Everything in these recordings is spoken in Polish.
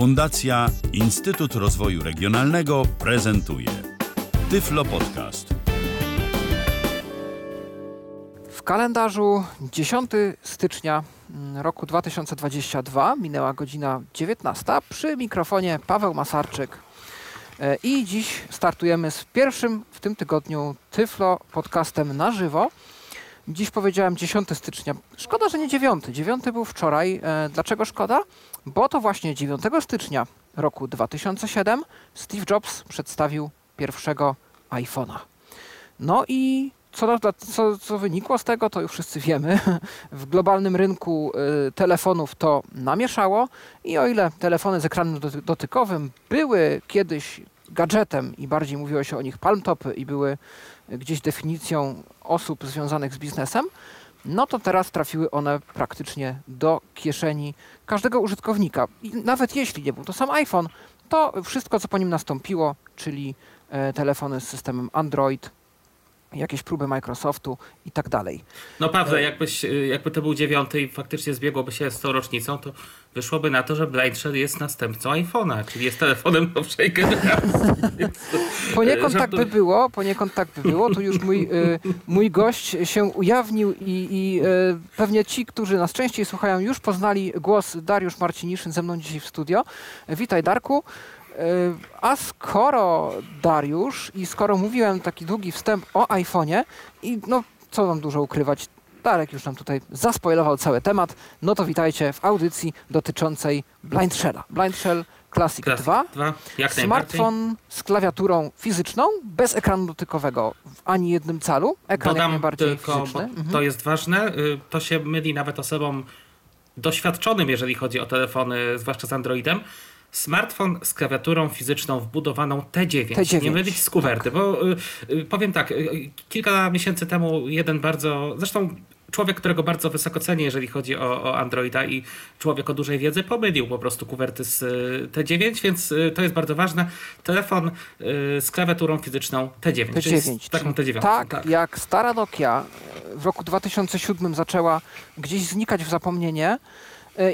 Fundacja Instytut Rozwoju Regionalnego prezentuje Tyflo Podcast. W kalendarzu 10 stycznia mm, roku 2022 minęła godzina 19. Przy mikrofonie Paweł Masarczyk. E, I dziś startujemy z pierwszym w tym tygodniu Tyflo podcastem na żywo. Dziś powiedziałem 10 stycznia. Szkoda, że nie 9. 9 był wczoraj. E, dlaczego szkoda? Bo to właśnie 9 stycznia roku 2007 Steve Jobs przedstawił pierwszego iPhone'a. No i co, co, co, wynikło z tego, to już wszyscy wiemy. W globalnym rynku y, telefonów to namieszało i o ile telefony z ekranem dotykowym były kiedyś gadżetem i bardziej mówiło się o nich palmtopy i były gdzieś definicją osób związanych z biznesem, no to teraz trafiły one praktycznie do kieszeni każdego użytkownika. I nawet jeśli nie był to sam iPhone, to wszystko, co po nim nastąpiło, czyli e, telefony z systemem Android, jakieś próby Microsoftu i tak dalej. No Pawle, jakbyś, jakby to był dziewiąty i faktycznie zbiegłoby się z tą rocznicą, to wyszłoby na to, że Blindshell jest następcą iPhone'a, czyli jest telefonem nowszej generacji. poniekąd tak by było, poniekąd tak by było. Tu już mój, y, mój gość się ujawnił i, i y, pewnie ci, którzy nas częściej słuchają, już poznali głos Dariusz Marciniszyn ze mną dzisiaj w studio. Witaj Darku. E, a skoro Dariusz i skoro mówiłem taki długi wstęp o iPhone'ie i no co mam dużo ukrywać, Darek już nam tutaj zaspoilował cały temat, no to witajcie w audycji dotyczącej Blind Shell'a. Blind Shell Classic, Classic 2. 2. Smartfon z klawiaturą fizyczną, bez ekranu dotykowego w ani jednym calu. Ekran Dodam jak najbardziej tylko, fizyczny. Mhm. To jest ważne. Y, to się myli nawet osobom doświadczonym, jeżeli chodzi o telefony, zwłaszcza z Androidem smartfon z klawiaturą fizyczną wbudowaną T9. T9. Nie mylić z kuwerty, tak. bo y, y, powiem tak, y, kilka miesięcy temu jeden bardzo, zresztą człowiek, którego bardzo wysoko cenię, jeżeli chodzi o, o, Androida i człowiek o dużej wiedzy, pomylił po prostu kuwerty z T9, więc to jest bardzo ważne. Telefon z klawiaturą fizyczną T9. T9. Taką T9. Tak, tak, jak stara Nokia w roku 2007 zaczęła gdzieś znikać w zapomnienie,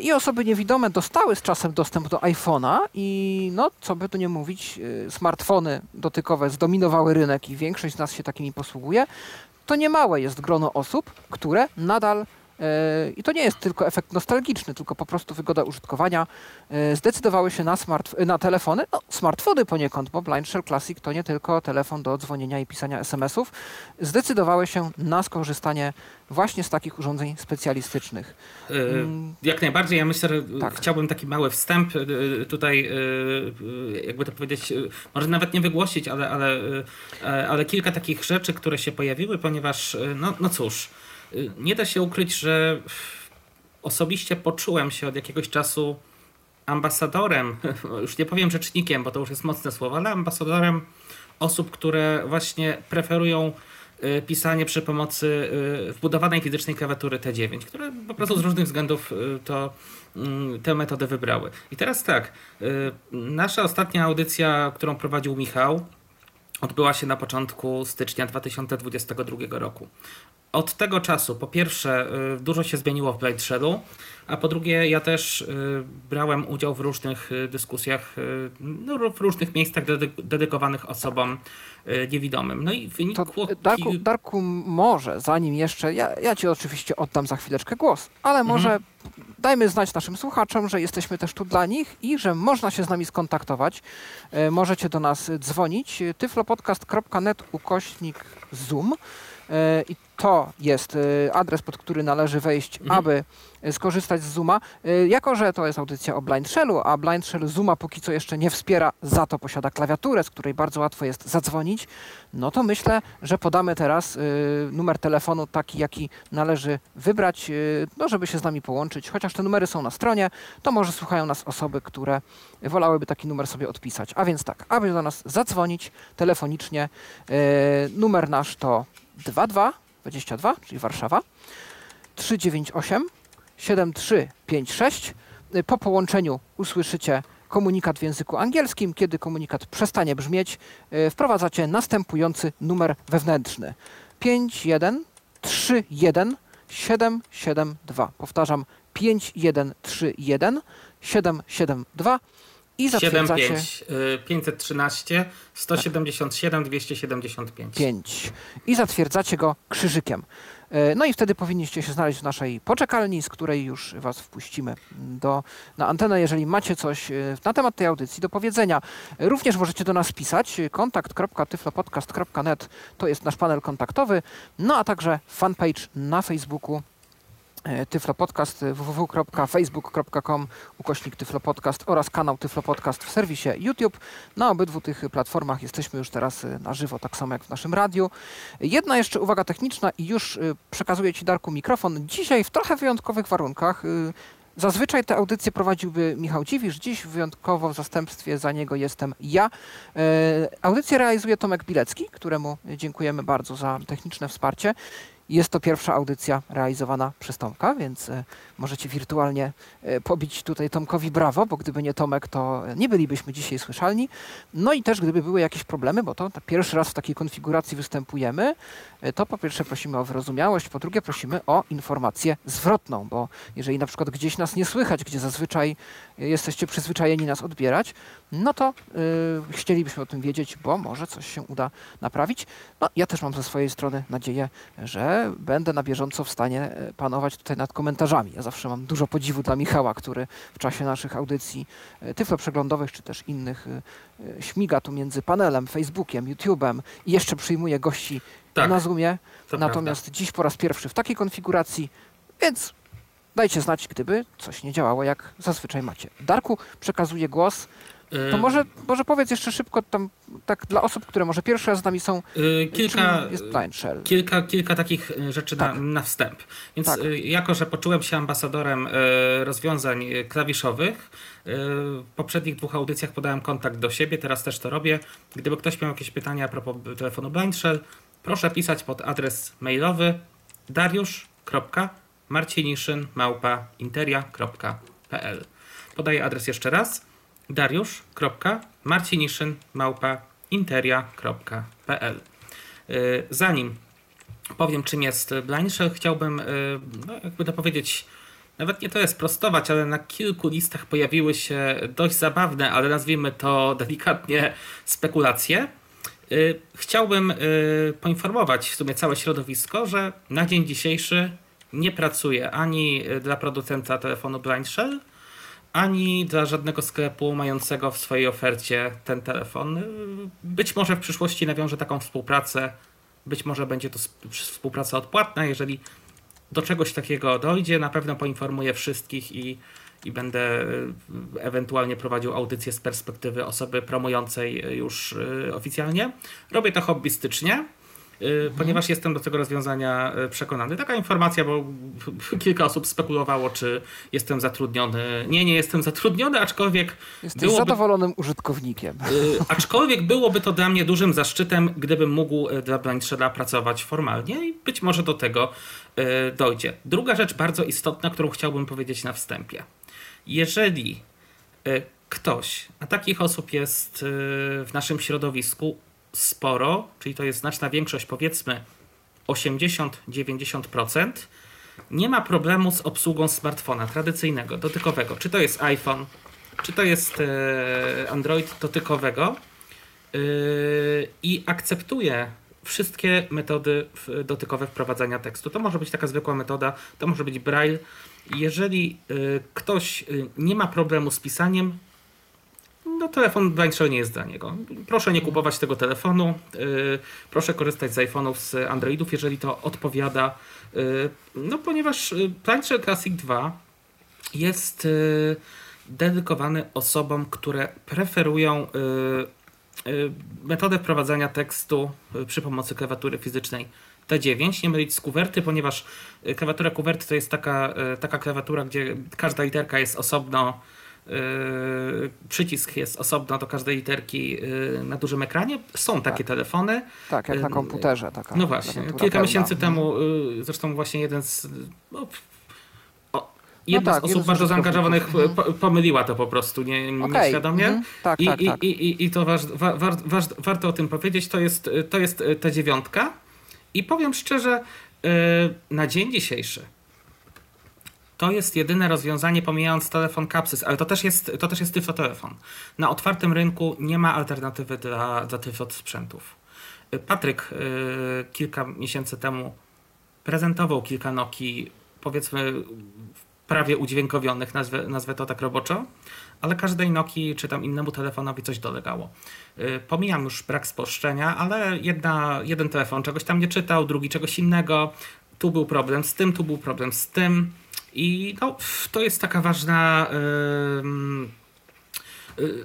I osoby niewidome dostały z czasem dostęp do iPhone'a i no, co by tu nie mówić, smartfony dotykowe zdominowały rynek i większość z nas się takimi posługuje. To niemałe jest grono osób, które nadal i to nie jest tylko efekt nostalgiczny, tylko po prostu wygoda użytkowania. E, zdecydowały się na, smart, na telefony, no, smartfony poniekąd, bo Blind Shell Classic to nie tylko telefon do dzwonienia i pisania SMS-ów. Zdecydowały się na skorzystanie właśnie z takich urządzeń specjalistycznych. Yy, jak najbardziej. Ja myślę, że tak. chciałbym taki mały wstęp tutaj, jakby to powiedzieć, może nawet nie wygłosić, ale, ale, ale kilka takich rzeczy, które się pojawiły, ponieważ, no, no cóż, nie da się ukryć, że osobiście poczułem się od jakiegoś czasu ambasadorem, już nie powiem rzecznikiem, bo to już jest mocne słowo, ale ambasadorem osób, które właśnie preferują y, pisanie przy pomocy y, wbudowanej fizycznej klawiatury T9, które po prostu z różnych względów to mm, tę metodę wybrały. I teraz tak, nasza ostatnia audycja, którą prowadził Michał, odbyła się na początku stycznia 2022 roku od tego czasu, po pierwsze, y, dużo się zmieniło w Blade Shadow, a po drugie, ja też y, brałem udział w różnych y, dyskusjach, no, w różnych miejscach dedykowanych osobom niewidomym. No i wynikło... Darku, Darku, może, zanim jeszcze, ja, ja Ci oczywiście oddam za chwileczkę głos, ale mhm. może mhm. dajmy znać naszym słuchaczom, że jesteśmy też tu dla nich i że można się z nami skontaktować. Możecie do nas dzwonić tyflopodcast.net ukośnik zoom i to jest y, adres, pod który należy wejść, mhm. aby y, skorzystać z Zooma. Jako, że to jest audycja o Blind Shellu, a Blind Shell Zooma póki co jeszcze nie wspiera, za to posiada klawiaturę, z której bardzo łatwo jest zadzwonić, no to myślę, że podamy teraz numer telefonu taki, jaki należy wybrać, no żeby się z nami połączyć. Chociaż te numery są na stronie, to może słuchają nas osoby, które wolałyby taki numer sobie odpisać. A więc tak, aby do nas zadzwonić telefonicznie, numer nasz to 22 22, czyli Warszawa, 398 7356. Po połączeniu usłyszycie komunikat w języku angielskim. Kiedy komunikat przestanie brzmieć, y, wprowadzacie następujący numer wewnętrzny. 5131 772. Powtarzam 5131 772 i zatwierdzacie... 75 513 177 275. 5. I zatwierdzacie go krzyżykiem. E, no i wtedy powinniście się znaleźć w naszej poczekalni, z której już Was wpuścimy do, na antenę, jeżeli macie coś e, na temat tej audycji do powiedzenia. Również możecie do nas pisać. kontakt.tyflopodcast.net to jest nasz panel kontaktowy, no a także fanpage na Facebooku E, Tyflo Podcast www.facebook.com ukośnik Tyflo Podcast oraz kanał Tyflo Podcast w serwisie YouTube. Na obydwu tych platformach jesteśmy już teraz e, na żywo, tak samo jak w naszym radiu. Jedna jeszcze uwaga techniczna i już e, przekazuję Ci Darku mikrofon. Dzisiaj w trochę wyjątkowych warunkach. Zazwyczaj te audycje prowadziłby Michał Dziwisz, dziś wyjątkowo w zastępstwie za niego jestem ja. Audycję realizuje Tomek Bilecki, któremu dziękujemy bardzo za techniczne wsparcie. Jest to pierwsza audycja realizowana przez Tomka, więc e, możecie wirtualnie e, pobić tutaj Tomkowi brawo, bo gdyby nie Tomek, to nie bylibyśmy dzisiaj słyszalni. No i też gdyby były jakieś problemy, bo to pierwszy raz w takiej konfiguracji występujemy, e, to po pierwsze prosimy o wyrozumiałość, po drugie prosimy o informację zwrotną, bo jeżeli na przykład gdzieś nas nie słychać, gdzie zazwyczaj jesteście przyzwyczajeni nas odbierać, no to yy, chcielibyśmy o tym wiedzieć, bo może coś się uda naprawić. No ja też mam ze swojej strony nadzieję, że będę na bieżąco w stanie e, panować tutaj nad komentarzami. Ja zawsze mam dużo podziwu dla Michała, który w czasie naszych audycji e, tyflo przeglądowych czy też innych e, śmiga tu między panelem, Facebookiem, YouTube'em i jeszcze przyjmuje gości tak, na Zoomie. Natomiast prawda. dziś po raz pierwszy w takiej konfiguracji, więc dajcie znać, gdyby coś nie działało, jak zazwyczaj macie. Darku, przekazuję głos. To może, może powiedz jeszcze szybko tam, tak dla osób, które może pierwszy raz z nami są, yy, kilka, jest Blind Shell. Kilka, kilka takich e, rzeczy tak. na, na wstęp. Więc tak. jako, że poczułem się ambasadorem rozwiązań klawiszowych, w poprzednich dwóch audycjach podałem kontakt do siebie, teraz też to robię. Gdyby ktoś miał jakieś pytania a propos telefonu Blind Shell, proszę pisać pod adres mailowy dariusz.marciniszyn.interia.pl Podaję adres jeszcze raz dariusz.marciniszyn.interia.pl y, Zanim powiem, czym jest Blind Shell, chciałbym, y, no, jakby to powiedzieć, nawet nie to jest prostować, ale na kilku listach pojawiły się dość zabawne, ale nazwijmy to delikatnie spekulacje. Y, chciałbym poinformować w sumie całe środowisko, że na dzień dzisiejszy nie pracuję ani dla producenta telefonu Blind Shell, ani dla żadnego sklepu mającego w swojej ofercie ten telefon. Być może w przyszłości nawiążę taką współpracę, być może będzie to współpraca odpłatna. Jeżeli do czegoś takiego dojdzie, na pewno poinformuję wszystkich i, i będę e, ewentualnie prowadził audycję z perspektywy osoby promującej już e, oficjalnie. Robię to hobbystycznie. Mhm. ponieważ jestem do tego rozwiązania y, przekonany. Taka informacja, bo kilka osób spekulowało, czy jestem zatrudniony. Nie, nie jestem zatrudniony, aczkolwiek. Jesteś byłoby, zadowolonym użytkownikiem. Y, aczkolwiek byłoby to dla mnie dużym zaszczytem, gdybym mógł dla Blindshella pracować formalnie i być może do tego dojdzie. Druga rzecz bardzo istotna, którą chciałbym powiedzieć na wstępie. Jeżeli ktoś, a takich osób jest w naszym środowisku, sporo, czyli to jest znaczna większość, powiedzmy 80-90%, nie ma problemu z obsługą smartfona tradycyjnego, dotykowego. Czy to jest iPhone, czy to jest e, Android dotykowego e, i akceptuje wszystkie metody dotykowe wprowadzania tekstu. To może być taka zwykła metoda, to może być braille. Jeżeli e, ktoś nie ma problemu z pisaniem, no telefon Blind nie jest dla niego. Proszę nie kupować tego telefonu, yy, proszę korzystać z iPhone'ów, z Androidów, jeżeli to odpowiada. Yy, no ponieważ y, Blind Classic 2 jest yy, dedykowany osobom, które preferują y, y, metodę wprowadzania tekstu przy pomocy klawiatury fizycznej T9, nie mylić z kuwerty, ponieważ klawiatura kuwerty to jest taka, taka klawiatura, gdzie każda literka jest osobno przycisk jest osobno do każdej literki yy, na dużym ekranie. Są takie tak. telefony. Tak, jak na yy, komputerze. Taka no właśnie. Kilka pełna. miesięcy temu, zresztą właśnie jeden z. No, jedna no tak, z osób bardzo zaangażowanych mhm. pomyliła to po prostu nie, okay. nieświadomie. Mhm. Tak, I, tak, i, tak. I, i, to wa, wa, wa, warto o tym powiedzieć. To jest, to jest ta dziewiątka. I powiem szczerze, na dzień dzisiejszy to jest jedyne rozwiązanie, pomijając telefon Capsys, ale to też jest, to też jest telefon. Na otwartym rynku nie ma alternatywy dla, dla sprzętów. Patryk y, kilka miesięcy temu prezentował kilka Nokii, powiedzmy prawie udźwiękowionych, nazwę, nazwę to tak roboczo, ale każdej Nokii czy tam innemu telefonowi coś dolegało. Y, pomijam już brak spolszczenia, ale jedna, jeden telefon czegoś tam nie czytał, drugi czegoś innego. Tu był problem z tym, tu był problem z tym. I no, to jest taka ważna. Yy,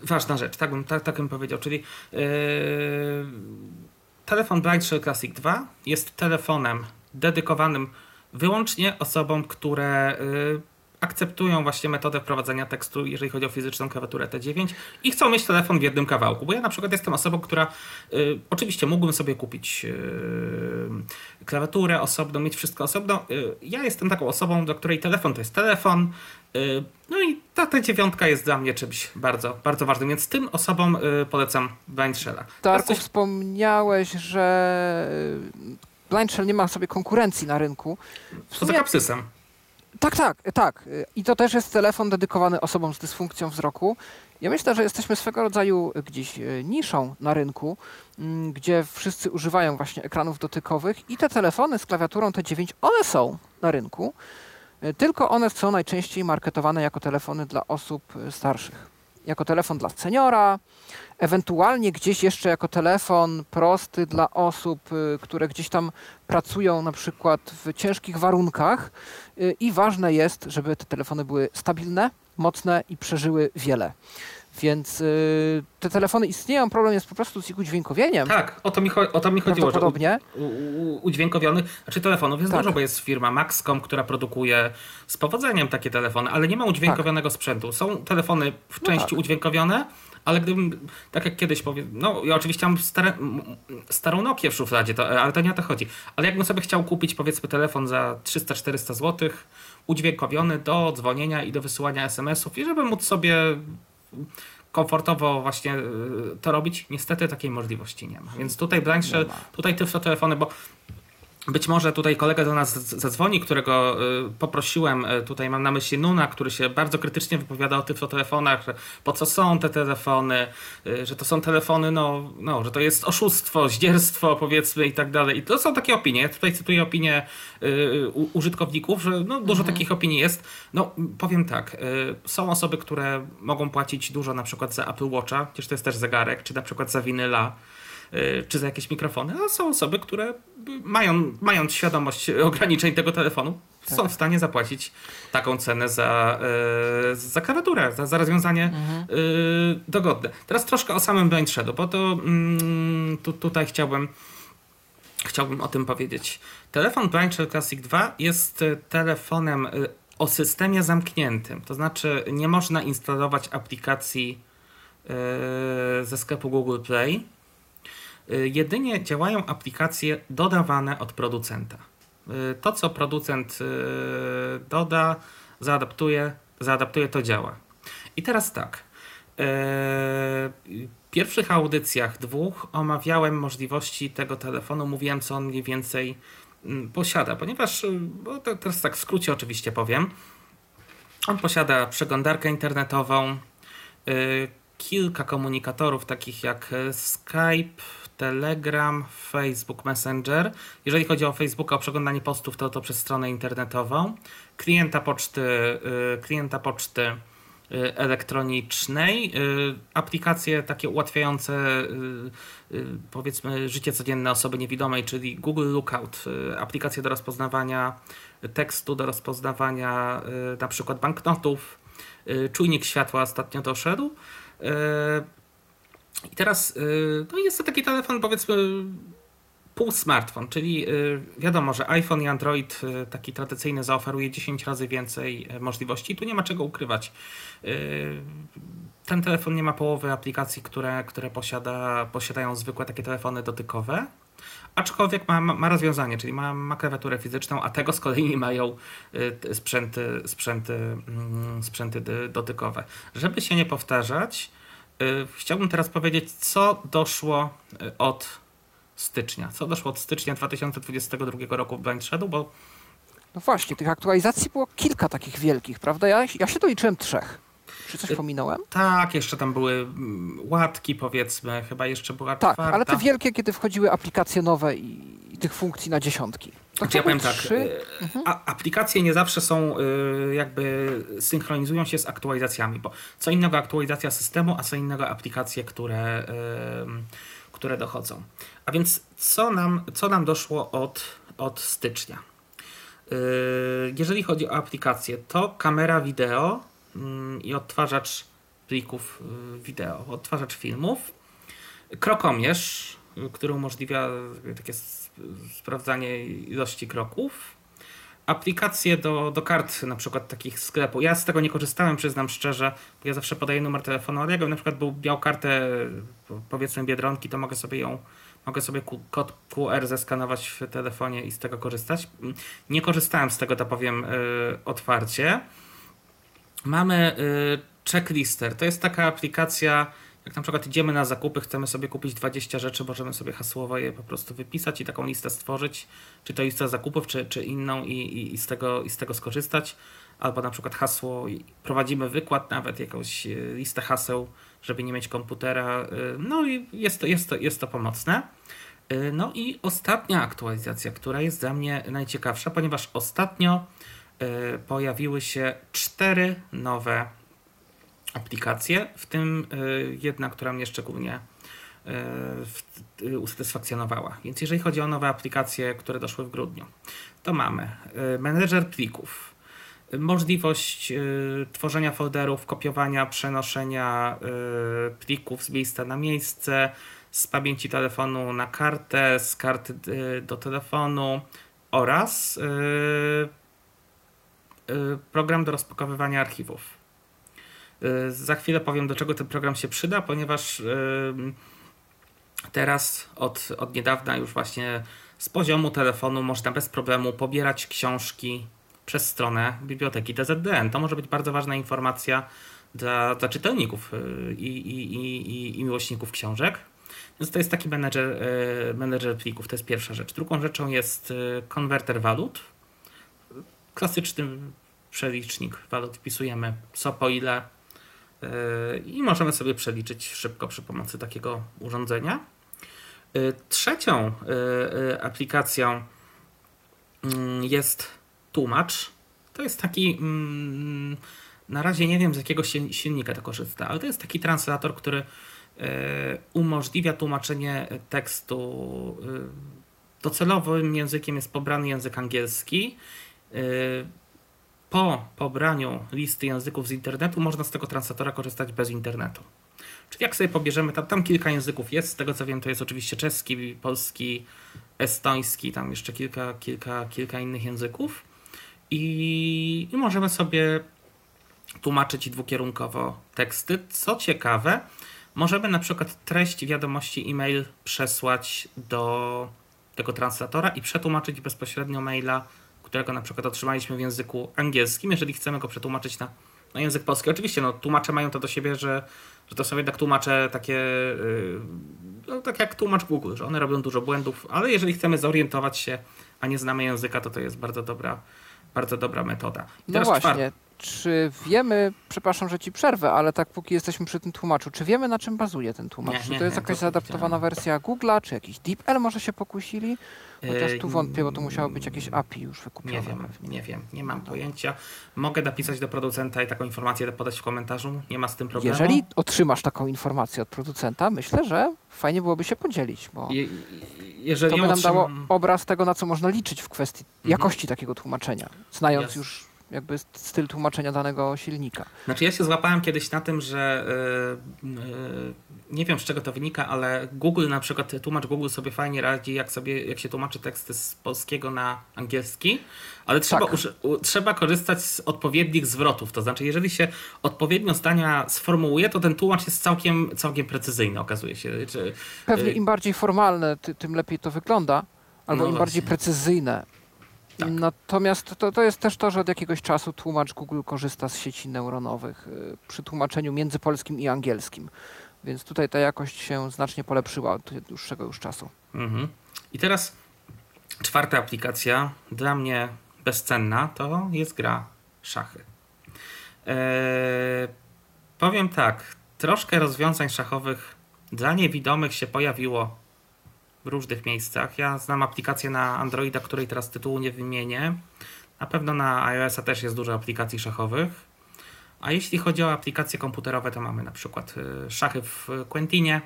ważna rzecz, tak bym, tak, tak bym powiedział. Czyli yy, telefon Bright Classic 2 jest telefonem dedykowanym wyłącznie osobom, które yy, akceptują właśnie metodę wprowadzenia tekstu, jeżeli chodzi o fizyczną klawiaturę T9 i chcą mieć telefon w jednym kawałku. Bo ja na przykład jestem osobą, która y, oczywiście mógłbym sobie kupić y, klawiaturę osobną, mieć wszystko osobno. Y, ja jestem taką osobą, do której telefon to jest telefon. Y, no i ta, ta dziewiątka jest dla mnie czymś bardzo, bardzo ważnym, więc tym osobom y, polecam Blind Shella. Darku, coś... wspomniałeś, że Blind Shell nie ma sobie konkurencji na rynku. Sumie... Poza kapsysem. Tak, tak, tak. I to też jest telefon dedykowany osobom z dysfunkcją wzroku. Ja myślę, że jesteśmy swego rodzaju gdzieś e, niszą na rynku, mm, gdzie wszyscy używają właśnie ekranów dotykowych i te telefony z klawiaturą T9, one są na rynku, e, tylko one są najczęściej marketowane jako telefony dla osób e, starszych. Jako telefon dla seniora, ewentualnie gdzieś jeszcze jako telefon prosty dla osób, które gdzieś tam pracują na przykład w ciężkich warunkach y, i ważne jest, żeby te telefony były stabilne, mocne i przeżyły wiele. Więc y, te telefony istnieją, problem jest po prostu z ich udźwiękowieniem. Tak, o to mi, o to mi chodziło, że u, u, udźwiękowionych, znaczy telefonów jest tak. dużo, bo jest firma Maxcom, która produkuje z powodzeniem takie telefony, ale nie ma udźwiękowionego tak. sprzętu. Są telefony w no części tak. udźwiękowione, ale gdybym, tak jak kiedyś powiem, no ja oczywiście mam stare, starą Nokię w szufladzie, to, ale to nie o to chodzi. Ale jakbym sobie chciał kupić powiedzmy telefon za 300-400 zł, udźwiękowiony do dzwonienia i do wysyłania SMS-ów i żeby móc sobie komfortowo właśnie y, to robić, niestety takiej możliwości nie ma. Więc tutaj Blanche, tutaj tylko telefony, bo być może tutaj kolega do nas zadzwoni, którego y, poprosiłem, y, tutaj mam na myśli Nuna, który się bardzo krytycznie wypowiada o tych telefonach, po co są te telefony, y, że to są telefony, no, no, że to jest oszustwo, zdzierstwo powiedzmy i tak dalej. I to są takie opinie. Ja tutaj cytuję opinie użytkowników, że no, dużo mhm. takich opinii jest. No, powiem tak, są osoby, które mogą płacić dużo na przykład za Apple Watcha, chociaż to jest też zegarek, czy na przykład za winyla czy za jakieś mikrofony, a są osoby, które mają, mając świadomość ograniczeń tego telefonu, tak. są w stanie zapłacić taką cenę za, y, za klawiaturę, za, za rozwiązanie mhm. Y, dogodne. Teraz troszkę o samym Blind Shadow, bo to mm, tu, tutaj chciałbym chciałbym o tym powiedzieć. Telefon Blind Shadow Classic 2 jest telefonem o systemie zamkniętym, to znaczy nie można instalować aplikacji ze sklepu Google Play Y, jedynie działają aplikacje dodawane od producenta. Y, to, co producent y, doda, zaadaptuje, zaadaptuje, to działa. I teraz tak. W pierwszych audycjach dwóch omawiałem możliwości tego telefonu, mówiłem, co on mniej więcej mm, posiada, ponieważ, bo to teraz tak w skrócie oczywiście powiem, on posiada przeglądarkę internetową, kilka komunikatorów takich jak Skype, Telegram, Facebook Messenger. Jeżeli chodzi o Facebooka, o przeglądanie postów, to to przez stronę internetową. Klienta poczty, y, klienta poczty y, elektronicznej, y, aplikacje takie ułatwiające powiedzmy życie codzienne osoby niewidomej, czyli Google Lookout, aplikacje do rozpoznawania tekstu, do rozpoznawania na przykład banknotów, czujnik światła ostatnio doszedł. I teraz y, no jest to taki telefon powiedzmy pół smartfon, czyli y, wiadomo, że iPhone i Android y, taki tradycyjny zaoferuje 10 razy więcej możliwości. Tu nie ma czego ukrywać. Ten telefon nie ma połowy aplikacji, które, które posiada, posiadają zwykłe takie telefony dotykowe. Aczkolwiek ma, ma rozwiązanie, czyli ma, ma klawiaturę fizyczną, a tego z kolei nie mają sprzęty, sprzęty, mm, sprzęty dotykowe. Żeby się nie powtarzać, chciałbym teraz powiedzieć, co doszło y, od stycznia. Co doszło od stycznia 2022 roku w Blind Shadow, bo No właśnie, tych aktualizacji było kilka takich wielkich, prawda? Ja, ja się doliczyłem trzech. Czy coś pominąłem? Tak, jeszcze tam były mm, łatki powiedzmy, chyba jeszcze była Tak, ale te wielkie, kiedy wchodziły aplikacje nowe i, i tych funkcji na dziesiątki. To znaczy, ja powiem tak, tak, mhm. aplikacje nie zawsze są y, jakby synchronizują się z aktualizacjami, bo co innego aktualizacja systemu, a co innego aplikacje, które, które dochodzą. A więc co nam, co nam doszło od, od stycznia? Jeżeli chodzi o aplikacje, to kamera wideo i odtwarzacz plików y, wideo, odtwarzacz filmów, krokomierz, który umożliwia takie sprawdzanie ilości kroków, aplikacje do, do kart, na przykład takich sklepu. Ja z tego nie korzystałem, przyznam szczerze, bo ja zawsze podaję numer telefonu, ale jakbym na przykład był, miał kartę powiedzmy Biedronki, to mogę sobie ją mogę sobie kod QR zeskanować w telefonie i z tego korzystać. Nie korzystałem z tego, to powiem, yy, otwarcie. Mamy y, checklister. To jest taka aplikacja, jak na przykład idziemy na zakupy, chcemy sobie kupić 20 rzeczy, możemy sobie hasłowo je po prostu wypisać i taką listę stworzyć, czy to lista zakupów, czy, czy inną i, i, i, z tego, i z tego skorzystać. Albo na przykład hasło, prowadzimy wykład, nawet jakąś y, listę haseł, żeby nie mieć komputera. Y, no i jest to, jest to, jest to pomocne. No i ostatnia aktualizacja, która jest dla mnie najciekawsza, ponieważ ostatnio pojawiły się cztery nowe aplikacje, w tym e, jedna, która mnie szczególnie e, usatysfakcjonowała. Więc jeżeli chodzi o nowe aplikacje, które doszły w grudniu, to mamy menedżer plików, możliwość tworzenia folderów, kopiowania, przenoszenia plików z miejsca na miejsce, z pamięci telefonu na kartę, z karty do telefonu oraz Y, program do rozpakowywania archiwów. Y, za chwilę powiem, do czego ten program się przyda, ponieważ y, teraz od, od niedawna już właśnie z poziomu telefonu można bez problemu pobierać książki przez stronę biblioteki DZDN. To może być bardzo ważna informacja dla, dla czytelników i, i, i, i miłośników książek. Więc to jest taki menedżer, menedżer plików, to jest pierwsza rzecz. Drugą rzeczą jest konwerter walut. Klasyczny przelicznik walut wpisujemy co po ile yy, i możemy sobie przeliczyć szybko przy pomocy takiego urządzenia. Yy, trzecią yy, aplikacją mm, jest tłumacz. To jest taki mm, na razie nie wiem z jakiego silnika to korzysta, ale to jest taki translator, który umożliwia tłumaczenie tekstu. Docelowym językiem jest pobrany język angielski po pobraniu listy języków z internetu można z tego translatora korzystać bez internetu. Czyli jak sobie pobierzemy, tam, tam kilka języków jest, z tego co wiem to jest oczywiście czeski, polski, estoński, tam jeszcze kilka, kilka, kilka innych języków i, i możemy sobie tłumaczyć dwukierunkowo teksty. Co ciekawe, możemy na przykład treść wiadomości e-mail przesłać do tego translatora i przetłumaczyć bezpośrednio maila którego na przykład otrzymaliśmy w języku angielskim, jeżeli chcemy go przetłumaczyć na, na język polski. Oczywiście no, tłumacze mają to do siebie, że, że to są jednak tłumacze takie, yy, no, tak jak tłumacz Google, że one robią dużo błędów, ale jeżeli chcemy zorientować się, a nie znamy języka, to to jest bardzo dobra, bardzo dobra metoda. I no właśnie, czy wiemy, przepraszam, że ci przerwę, ale tak póki jesteśmy przy tym tłumaczu, czy wiemy na czym bazuje ten tłumacz? Nie, czy to jest jakaś zaadaptowana wersja Google'a, czy jakiś DeepL może się pokusili? Chociaż tu wątpię, bo to musiało być jakieś API już wykupione. Nie wiem, nie wiem, nie mam pojęcia. Mogę napisać do producenta i taką informację podać w komentarzu, nie ma z tym problemu. Jeżeli otrzymasz taką informację od producenta, myślę, że fajnie byłoby się podzielić, bo Je, jeżeli to by nam otrzym... dało obraz tego, na co można liczyć w kwestii mhm. jakości takiego tłumaczenia, znając yes. już jakby styl tłumaczenia danego silnika. Znaczy ja się złapałem kiedyś na tym, że yy, yy, nie wiem z czego to wynika, ale Google na przykład, tłumacz Google sobie fajnie radzi, jak, sobie, jak się tłumaczy teksty z polskiego na angielski, ale trzeba, tak. u, trzeba korzystać z odpowiednich zwrotów. To znaczy, jeżeli się odpowiednio zdania sformułuje, to ten tłumacz jest całkiem, całkiem precyzyjny, okazuje się. Czy, Pewnie y, im bardziej formalne, ty, tym lepiej to wygląda, albo no im właśnie. bardziej precyzyjne. Tak. Natomiast to, to jest też to, że od jakiegoś czasu tłumacz Google korzysta z sieci neuronowych y, przy tłumaczeniu między polskim i angielskim. Więc tutaj ta jakość się znacznie polepszyła od dłuższego już czasu. Mhm. I teraz czwarta aplikacja, dla mnie bezcenna, to jest gra szachy. Eee, powiem tak, troszkę rozwiązań szachowych dla niewidomych się pojawiło w różnych miejscach. Ja znam aplikację na Androida, której teraz tytułu nie wymienię. Na pewno na iOS-a też jest dużo aplikacji szachowych. A jeśli chodzi o aplikacje komputerowe, to mamy na przykład y, szachy w Quentinie. Y,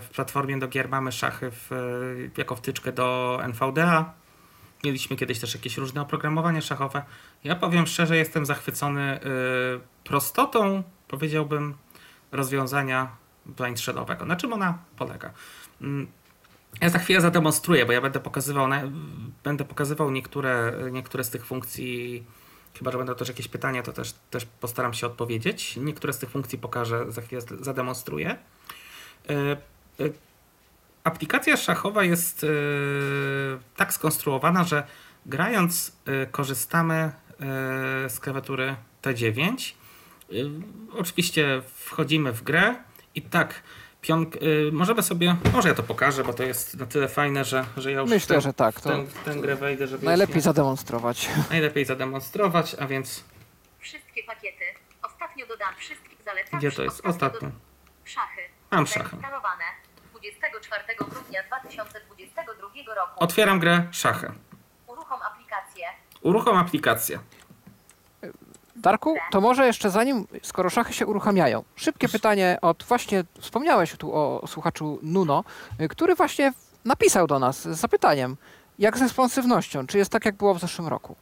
w platformie do gier mamy szachy w, y, jako wtyczkę do NVDA. Mieliśmy kiedyś też jakieś różne oprogramowanie szachowe. Ja powiem szczerze, jestem zachwycony prostotą, powiedziałbym, rozwiązania blind. Na czym ona polega? Ja za chwilę zademonstruję, bo ja będę pokazywał, będę pokazywał niektóre, niektóre z tych funkcji. Chyba, że będą też jakieś pytania, to też, też postaram się odpowiedzieć. Niektóre z tych funkcji pokażę, za chwilę zademonstruję. E, e, aplikacja szachowa jest e, tak skonstruowana, że grając korzystamy z klawiatury T9. Oczywiście wchodzimy w grę i tak Pionk, y, możemy sobie, może ja to pokażę, bo to jest na tyle fajne, że, że ja już Myślę, ten, że tak. To ten, ten grę wejdę, żeby najlepiej zademonstrować. Najlepiej zademonstrować, a więc Wszystkie pakiety. Ostatnio dodam wszystkich zalecam. Gdzie to jest? Ostatnio. Do... Szachy. Mam szachy. 24 grudnia 2022 roku. Otwieram grę szachy. Uruchom aplikację. Uruchom aplikację. Darku, to może jeszcze zanim, skoro szachy się uruchamiają, szybkie pytanie od właśnie, wspomniałeś tu o słuchaczu Nuno, y, który właśnie napisał do nas z zapytaniem, jak z responsywnością? Czy jest tak, jak było w zeszłym roku?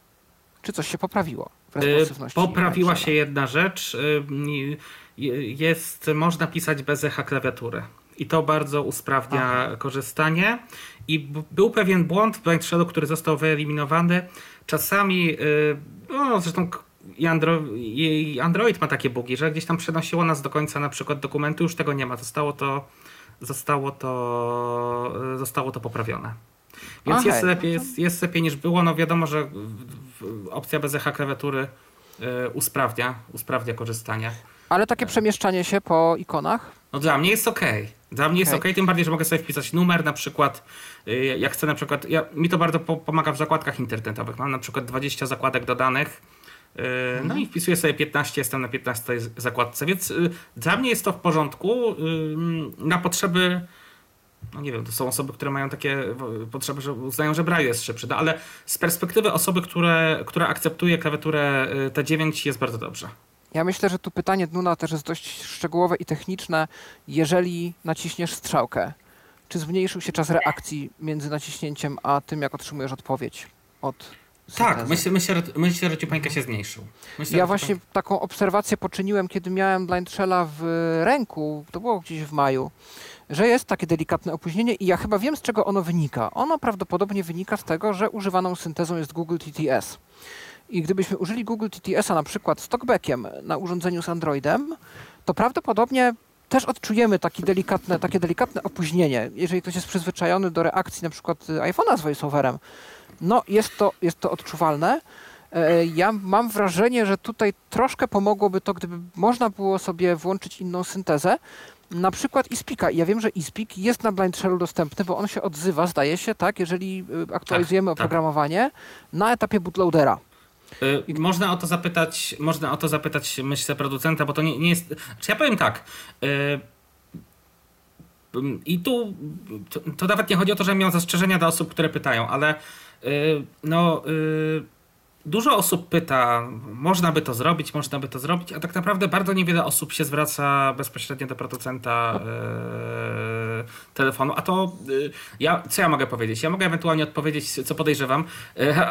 Czy coś się poprawiło w y? Poprawiła się jedna rzecz. Y, jest, można pisać bez echa klawiatury. I to bardzo usprawnia Aha. korzystanie. I był pewien błąd w Blind Shadow, który został wyeliminowany. Czasami, no zresztą i, Andro i Android ma takie bugi, że gdzieś tam przenosiło nas do końca na przykład dokumentu, już tego nie ma. Zostało to, zostało to, zostało to poprawione. Więc okay. jest, lepiej, jest, jest lepiej niż było. No wiadomo, że opcja bez echa klawiatury y, usprawnia, usprawnia korzystanie. Ale takie przemieszczanie się po ikonach? No dla mnie jest ok. Dla mnie okay. jest ok, tym bardziej, że mogę sobie wpisać numer na przykład. Jak chcę na przykład, ja, mi to bardzo po, pomaga w zakładkach internetowych. Mam na przykład 20 zakładek dodanych. No i wpisuję sobie 15, jestem na 15 zakładce, więc y, dla mnie jest to w porządku. Y, na potrzeby, no nie wiem, to są osoby, które mają takie potrzeby, że uznają, że Braille jest szybszy, no ale z perspektywy osoby, które, która akceptuje klawiaturę y, T9 jest bardzo dobrze. Ja myślę, że tu pytanie Dnuna też jest dość szczegółowe i techniczne. Jeżeli naciśniesz strzałkę, czy zmniejszył się czas reakcji między naciśnięciem a tym, jak otrzymujesz odpowiedź od tak, myślę, myślę, myślę, że ciupańka się zmniejszył. Myślę, ja właśnie taką obserwację poczyniłem, kiedy miałem Blind Shella w ręku, to było gdzieś w maju, że jest takie delikatne opóźnienie i ja chyba wiem, z czego ono wynika. Ono prawdopodobnie wynika z tego, że używaną syntezą jest Google TTS. I gdybyśmy użyli Google TTS-a na przykład z talkbackiem na urządzeniu z Androidem, to prawdopodobnie też odczujemy taki delikatne, takie delikatne opóźnienie. Jeżeli ktoś jest przyzwyczajony do reakcji na przykład iPhone'a z voiceoverem, no, jest to, jest to odczuwalne. E, ja mam wrażenie, że tutaj troszkę pomogłoby to, gdyby można było sobie włączyć inną syntezę, na przykład iSpeaka. Ja wiem, że iSpeak jest na Blind Shellu dostępny, bo on się odzywa, zdaje się, tak, jeżeli y, aktualizujemy tak, tak. oprogramowanie tak. na etapie bootloadera. Yy, można o to zapytać, można o to zapytać, myślę, producenta, bo to nie, nie jest. Czy ja powiem tak. Yy, I tu to, to, nawet nie chodzi o to, że miał zastrzeżenia do osób, które pytają, ale no, y, dużo osób pyta, można by to zrobić, można by to zrobić, a tak naprawdę bardzo niewiele osób się zwraca bezpośrednio do producenta y, telefonu. A to ja, co ja mogę powiedzieć? Ja mogę ewentualnie odpowiedzieć, co podejrzewam.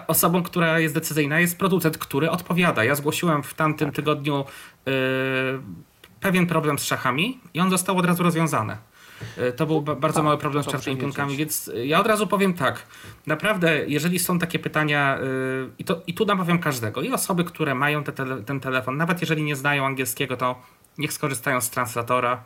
Osobą, która jest decyzyjna, jest producent, który odpowiada. Ja zgłosiłem w tamtym tak. tygodniu pewien problem z szachami i on został od razu rozwiązany. E, to był bardzo tak, mały problem z czarnymi pionkami, więc e, ja od razu powiem tak. Naprawdę, jeżeli są takie pytania, e, i, to, i tu namawiam każdego, i osoby, które mają te tele, ten telefon, nawet jeżeli nie znają angielskiego, to niech skorzystają z translatora.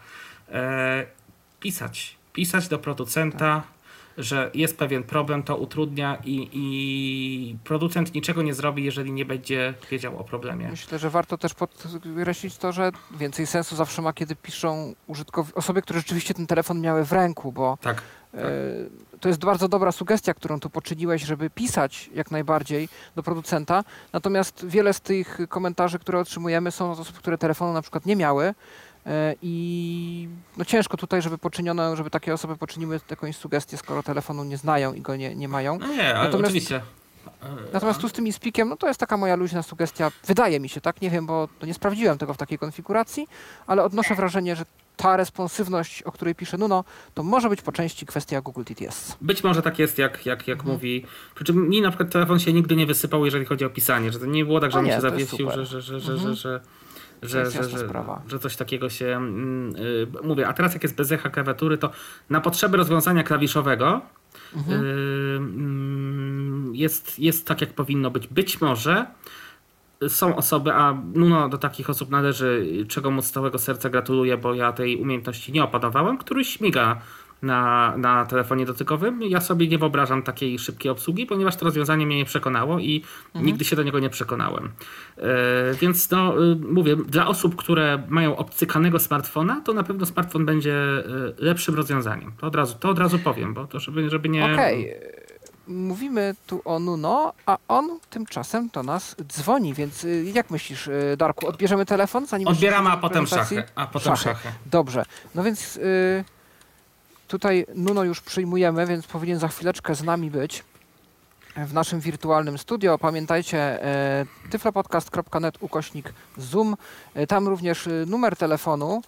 Pisać. Pisać do producenta, tak że jest pewien problem, to utrudnia i, i producent niczego nie zrobi, jeżeli nie będzie wiedział o problemie. Myślę, że warto też podkreślić to, że więcej sensu zawsze ma, kiedy piszą użytkownicy, osoby, które rzeczywiście ten telefon miały w ręku, bo tak, e, to jest bardzo dobra sugestia, którą tu poczyniłeś, żeby pisać jak najbardziej do producenta. Natomiast wiele z tych komentarzy, które otrzymujemy, są od osób, które telefonu na przykład nie miały. E, I no ciężko tutaj, żeby poczyniono, żeby takie osoby poczyniły jakąś sugestię, skoro telefonu nie znają i go nie, nie mają. No nie, ale Natomiast, oczywiście. Natomiast tu z tym spikiem, no to jest taka moja luźna sugestia. Wydaje mi się, tak? Nie wiem, bo nie sprawdziłem tego w takiej konfiguracji, ale odnoszę wrażenie, że ta responsywność, o której pisze Nuno, to może być po części kwestia Google TTS. Być może tak jest, jak, jak, jak mhm. mówi. Przy czym mi na przykład telefon się nigdy nie wysypał, jeżeli chodzi o pisanie, że to nie było tak, że on się zawiesił, że, że, że, że, mhm. że, że, że, że, że, coś takiego się mm, y, mówię. A teraz jak jest bez echa klawiatury, to na potrzeby rozwiązania klawiszowego mhm. y, y, jest, jest tak, jak powinno być. Być może są osoby, a Nuno do takich osób należy, czego mu z całego serca gratuluję, bo ja tej umiejętności nie opanowałem, który śmiga na, na telefonie dotykowym. Ja sobie nie wyobrażam takiej szybkiej obsługi, ponieważ to rozwiązanie mnie nie przekonało i mhm. nigdy się do niego nie przekonałem. E, więc no, y, mówię, dla osób, które mają obcykanego smartfona, to na pewno smartfon będzie y, lepszym rozwiązaniem. To od razu, to od razu powiem, bo to żeby, żeby nie... Okej. Okay mówimy tu o Nuno, a on tymczasem do nas dzwoni, więc y, jak myślisz, Darku, odbierzemy telefon? Zanim Odbieramy, a potem szachy. A potem szachy. szachy. Dobrze, no więc y, tutaj Nuno już przyjmujemy, więc powinien za chwileczkę z nami być w naszym wirtualnym studio. Pamiętajcie tyflopodcast.net ukośnik Zoom. Tam również numer telefonu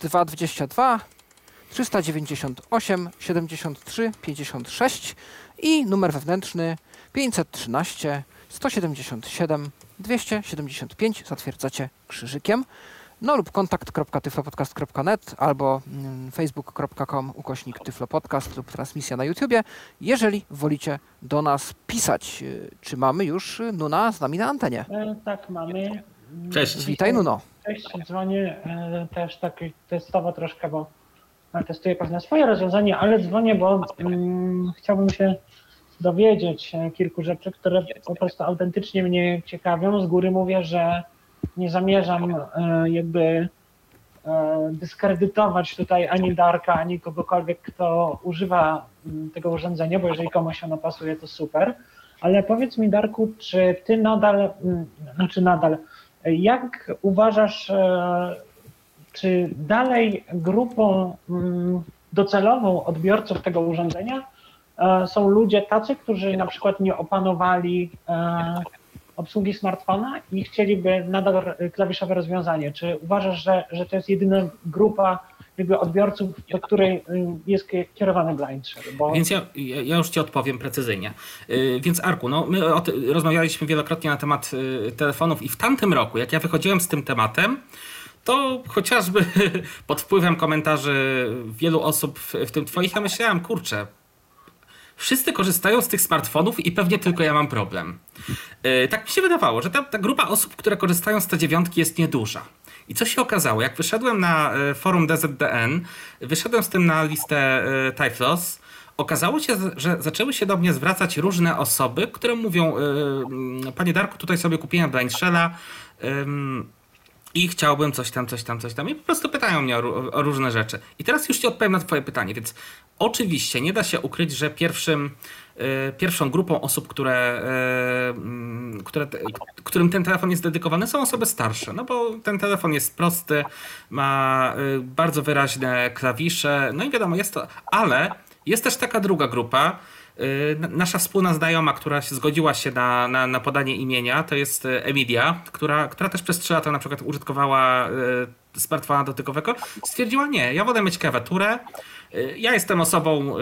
222 398 73 56 i numer wewnętrzny 513 177 275 zatwierdzacie krzyżykiem no lub kontakt.tyflopodcast.net albo mm, facebook.com ukośnik tyflopodcast lub transmisja na YouTubie, jeżeli wolicie do nas pisać. Czy mamy już Nuna z nami na antenie? E, tak, mamy. Cześć. Witaj Nuno. Cześć, dzwonię e, też tak testowo troszkę, bo testuję pewne swoje rozwiązanie, ale dzwonię, bo um, chciałbym się dowiedzieć kilku rzeczy, które po prostu autentycznie mnie ciekawią. Z góry mówię, że nie zamierzam e, jakby e, dyskredytować tutaj ani Darka, ani kogokolwiek, kto używa tego urządzenia, bo jeżeli komuś ono pasuje, to super. Ale powiedz mi, Darku, czy ty nadal, znaczy nadal, jak uważasz, e, czy dalej grupą mm, docelową odbiorców tego urządzenia są ludzie tacy, którzy na przykład nie opanowali obsługi smartfona i chcieliby nadal klawiszowe rozwiązanie. Czy uważasz, że, że to jest jedyna grupa jakby odbiorców, do której y, jest kierowany BlindShare? Bo... Więc ja, ja już Ci odpowiem precyzyjnie. Y, więc Arku, no, my rozmawialiśmy wielokrotnie na temat y, telefonów i w tamtym roku, jak ja wychodziłem z tym tematem, to chociażby pod wpływem komentarzy wielu osób, w tym Twoich, ja myślałem, kurczę, wszyscy korzystają z tych smartfonów i pewnie tylko ja mam problem. Yy, tak mi się wydawało, że ta, ta, grupa osób, które korzystają z T9 jest nieduża. I co się okazało? Jak wyszedłem na e, forum DZDN, wyszedłem z tym na listę yy, Tyflos, okazało się, że zaczęły się do mnie zwracać różne osoby, które mówią, panie Darku, tutaj sobie kupiłem Blind Shella, i chciałbym coś tam, coś tam, coś tam. I po prostu pytają mnie o, o, różne rzeczy. I teraz już Ci odpowiem na Twoje pytanie. Więc oczywiście nie da się ukryć, że pierwszym, y, pierwszą grupą osób, które, y, które te, którym ten telefon jest dedykowany, są osoby starsze. No bo ten telefon jest prosty, ma y, bardzo wyraźne klawisze. No i wiadomo, jest to. Ale jest też taka druga grupa nasza wspólna znajoma, która zgodziła się na, na, na, podanie imienia, to jest y, Emilia, która, która też przez 3 lata na przykład użytkowała y, smartfona dotykowego, stwierdziła nie, ja wolę mieć klawiaturę, ja jestem osobą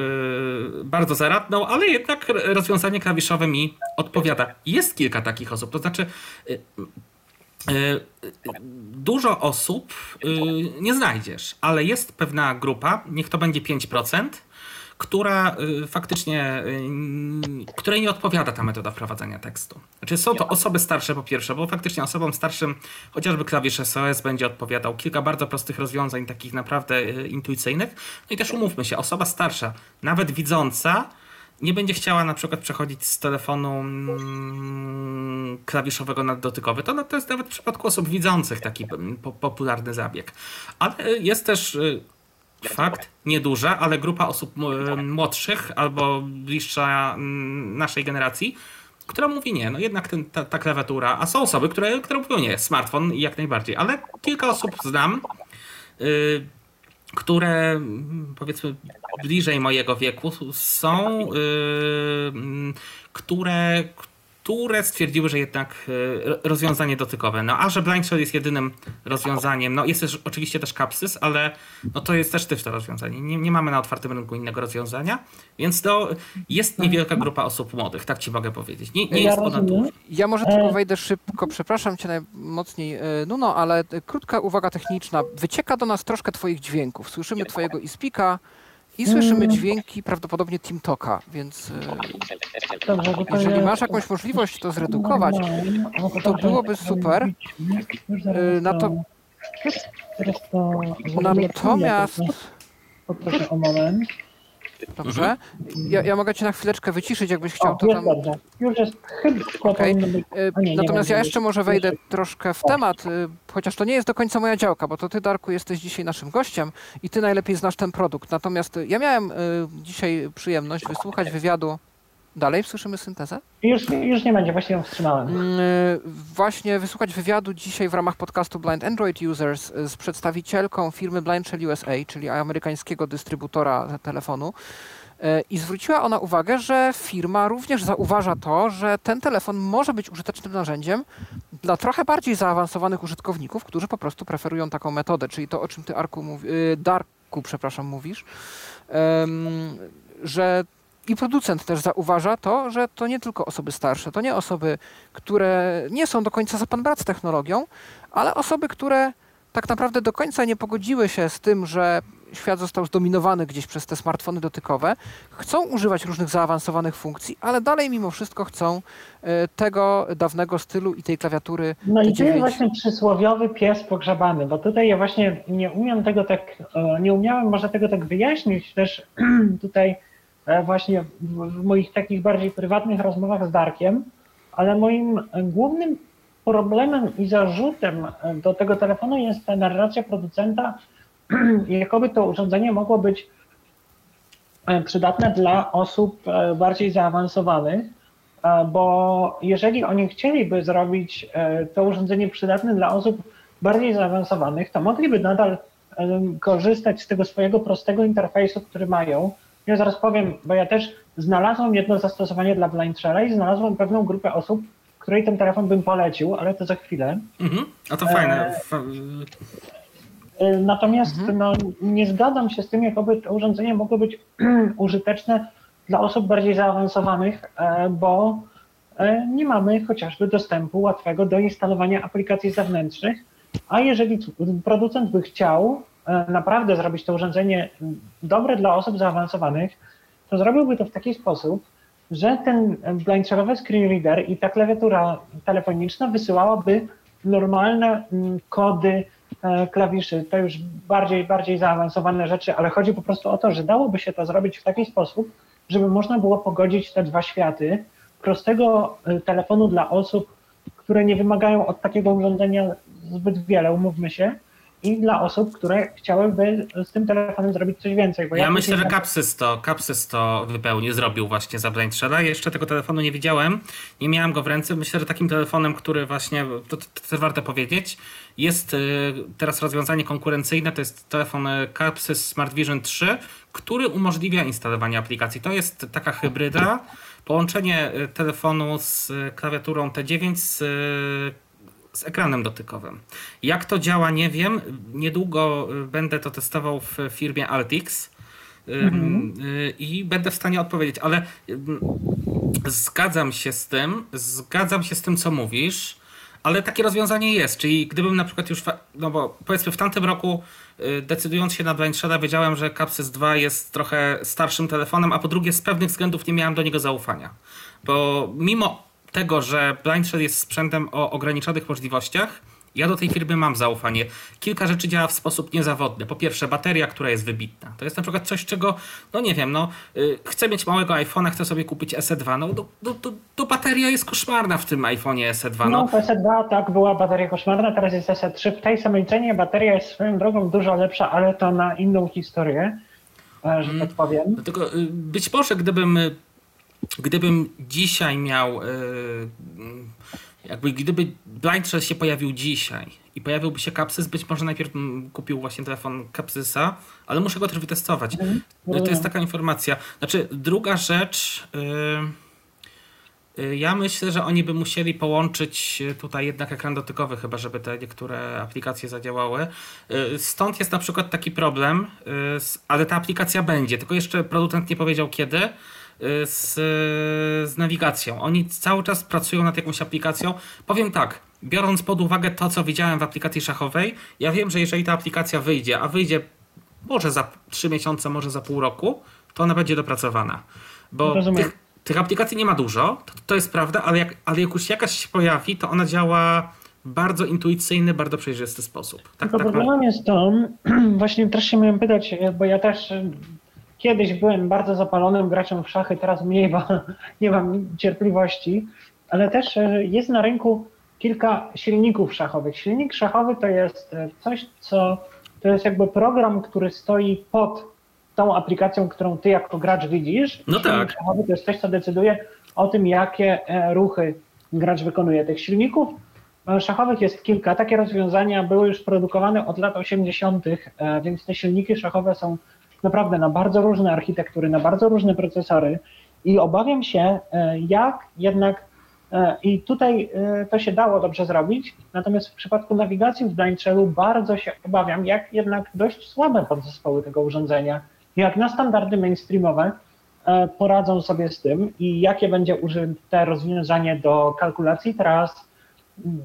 bardzo zaradną, ale jednak rozwiązanie klawiszowe mi odpowiada. Jest kilka takich osób, to znaczy dużo osób nie znajdziesz, ale jest pewna grupa, niech to będzie 5%, która y, faktycznie, y, której nie odpowiada ta metoda wprowadzania tekstu. Znaczy są to osoby starsze po pierwsze, bo faktycznie osobom starszym chociażby klawisz SOS będzie odpowiadał. Kilka bardzo prostych rozwiązań, takich naprawdę y, intuicyjnych. No i też umówmy się, osoba starsza, nawet widząca, nie będzie chciała na przykład przechodzić z telefonu mm, klawiszowego na dotykowy. To, to jest nawet w przypadku osób widzących taki mm, popularny zabieg. Ale jest też Fakt, nieduża, ale grupa osób młodszych albo bliższa naszej generacji, która mówi nie, no jednak ten, ta, ta, klawiatura, a są osoby, które, które mówią nie, smartfon jak najbardziej, ale kilka osób znam, y, które powiedzmy bliżej mojego wieku są, y, które, które stwierdziły, że jednak e, rozwiązanie dotykowe. No a że Blind Shell jest jedynym rozwiązaniem, no jest też oczywiście też Capsys, ale no to jest też też to rozwiązanie. Nie, nie mamy na otwartym rynku innego rozwiązania, więc to jest niewielka grupa osób młodych, tak ci mogę powiedzieć. Nie, nie jest ona duża. Ja może tylko e. wejdę szybko, przepraszam cię najmocniej, e, no ale krótka uwaga techniczna. Wycieka do nas troszkę twoich dźwięków. Słyszymy twojego iSpeaka, i słyszymy mm. dźwięki prawdopodobnie TeamTalka, więc e, Dobrze, jeżeli masz jakąś możliwość to zredukować, to byłoby super. E, na to, natomiast... Poproszę o moment. Dobrze. Ja, ja mogę cię na chwileczkę wyciszyć, jakbyś chciał. O, to tam... dobrze. Już jest chyba okay. nie, Natomiast nie ja jeszcze może wejdę troszkę w temat, y, chociaż to nie jest do końca moja działka, bo to ty, Darku, jesteś dzisiaj naszym gościem i ty najlepiej znasz ten produkt. Natomiast ja miałem y, dzisiaj przyjemność wysłuchać wywiadu Dalej słyszymy syntezę? Już, już nie będzie, właśnie ją wstrzymałem. Mm, właśnie wysłuchać wywiadu dzisiaj w ramach podcastu Blind Android Users z przedstawicielką firmy Blind Shell USA, czyli amerykańskiego dystrybutora telefonu. E, I zwróciła ona uwagę, że firma również zauważa to, że ten telefon może być użytecznym narzędziem dla trochę bardziej zaawansowanych użytkowników, którzy po prostu preferują taką metodę, czyli to, o czym ty, Arku, mówi, y, Darku, przepraszam, mówisz, że i producent też zauważa to, że to nie tylko osoby starsze, to nie osoby, które nie są do końca za pan brat z technologią, ale osoby, które tak naprawdę do końca nie pogodziły się z tym, że świat został zdominowany gdzieś przez te smartfony dotykowe, chcą używać różnych zaawansowanych funkcji, ale dalej mimo wszystko chcą e, tego dawnego stylu i tej klawiatury. No i to jest właśnie przysłowiowy pies pogrzebany, bo tutaj ja właśnie nie umiem tego tak, e, nie umiałem może tego tak wyjaśnić też tutaj właśnie w moich takich bardziej prywatnych rozmowach z Darkiem, ale moim głównym problemem i zarzutem do tego telefonu jest ta narracja producenta, jakoby to urządzenie mogło być e, przydatne dla osób e, bardziej zaawansowanych, bo jeżeli oni chcieliby zrobić to urządzenie przydatne dla osób bardziej zaawansowanych, to mogliby nadal korzystać z tego swojego prostego interfejsu, który mają, ja zaraz powiem, bo ja też znalazłem jedno zastosowanie dla Blind Shella i znalazłem pewną grupę osób, której ten telefon bym polecił, ale to za chwilę. Mhm. A to fajne. E, e, natomiast mhm. no, nie zgadzam się z tym, jakoby to urządzenie mogło być użyteczne dla osób bardziej zaawansowanych, e, bo nie mamy chociażby dostępu łatwego do instalowania aplikacji zewnętrznych, a jeżeli producent by chciał, E, naprawdę zrobić to urządzenie dobre dla osób zaawansowanych, to zrobiłby to w taki sposób, że ten blindshellowy screen reader i ta klawiatura telefoniczna wysyłałaby normalne mm, kody e, klawiszy. To już bardziej, bardziej zaawansowane rzeczy, ale chodzi po prostu o to, że dałoby się to zrobić w taki sposób, żeby można było pogodzić te dwa światy prostego e, telefonu dla osób, które nie wymagają od takiego urządzenia zbyt wiele, umówmy się, i dla osób, które chciałyby z tym telefonem zrobić coś więcej. ja, ja myślę, że Capsys to, Capsys to wypełni, zrobił właśnie za Shella. Jeszcze tego telefonu nie widziałem, nie miałem go w ręce. Myślę, że takim telefonem, który właśnie, to, to, to warto powiedzieć, jest y, teraz rozwiązanie konkurencyjne, to jest telefon y, Capsys Smart Vision 3, który umożliwia instalowanie aplikacji. To jest taka hybryda, połączenie y, telefonu z klawiaturą T9 z z ekranem dotykowym. Jak to działa, nie wiem. Niedługo y, będę to testował w firmie Altix. Mhm. Y, I będę w stanie odpowiedzieć, ale zgadzam się z tym, zgadzam się z tym, co mówisz, ale takie rozwiązanie jest. Czyli gdybym na przykład już, no bo powiedzmy w tamtym roku y, decydując się na Blind Shada wiedziałem, że Capsys 2 jest trochę starszym telefonem, a po drugie z pewnych względów nie miałem do niego zaufania. Bo mimo tego, że Blind Shell jest sprzętem o ograniczonych możliwościach, Ja do tej firmy mam zaufanie. Kilka rzeczy działa w sposób niezawodny. Po pierwsze, bateria, która jest wybitna. To jest na przykład coś, czego, no nie wiem, no, yy, chcę mieć małego iPhone'a, chcę sobie kupić SE2. No, to, to, to, to bateria jest koszmarna w tym iPhone'ie SE2. No, no SE2 tak, była bateria koszmarna, teraz jest SE3. W tej samej cenie bateria jest swoją drogą dużo lepsza, ale to na inną historię, że tak mm, powiem. Dlatego y, być może gdybym gdybym dzisiaj miał yy, jakby gdyby Blind Shell się pojawił dzisiaj i pojawiłby się Capsys, być może najpierw kupił właśnie telefon Capsysa, ale muszę go też wytestować. Mm. To jest taka informacja. Znaczy, druga rzecz. Yy, yy, ja myślę, że oni by musieli połączyć tutaj jednak ekran dotykowy, chyba żeby te niektóre aplikacje zadziałały. Stąd jest na przykład taki problem, ale ta aplikacja będzie, tylko jeszcze producent nie powiedział kiedy z, z nawigacją. Oni cały czas pracują nad jakąś aplikacją. Powiem tak, biorąc pod uwagę to, co widziałem w aplikacji szachowej, ja wiem, że jeżeli ta aplikacja wyjdzie, a wyjdzie może za 3 miesiące, może za pół roku, to ona będzie dopracowana. Bo tych, tych, aplikacji nie ma dużo, to, to jest prawda, ale jak, ale jak już jakaś się pojawi, to ona działa w bardzo intuicyjny, bardzo przejrzysty sposób. Tak, Tylko tak problemem jest to, właśnie też się miałem pytać, bo ja też Kiedyś byłem bardzo zapalonym graczem w szachy, teraz mniej, bo nie mam cierpliwości, ale też e, jest na rynku kilka silników szachowych. Silnik szachowy to jest e, coś, co to jest jakby program, który stoi pod tą aplikacją, którą ty jako gracz widzisz. No Silnik tak. szachowy to jest coś, co decyduje o tym, jakie e, ruchy gracz wykonuje. Tych silników szachowych jest kilka. Takie rozwiązania były już produkowane od lat 80., więc te silniki szachowe są naprawdę na bardzo różne architektury, na bardzo różne procesory i obawiam się, e, jak jednak e, i tutaj e, to się dało dobrze zrobić, natomiast w przypadku nawigacji w Daintrelu bardzo się obawiam, jak jednak dość słabe podzespoły tego urządzenia, jak na standardy mainstreamowe poradzą sobie z tym i jakie będzie użyte rozwiązanie do kalkulacji tras,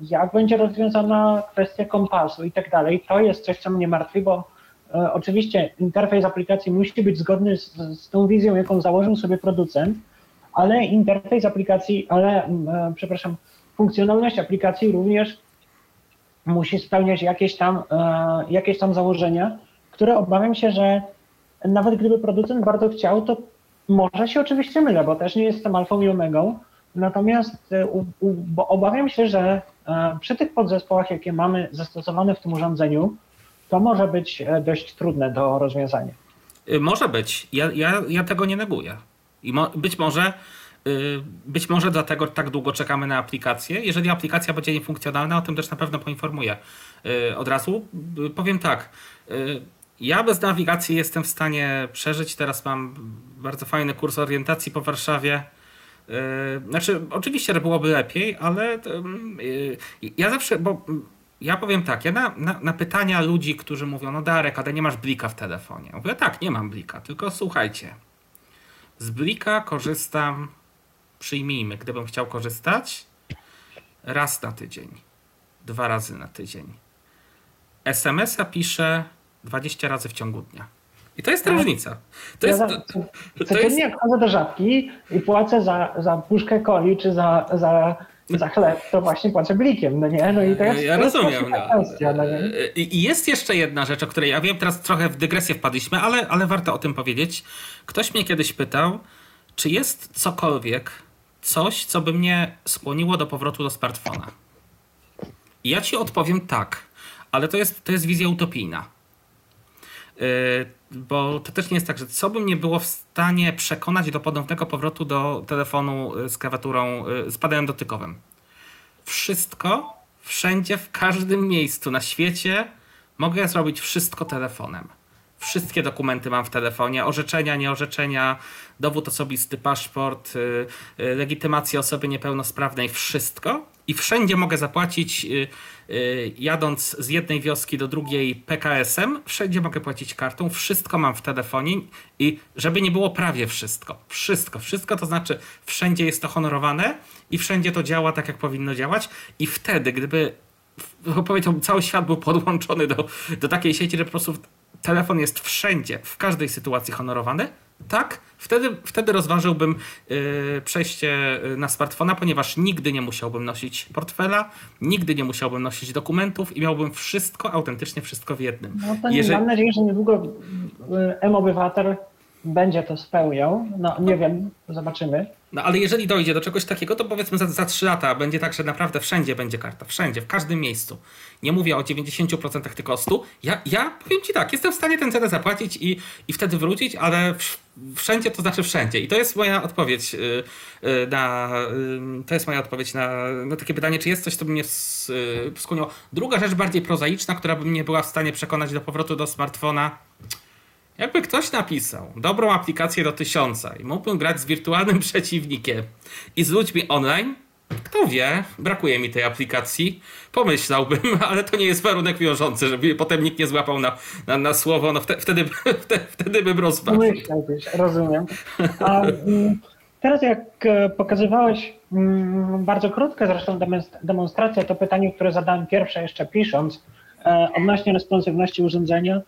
jak będzie rozwiązana kwestia kompasu i tak dalej. To jest coś, co mnie martwi, bo oczywiście interfejs aplikacji musi być zgodny z, z tą wizją, jaką założył sobie producent, ale interfejs aplikacji, ale e, przepraszam, funkcjonalność aplikacji również musi spełniać jakieś tam, e, jakieś tam założenia, które obawiam się, że nawet gdyby producent bardzo chciał, to może się oczywiście mylę, bo też nie jestem alfą i omegą, natomiast u, u, obawiam się, że przy tych podzespołach, jakie mamy zastosowane w tym urządzeniu, to może być e, dość trudne do rozwiązania. Y, może być. Ja, ja, ja tego nie neguję. I mo być może y, być może dlatego tak długo czekamy na aplikację. Jeżeli aplikacja będzie niefunkcjonalna, o tym też na pewno poinformuję y, od razu. Powiem tak. Ja bez nawigacji jestem w stanie przeżyć. Teraz mam bardzo fajny kurs orientacji po Warszawie. Znaczy, oczywiście, byłoby lepiej, ale ja zawsze, bo ja powiem tak, ja na, na, na, pytania ludzi, którzy mówią, no Darek, ale nie masz blika w telefonie. Ja mówię, tak, nie mam blika, tylko słuchajcie. Z blika korzystam, przyjmijmy, gdybym chciał korzystać, raz na tydzień, dwa razy na tydzień. SMS-a piszę 20 razy w ciągu dnia. I to jest ta różnica. To jest, to, to jest... jak chodzę do żabki i płacę za, za puszkę coli czy za, za za chleb to właśnie płacę blikiem, no nie? No i to jest, ja rozumiem. No. Kwestia, no I jest jeszcze jedna rzecz, o której ja wiem, teraz trochę w dygresję wpadliśmy, ale, ale warto o tym powiedzieć. Ktoś mnie kiedyś pytał, czy jest cokolwiek, coś, co by mnie skłoniło do powrotu do smartfona. I ja ci odpowiem tak, ale to jest, to jest wizja utopijna. Bo to też nie jest tak, że co by mnie było w stanie przekonać do ponownego powrotu do telefonu y, z klawiaturą, y, z padem dotykowym. Wszystko, wszędzie, w każdym miejscu na świecie mogę zrobić wszystko telefonem. Wszystkie dokumenty mam w telefonie, orzeczenia, nieorzeczenia, dowód osobisty, paszport, yy, legitymacja osoby niepełnosprawnej, wszystko. I wszędzie mogę zapłacić yy, Y, jadąc z jednej wioski do drugiej PKS-em, wszędzie mogę płacić kartą, wszystko mam w telefonie i żeby nie było prawie wszystko. Wszystko, wszystko to znaczy wszędzie jest to honorowane i wszędzie to działa tak, jak powinno działać i wtedy, gdyby powiedział, cały świat był podłączony do, do takiej sieci, że po prostu telefon jest wszędzie, w każdej sytuacji honorowany, tak, wtedy, wtedy rozważyłbym yy, przejście y, na smartfona, ponieważ nigdy nie musiałbym nosić portfela, nigdy nie musiałbym nosić dokumentów i miałbym wszystko, autentycznie wszystko w jednym. No to Jeżeli... mam nadzieję, że niedługo y, M-Obywatel będzie to spełniał. No nie wiem, zobaczymy. No ale jeżeli dojdzie do czegoś takiego, to powiedzmy za, za 3 lata będzie tak, że naprawdę wszędzie będzie karta. Wszędzie, w każdym miejscu. Nie mówię o 90%, tylko o 100%. Ja, ja powiem Ci tak, jestem w stanie tę cenę zapłacić i, i wtedy wrócić, ale wszędzie to znaczy wszędzie. I to jest moja odpowiedź y, y, na, y, to jest moja odpowiedź na, na takie pytanie, czy jest coś, co by mnie skłoniło. Druga rzecz bardziej prozaiczna, która by mnie była w stanie przekonać do powrotu do smartfona, jakby ktoś napisał dobrą aplikację do tysiąca i mógłbym grać z wirtualnym przeciwnikiem i z ludźmi online, kto wie, brakuje mi tej aplikacji. Pomyślałbym, ale to nie jest warunek wiążący, żeby potem nikt nie złapał na, na, na słowo. No wtedy, wtedy, bym rozważył. Myślałbyś, rozumiem. A, mm, teraz jak e, pokazywałeś mm, bardzo krótkę zresztą demonstrację, to pytanie, które zadałem pierwsze jeszcze pisząc, e, odnośnie responsywności urządzenia,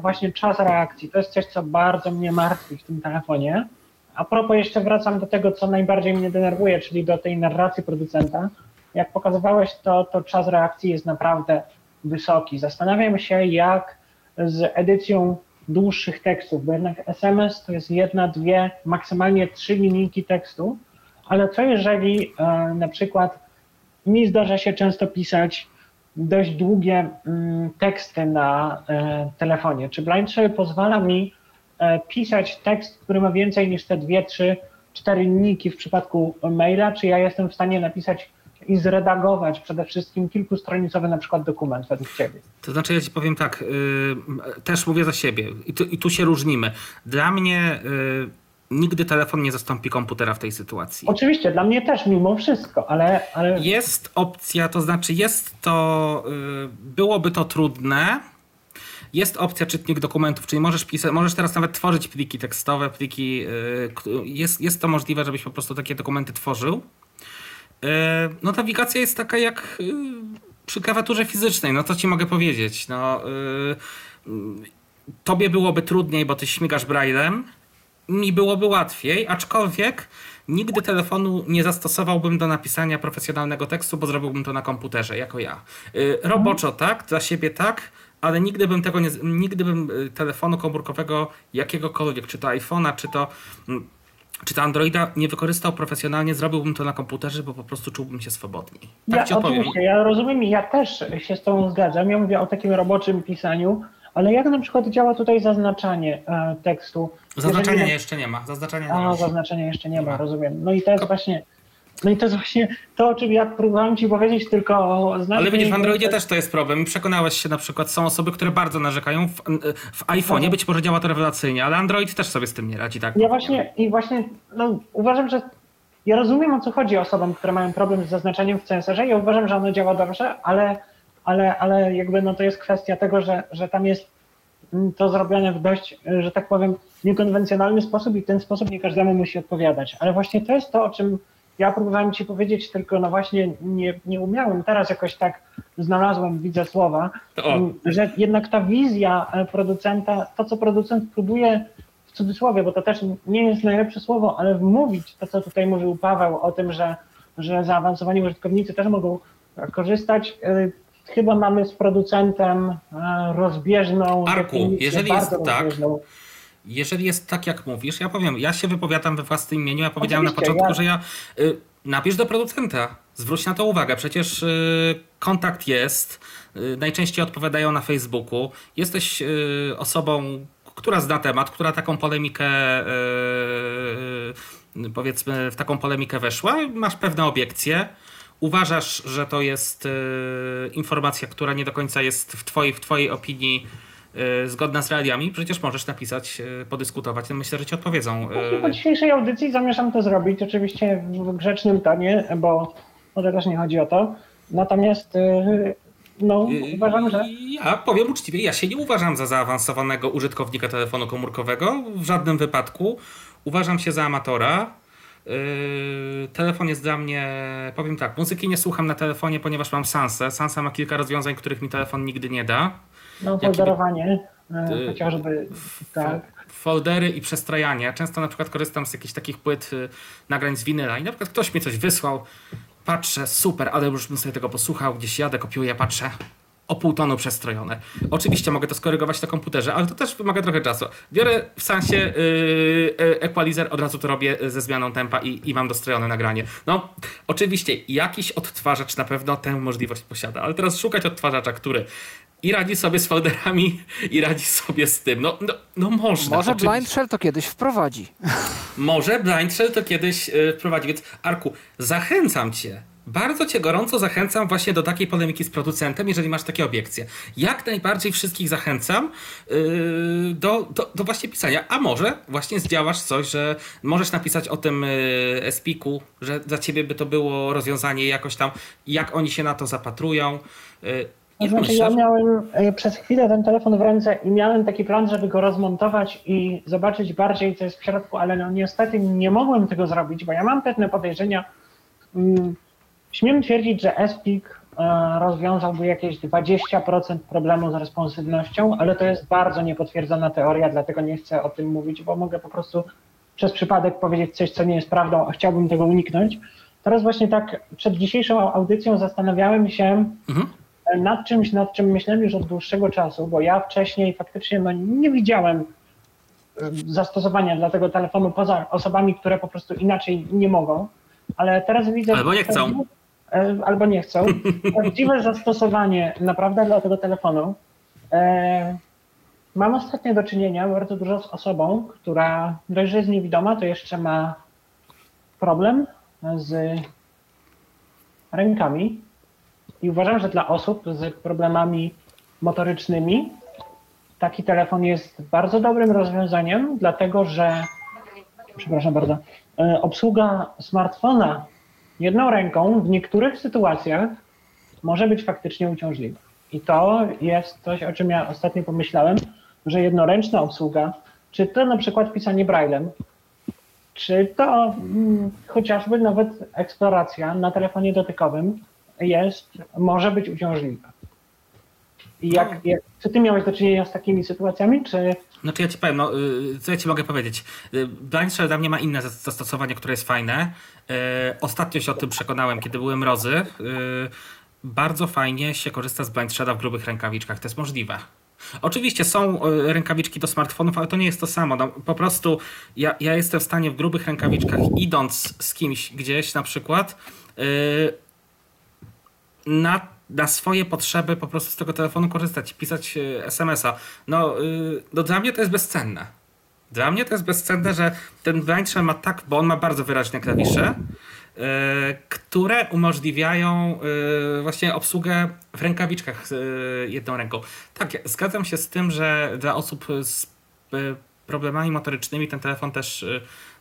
właśnie czas reakcji. To jest coś, co bardzo mnie martwi w tym telefonie. A propos, jeszcze wracam do tego, co najbardziej mnie denerwuje, czyli do tej narracji producenta. Jak pokazywałeś, to, to czas reakcji jest naprawdę wysoki. Zastanawiam się, jak z edycją dłuższych tekstów, bo jednak SMS to jest jedna, dwie, maksymalnie trzy linijki tekstu, ale co jeżeli e, na przykład mi zdarza się często pisać dość długie mm, teksty na e, telefonie. Czy BlindShell pozwala mi e, pisać tekst, który ma więcej niż te dwie, trzy, cztery linijki w przypadku maila, czy ja jestem w stanie napisać i zredagować przede wszystkim kilkustronicowy na przykład dokument według Ciebie? To znaczy ja Ci powiem tak, yy, też mówię za siebie i tu, i tu się różnimy. Dla mnie... Yy nigdy telefon nie zastąpi komputera w tej sytuacji. Oczywiście, dla mnie też mimo wszystko, ale. ale... Jest opcja, to znaczy jest to. Yy, byłoby to trudne. Jest opcja czytnik dokumentów, czyli możesz pisać, możesz teraz nawet tworzyć pliki tekstowe, pliki. Yy, jest, jest to możliwe, żebyś po prostu takie dokumenty tworzył. Yy, no nawigacja jest taka jak y, przy klawiaturze fizycznej, no co ci mogę powiedzieć? No, y, tobie byłoby trudniej, bo ty śmigasz braillem mi byłoby łatwiej, aczkolwiek nigdy telefonu nie zastosowałbym do napisania profesjonalnego tekstu, bo zrobiłbym to na komputerze, jako ja. Y, roboczo tak, dla siebie tak, ale nigdy bym tego nie, nigdy bym y, telefonu komórkowego jakiegokolwiek, czy to iPhone'a, czy to mm, czy to Androida nie wykorzystał profesjonalnie, zrobiłbym to na komputerze, bo po prostu czułbym się swobodniej. Tak ja, ci odpowiem. Oczywiście, ja rozumiem i ja też się z tą zgadzam. Ja mówię o takim roboczym pisaniu, ale jak na przykład działa tutaj zaznaczanie e, tekstu? Zaznaczenia Jeżeli... jeszcze nie ma. Zaznaczenia nie A, zaznaczenia jeszcze nie, nie ma, rozumiem. No i to jest właśnie. No i to jest właśnie to, o czym ja próbowałem ci powiedzieć, tylko Ale widzisz, w Androidzie też to jest problem. I przekonałeś się na przykład, są osoby, które bardzo narzekają. W, w iPhone'ie no. być może działa to rewelacyjnie, ale Android też sobie z tym nie radzi, tak? Ja właśnie i właśnie no, uważam, że ja rozumiem o co chodzi osobom, które mają problem z zaznaczeniem w CSR-ze. Ja uważam, że ono działa dobrze, ale ale, ale jakby no to jest kwestia tego, że, że tam jest to zrobione w dość, że tak powiem, niekonwencjonalny sposób i w ten sposób nie każdemu musi odpowiadać. Ale właśnie to jest to, o czym ja próbowałem Ci powiedzieć, tylko no właśnie nie, nie umiałem. Teraz jakoś tak znalazłem, widzę słowa, o. że jednak ta wizja producenta, to co producent próbuje w cudzysłowie, bo to też nie jest najlepsze słowo, ale wmówić to, co tutaj mówił Paweł o tym, że, że zaawansowani użytkownicy też mogą korzystać, y, chyba mamy z producentem e, rozbieżną. Arku, jeżeli jest tak. Jeżeli jest tak, jak mówisz, ja powiem, ja się wypowiadam we własnym imieniu. Ja powiedziałem Oczywiście, na początku, ja... że ja y, napisz do producenta. Zwróć na to uwagę. Przecież y, kontakt jest. Y, najczęściej odpowiadają na Facebooku. Jesteś y, osobą, która zna temat, która taką polemikę y, y, powiedzmy w taką polemikę weszła. Masz pewne obiekcje uważasz, że to jest y, informacja, która nie do końca jest w twojej, w twojej opinii y, zgodna z realiami, przecież możesz napisać, y, podyskutować. Myślę, że ci odpowiedzą. Po dzisiejszej audycji zamierzam to zrobić, oczywiście w grzecznym tonie, bo też nie chodzi o to. Natomiast no, uważam, że. Ja powiem uczciwie, ja się nie uważam za zaawansowanego użytkownika telefonu komórkowego w żadnym wypadku. Uważam się za amatora. Yy, telefon jest dla mnie, powiem tak, muzyki nie słucham na telefonie, ponieważ mam Sansę. Sansa ma kilka rozwiązań, których mi telefon nigdy nie da. No, folderowanie. y, chociażby tak. foldery i przestrajanie. Często na przykład korzystam z jakichś takich płyt y, nagrań z winyla i na przykład ktoś mi coś wysłał, patrzę, super, ale już bym sobie tego posłuchał, gdzieś jadę, kopiuję, patrzę, o pół tonu przestrojone. Oczywiście mogę to skorygować na komputerze, ale to też wymaga trochę czasu. Biorę w sensie yy, equalizer, od razu to robię ze zmianą tempa i, i mam dostrojone nagranie. No, oczywiście jakiś odtwarzacz na pewno tę możliwość posiada, ale teraz szukać odtwarzacza, który i radzi sobie z folderami, i radzi sobie z tym. No, no, no można. Może oczywiście. Blind Shell to kiedyś wprowadzi. Może Blind Shell to kiedyś yy, wprowadzi, więc Arku, zachęcam cię bardzo Cię gorąco zachęcam właśnie do takiej polemiki z producentem, jeżeli masz takie obiekcje. Jak najbardziej wszystkich zachęcam yy, do, do, do, właśnie pisania. A może właśnie zdziałasz coś, że możesz napisać o tym yy, że dla Ciebie by to było rozwiązanie jakoś tam, jak oni się na to zapatrują. Yy, ja znaczy, myślę, ja miałem yy, przez chwilę ten telefon w ręce i miałem taki plan, żeby go rozmontować i zobaczyć bardziej, co jest w środku, ale no niestety nie mogłem tego zrobić, bo ja mam pewne podejrzenia. Mm, Śmiem twierdzić, że SPIC e, rozwiązałby jakieś 20% problemu z responsywnością, ale to jest bardzo niepotwierdzona teoria, dlatego nie chcę o tym mówić, bo mogę po prostu przez przypadek powiedzieć coś, co nie jest prawdą, a chciałbym tego uniknąć. Teraz właśnie tak przed dzisiejszą audycją zastanawiałem się mhm. nad czymś, nad czym myślałem już od dłuższego czasu, bo ja wcześniej faktycznie no, nie widziałem e, zastosowania dla tego telefonu poza osobami, które po prostu inaczej nie mogą, ale teraz widzę... Albo nie chcą. E, albo nie chcą. Prawdziwe zastosowanie naprawdę dla tego telefonu. E, mam ostatnio do czynienia bardzo dużo z osobą, która dość, że jest niewidoma, to jeszcze ma problem z rękami. I uważam, że dla osób z problemami motorycznymi taki telefon jest bardzo dobrym rozwiązaniem, dlatego że, przepraszam bardzo, e, obsługa smartfona jedną ręką w niektórych sytuacjach może być faktycznie uciążliwa. I to jest coś, o czym ja ostatnio pomyślałem, że jednoręczna obsługa, czy to na przykład pisanie braillem, czy to hmm, chociażby nawet eksploracja na telefonie dotykowym jest, może być uciążliwa. Jak, no. jak, czy ty miałeś do czynienia z takimi sytuacjami, czy znaczy ja ci powiem, no, y, co ja ci mogę powiedzieć. Y, Shell dla mnie ma inne zastosowanie, które jest fajne. Y, ostatnio się o tym przekonałem, kiedy były mrozy. Bardzo fajnie się korzysta z Blind w grubych rękawiczkach. To jest możliwe. Oczywiście są rękawiczki do smartfonów, ale to nie jest to samo. No, po prostu ja, ja jestem w stanie w grubych rękawiczkach, idąc z kimś gdzieś na przykład, na na swoje potrzeby po prostu z tego telefonu korzystać, pisać e, SMS-a. No, no dla mnie to jest bezcenne. Dla mnie to jest bezcenne, że ten blind ma tak, bo on ma bardzo wyraźne klawisze, yy, które umożliwiają yy, właśnie obsługę w rękawiczkach jedną ręką. Tak, zgadzam się z tym, że dla osób z problemami motorycznymi ten telefon też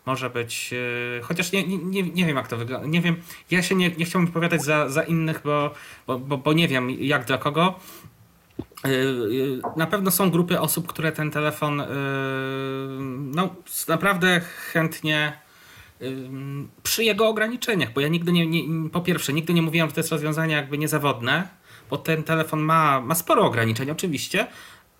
może być, e, chociaż nie, nie, nie wiem jak to wygląda, nie wiem, ja się nie, nie chciałbym wypowiadać za, za innych, bo, bo, bo, bo nie wiem jak dla kogo. E, e, na pewno są grupy osób, które ten telefon no, naprawdę chętnie przy jego ograniczeniach, bo ja nigdy nie, nie, po pierwsze, nigdy nie mówiłem, że to jest rozwiązanie jakby niezawodne, bo ten telefon ma, ma sporo ograniczeń oczywiście,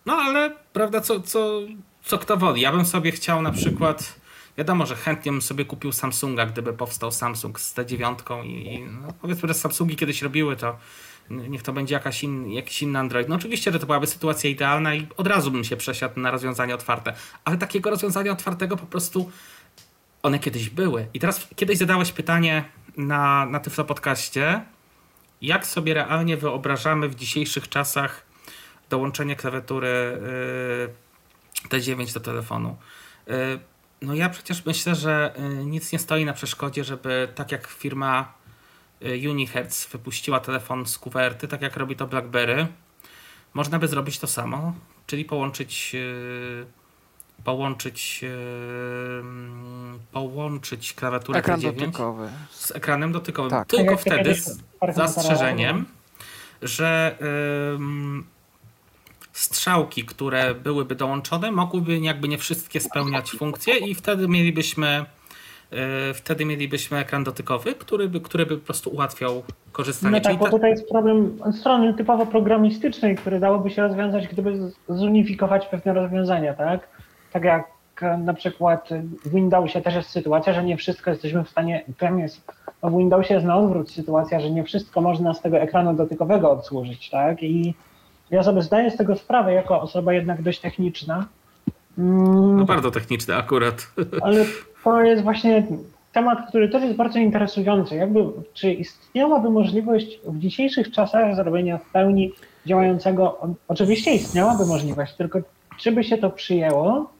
no ale prawda, co, co, co kto woli. Ja bym sobie chciał na przykład Wiadomo, że chętnie bym sobie kupił Samsunga, gdyby powstał Samsung z T9 i, no, powiedzmy, że Samsungi kiedyś robiły to. Niech to będzie jakaś in, jakiś inny Android. No oczywiście, że to byłaby sytuacja idealna i od razu bym się przesiadł na rozwiązanie otwarte. Ale takiego rozwiązania otwartego po prostu one kiedyś były. I teraz kiedyś zadałeś pytanie na, na Tyflo Podcaście, jak sobie realnie wyobrażamy w dzisiejszych czasach dołączenie klawiatury yy, T9 do telefonu. Yy, no ja przecież myślę, że y, nic nie stoi na przeszkodzie, żeby tak jak firma Unihertz wypuściła telefon z kuwerty, tak jak robi to BlackBerry, można by zrobić to samo, czyli połączyć y, połączyć połączyć klawiaturę Ekran T9 dotykowy. z ekranem dotykowym. Tak. Tylko tak wtedy z zastrzeżeniem, że strzałki, które byłyby dołączone, mogłyby jakby nie wszystkie spełniać funkcje i wtedy mielibyśmy wtedy mielibyśmy ekran dotykowy, który by, który by po prostu ułatwiał korzystanie. No tak, bo tutaj jest problem strony typowo programistycznej, który dałoby się rozwiązać, gdyby zunifikować pewne rozwiązania, tak? Tak jak na przykład w Windowsie też jest sytuacja, że nie wszystko jesteśmy w stanie, tam jest, w Windowsie jest na odwrót sytuacja, że nie wszystko można z tego ekranu dotykowego obsłużyć, tak? I ja sobie zdaję z tego sprawę jako osoba jednak dość techniczna. Mm, no bardzo techniczny akurat. Ale to jest właśnie temat, który też jest bardzo interesujący. Jakby, czy istniałaby możliwość w dzisiejszych czasach zrobienia w pełni działającego, oczywiście istniałaby możliwość, tylko czy by się to przyjęło?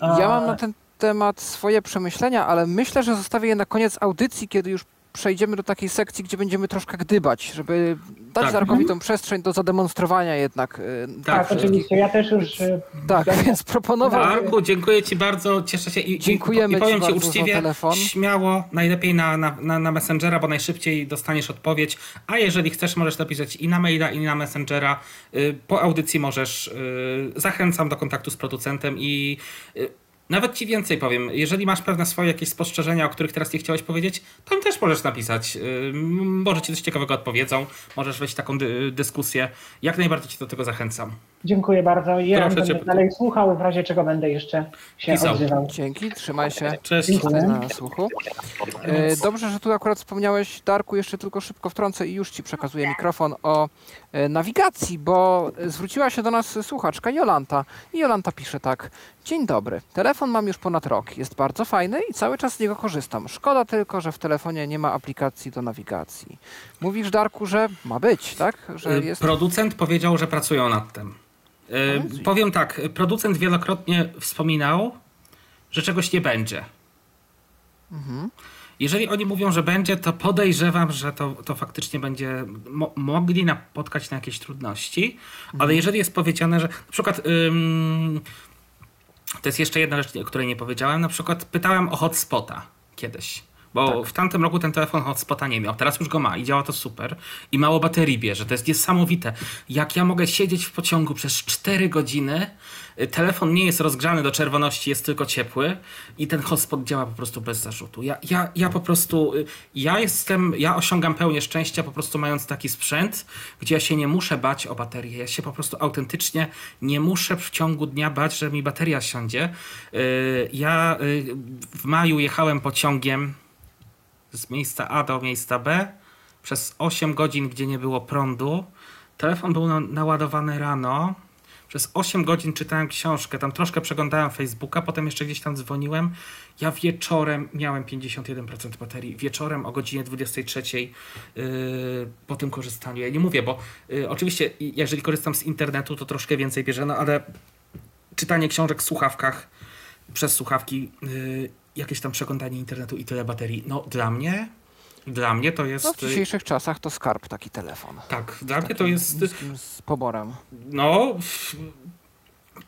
Ja mam na ten temat swoje przemyślenia, ale myślę, że zostawię je na koniec audycji, kiedy już przejdziemy do takiej sekcji, gdzie będziemy troszkę gdybać, żeby dać tak. Darkowi tą przestrzeń do zademonstrowania jednak. Y, tak, tak oczywiście. Ja też już... Y, tak, więc proponowałem... Darku, dziękuję Ci bardzo, cieszę się i, Dziękujemy i, powiem Ci, ci uczciwie, telefon. śmiało, najlepiej na, na, na, na Messengera, bo najszybciej dostaniesz odpowiedź, a jeżeli chcesz, możesz napisać i na maila, i na Messengera. Y, po audycji możesz, zachęcam do kontaktu z producentem i nawet ci więcej powiem. Jeżeli masz pewne swoje jakieś spostrzeżenia, o których teraz nie chciałeś powiedzieć, to im też możesz napisać. Może ci coś ciekawego odpowiedzą, możesz wejść w taką dy dyskusję. Jak najbardziej ci do tego zachęcam. Dziękuję bardzo. Ja Proszę będę cię... dalej słuchał, w razie czego będę jeszcze się Pisał. odzywał. Dzięki, trzymaj się. Cześć. Na słuchu. E, dobrze, że tu akurat wspomniałeś, Darku, jeszcze tylko szybko wtrącę i już ci przekazuję mikrofon o e, nawigacji, bo zwróciła się do nas słuchaczka Jolanta i Jolanta pisze tak. Dzień dobry. Telefon mam już ponad rok. Jest bardzo fajny i cały czas z niego korzystam. Szkoda tylko, że w telefonie nie ma aplikacji do nawigacji. Mówisz, Darku, że ma być, tak? Że y, jest... Producent powiedział, że pracują nad tym. Yy, powiem tak, producent wielokrotnie wspominał, że czegoś nie będzie. Mhm. Jeżeli oni mówią, że będzie, to podejrzewam, że to, to faktycznie będzie mo mogli napotkać na jakieś trudności, mhm. ale jeżeli jest powiedziane, że na przykład ym, to jest jeszcze jedna rzecz, o której nie powiedziałem. Na przykład pytałem o hotspota kiedyś. Bo tak. w tamtym roku ten telefon hotspota nie miał, teraz już go ma i działa to super. I mało baterii bierze, to jest niesamowite. Jak ja mogę siedzieć w pociągu przez 4 godziny, y, telefon nie jest rozgrzany do czerwoności, jest tylko ciepły i ten hotspot działa po prostu bez zarzutu. Ja, ja, ja po prostu, y, ja jestem, ja osiągam pełnię szczęścia po prostu mając taki sprzęt, gdzie ja się nie muszę bać o baterię. Ja się po prostu autentycznie nie muszę w ciągu dnia bać, że mi bateria siądzie. Y, ja w maju jechałem pociągiem z miejsca A do miejsca B przez 8 godzin, gdzie nie było prądu. Telefon był naładowany rano. Przez 8 godzin czytałem książkę, tam troszkę przeglądałem Facebooka, potem jeszcze gdzieś tam dzwoniłem. Ja wieczorem miałem 51% baterii. Wieczorem o godzinie 23 yy, po tym korzystaniu. Ja nie mówię, bo yy, oczywiście jeżeli korzystam z internetu, to troszkę więcej bierze, no ale czytanie książek w słuchawkach przez słuchawki yy, jakieś tam przeglądanie internetu i tyle baterii. No dla mnie, dla mnie to jest... No w dzisiejszych czasach to skarb taki telefon. Tak, dla mnie to jest... Z poborem. No,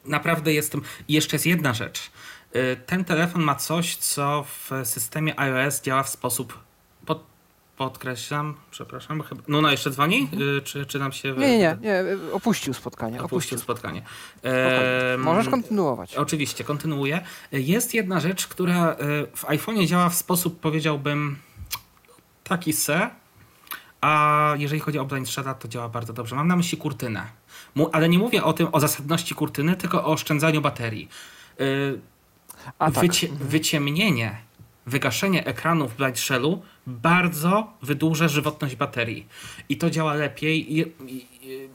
naprawdę jestem... I jeszcze jest jedna rzecz. Y, ten telefon ma coś, co w systemie iOS działa w sposób Podkreślam, przepraszam, chyba. No, no jeszcze dzwoni? Mhm. Czy, czy nam się. Nie, nie, nie, opuścił spotkanie. Opuścił, opuścił. spotkanie. Możesz kontynuować. Oczywiście, kontynuuję. Jest jedna rzecz, która e, w iPhone'ie działa w sposób, powiedziałbym, taki se, a jeżeli chodzi o Blind Shada, to działa bardzo dobrze. Mam na myśli kurtynę. Ale nie mówię o tym, o zasadności kurtyny, tylko o oszczędzaniu baterii. E, a, tak. Wycie, wyciemnienie wygaszenie ekranu w Blind Shellu bardzo wydłuża żywotność baterii. I to działa lepiej. I, i, i,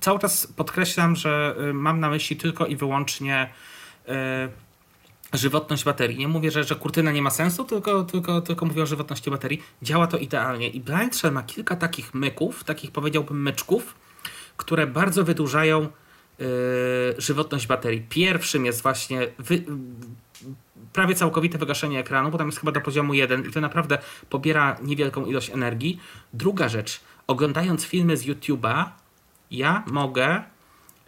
cały czas podkreślam, że y, mam na myśli tylko i wyłącznie y, żywotność baterii. Nie mówię, że, że kurtyna nie ma sensu, tylko, tylko, tylko mówię o żywotności baterii. Działa to idealnie. I Blind Shell ma kilka takich myków, takich powiedziałbym myczków, które bardzo wydłużają y, żywotność baterii. Pierwszym jest właśnie wy, prawie całkowite wygaszenie ekranu, bo tam jest chyba do poziomu 1 i to naprawdę pobiera niewielką ilość energii. Druga rzecz, oglądając filmy z YouTube'a, ja mogę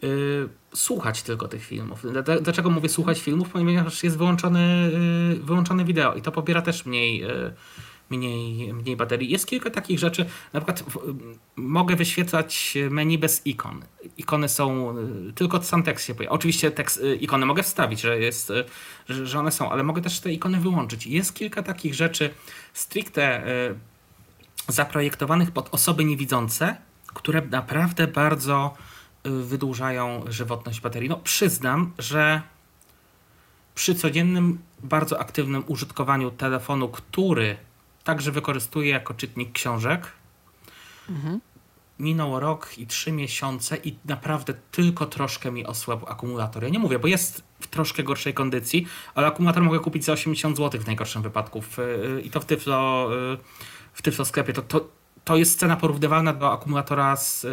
yy, słuchać tylko tych filmów. Dlaczego mówię słuchać filmów? Ponieważ jest wyłączony, yy, wyłączone wideo i to pobiera też mniej, yy, mniej, mniej baterii. Jest kilka takich rzeczy, na przykład mogę wyświetlać menu bez ikon. Ikony są, tylko sam tekst się pojawia. Oczywiście tekst, ikony mogę wstawić, że, jest, że, że one są, ale mogę też te ikony wyłączyć. Jest kilka takich rzeczy stricte zaprojektowanych pod osoby niewidzące, które naprawdę bardzo wydłużają żywotność baterii. No przyznam, że przy codziennym, bardzo aktywnym użytkowaniu telefonu, który także wykorzystuję jako czytnik książek, mhm. minął rok i trzy miesiące i naprawdę tylko troszkę mi osłabł akumulator. Ja nie mówię, bo jest w troszkę gorszej kondycji, ale akumulator mogę kupić za 80 zł w najgorszym wypadku w, i to w Tyflo, w Tyflo sklepie. To, to, to jest cena porównywalna do akumulatora z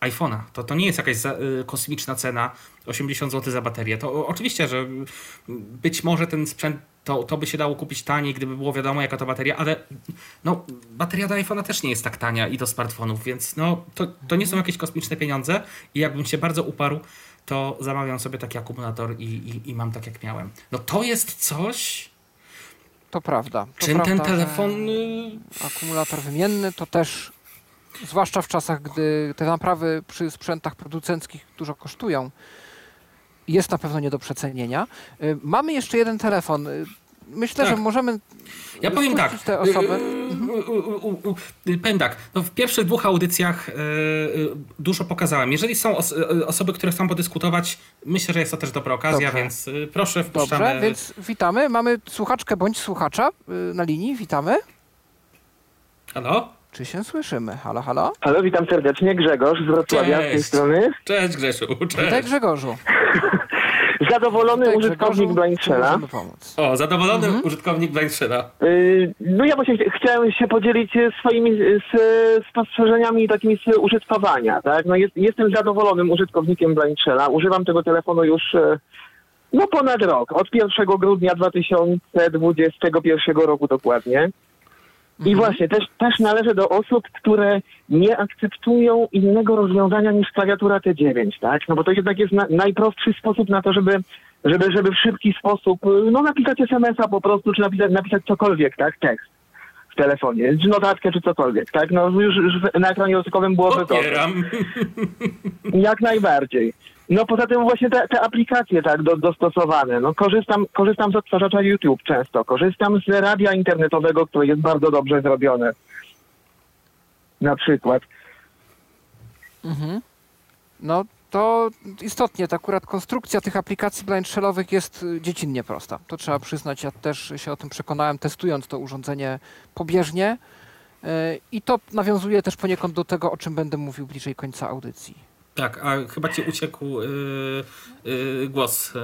iPhone'a. To, to nie jest jakaś za, y, kosmiczna cena 80 zł za baterię. To oczywiście, że być może ten sprzęt to, to by się dało kupić taniej, gdyby było wiadomo jaka to bateria, ale no, bateria do iPhone'a też nie jest tak tania i do smartfonów, więc no, to, to nie są jakieś kosmiczne pieniądze i jakbym się bardzo uparł, to zamawiam sobie taki akumulator i, i, i mam tak jak miałem. No to jest coś... To prawda. To czym prawda, ten telefon... Y, akumulator wymienny to też zwłaszcza w czasach, gdy te naprawy przy sprzętach producenckich dużo kosztują, jest na pewno nie do przecenienia. Y, mamy jeszcze jeden telefon. Y, myślę, tak. że możemy. Ja powiem tak. Te osoby. Mhm. Powiem tak. No w pierwszych dwóch audycjach dużo pokazałem. Jeżeli są osoby, które chcą podyskutować, myślę, że jest to też dobra okazja, Dobrze. więc proszę wpuszczamy. Dobrze, więc witamy. Mamy słuchaczkę bądź słuchacza na linii. Witamy. Halo? Czy się słyszymy? Halo, halo? Halo, witam serdecznie. Grzegorz z Wrocławia Cześć. z tej strony. Cześć Grzesiu, cześć. Witaj Grzegorzu. zadowolony Witaj, użytkownik Blindshella. O, zadowolony mhm. użytkownik Blindshella. Yy, no ja właśnie ch chciałem się podzielić swoimi z, spostrzeżeniami takimi z użytkowania. Tak? No jest, jestem zadowolonym użytkownikiem Blindshella. Używam tego telefonu już e, no ponad rok. Od 1 grudnia 2021 roku dokładnie. I mhm. właśnie, też, też należę do osób, które nie akceptują innego rozwiązania niż klawiatura T9, tak? No bo to jednak jest na, najprostszy sposób na to, żeby, żeby, żeby w szybki sposób, no napisać SMS-a po prostu, czy napisać, napisać cokolwiek, tak? Tekst w telefonie, czy notatkę, czy cokolwiek, tak? No już, już na ekranie dotykowym byłoby to. Jak najbardziej. No poza tym właśnie te, te aplikacje tak do, dostosowane. No korzystam, korzystam z odtwarzacza YouTube często, korzystam z radia internetowego, które jest bardzo dobrze zrobione. Na przykład. Mhm. No to istotnie, to akurat konstrukcja tych aplikacji blind shellowych jest y, dziecinnie prosta. To trzeba przyznać, ja też się o tym przekonałem, testując to urządzenie pobieżnie. Y, I to nawiązuje też poniekąd do tego, o czym będę mówił bliżej końca audycji. Tak, a chyba ci uciekł yy, yy, głos,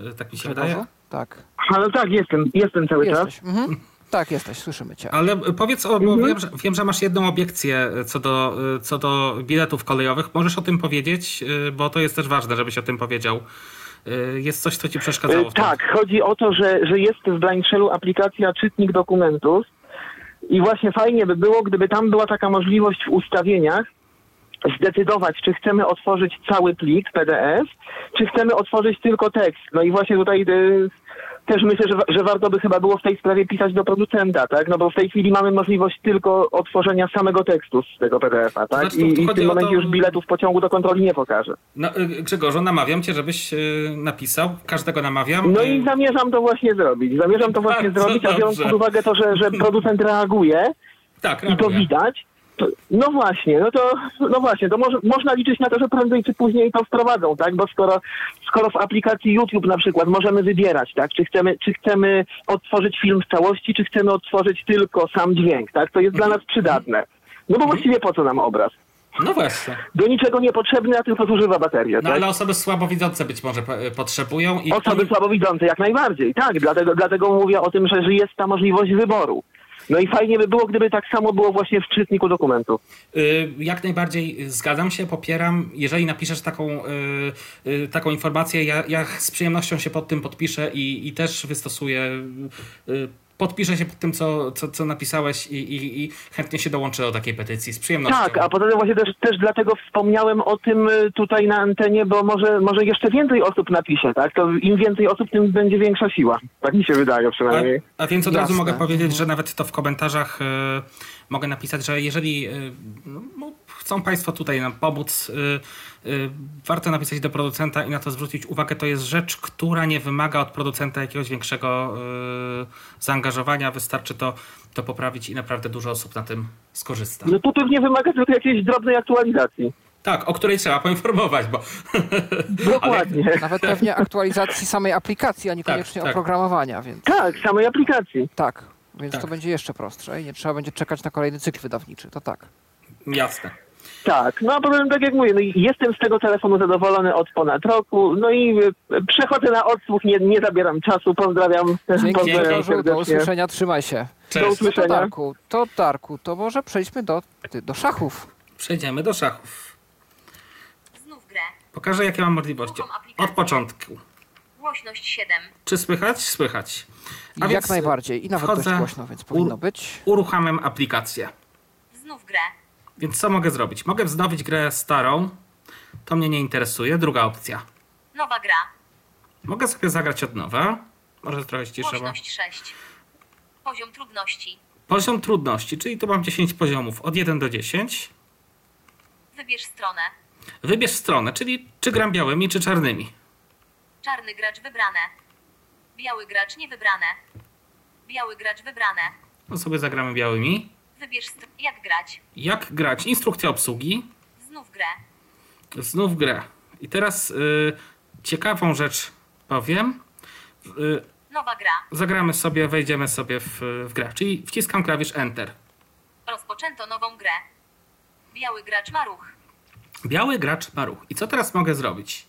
yy, tak mi się wydaje. Tak. Ale tak, jestem, jestem cały jesteś. czas. Mhm. Tak, jesteś, słyszymy cię. Ale powiedz, o, bo mhm. wiem, że, wiem, że masz jedną obiekcję co do, co do biletów kolejowych. Możesz o tym powiedzieć, bo to jest też ważne, żebyś o tym powiedział. Jest coś, co ci przeszkadzało? W tak, chodzi o to, że, że jest w Blindshellu aplikacja Czytnik Dokumentów i właśnie fajnie by było, gdyby tam była taka możliwość w ustawieniach, zdecydować, czy chcemy otworzyć cały plik PDF, czy chcemy otworzyć tylko tekst. No i właśnie tutaj y, też myślę, że, że warto by chyba było w tej sprawie pisać do producenta, tak? No bo w tej chwili mamy możliwość tylko otworzenia samego tekstu z tego PDF-a, tak? Znaczy, I, I, w tym momencie to... już biletów pociągu do kontroli nie pokaże. No, y, Grzegorzu, namawiam cię, żebyś y, napisał. Każdego namawiam. No i zamierzam to właśnie zrobić. Zamierzam to właśnie zrobić, a biorąc pod uwagę to, że, że producent reaguje, tak, i to widać, no właśnie, no to no właśnie, to może, można liczyć na to, że prędzej czy później to wprowadzą, tak? Bo skoro, skoro w aplikacji YouTube na przykład możemy wybierać, tak? Czy chcemy, czy chcemy odtworzyć film w całości, czy chcemy odtworzyć tylko sam dźwięk, tak? To jest dla nas przydatne. No bo właściwie po co nam obraz? No właśnie. Do niczego niepotrzebny, a tylko zużywa baterię. No tak? ale osoby słabowidzące być może potrzebują. I osoby słabowidzące jak najbardziej, tak. Dlatego, dlatego mówię o tym, że, że jest ta możliwość wyboru. No i fajnie by było, gdyby tak samo było właśnie w czytniku dokumentu. Y, jak najbardziej zgadzam się, popieram. Jeżeli napiszesz taką, y, y, taką informację, ja, ja z przyjemnością się pod tym podpiszę i, i też wystosuję podpiszę się pod tym, co, co, co napisałeś i, i, i chętnie się dołączę do takiej petycji z przyjemnością. Tak, a poza tym właśnie też, też dlatego wspomniałem o tym y, tutaj na antenie, bo może, może jeszcze więcej osób napisze, tak? To im więcej osób, tym będzie większa siła. Tak mi się wydaje A, przynajmniej. a więc od razu Jasne. mogę powiedzieć, że nawet to w komentarzach y, mogę napisać, że jeżeli y, no, chcą Państwo tutaj nam pomóc, y, y, warto napisać do producenta i na to zwrócić uwagę. To jest rzecz, która nie wymaga od producenta jakiegoś większego y, zaangażowania. Wystarczy to, to poprawić i naprawdę dużo osób na tym skorzysta. No to pewnie wymaga tylko jakiejś drobnej aktualizacji. Tak, o której trzeba poinformować, bo Dokładnie. Nawet pewnie aktualizacji samej aplikacji, a niekoniecznie Tak, tak. oprogramowania, więc Tak, samej aplikacji. tak. Więc Tak. to będzie jeszcze prostsze i nie trzeba będzie czekać na kolejny cykl wydawniczy. To tak. jasne. Tak, no a potem tak jak mówię, no jestem z tego telefonu zadowolony od ponad roku, no i y, przechodzę na odsłuch, nie, nie zabieram czasu, pozdrawiam. Dzięki pozdrawiam Grzegorzu, do usłyszenia, trzymaj się. Cześć. Do To usłyszenia. Darku, to Darku, to może przejdźmy do, do szachów. Przejdziemy do szachów. Znów grę. Pokażę, jakie mam możliwości. Od początku. Głośność 7. Czy słychać? Słychać. A Jak najbardziej i nawet wchodzę, dość głośno, więc powinno być. Uruchamiam aplikację. Znów grę. Więc co mogę zrobić? Mogę wznowić grę starą. To mnie nie interesuje. Druga opcja. Nowa gra. Mogę sobie zagrać od nowa. Może trochę ściszę, bo... Głośność 6. Poziom trudności. Poziom trudności, czyli tu mam 10 poziomów. Od 1 do 10. Wybierz stronę. Wybierz stronę, czyli czy gram białymi, czy czarnymi. Czarny gracz wybrane. Biały gracz niewybrane. Biały gracz wybrane. No sobie zagramy białymi. Wybierz jak grać. Jak grać? Instrukcja obsługi. Znów grę. Znów grę. I teraz y, ciekawą rzecz powiem. Y, Nowa gra. zagramy sobie, wejdziemy sobie w, w grę. Czyli wciskam klawisz Enter. Rozpoczęto nową grę. Biały gracz ma ruch. Biały gracz ma ruch. I co teraz mogę zrobić?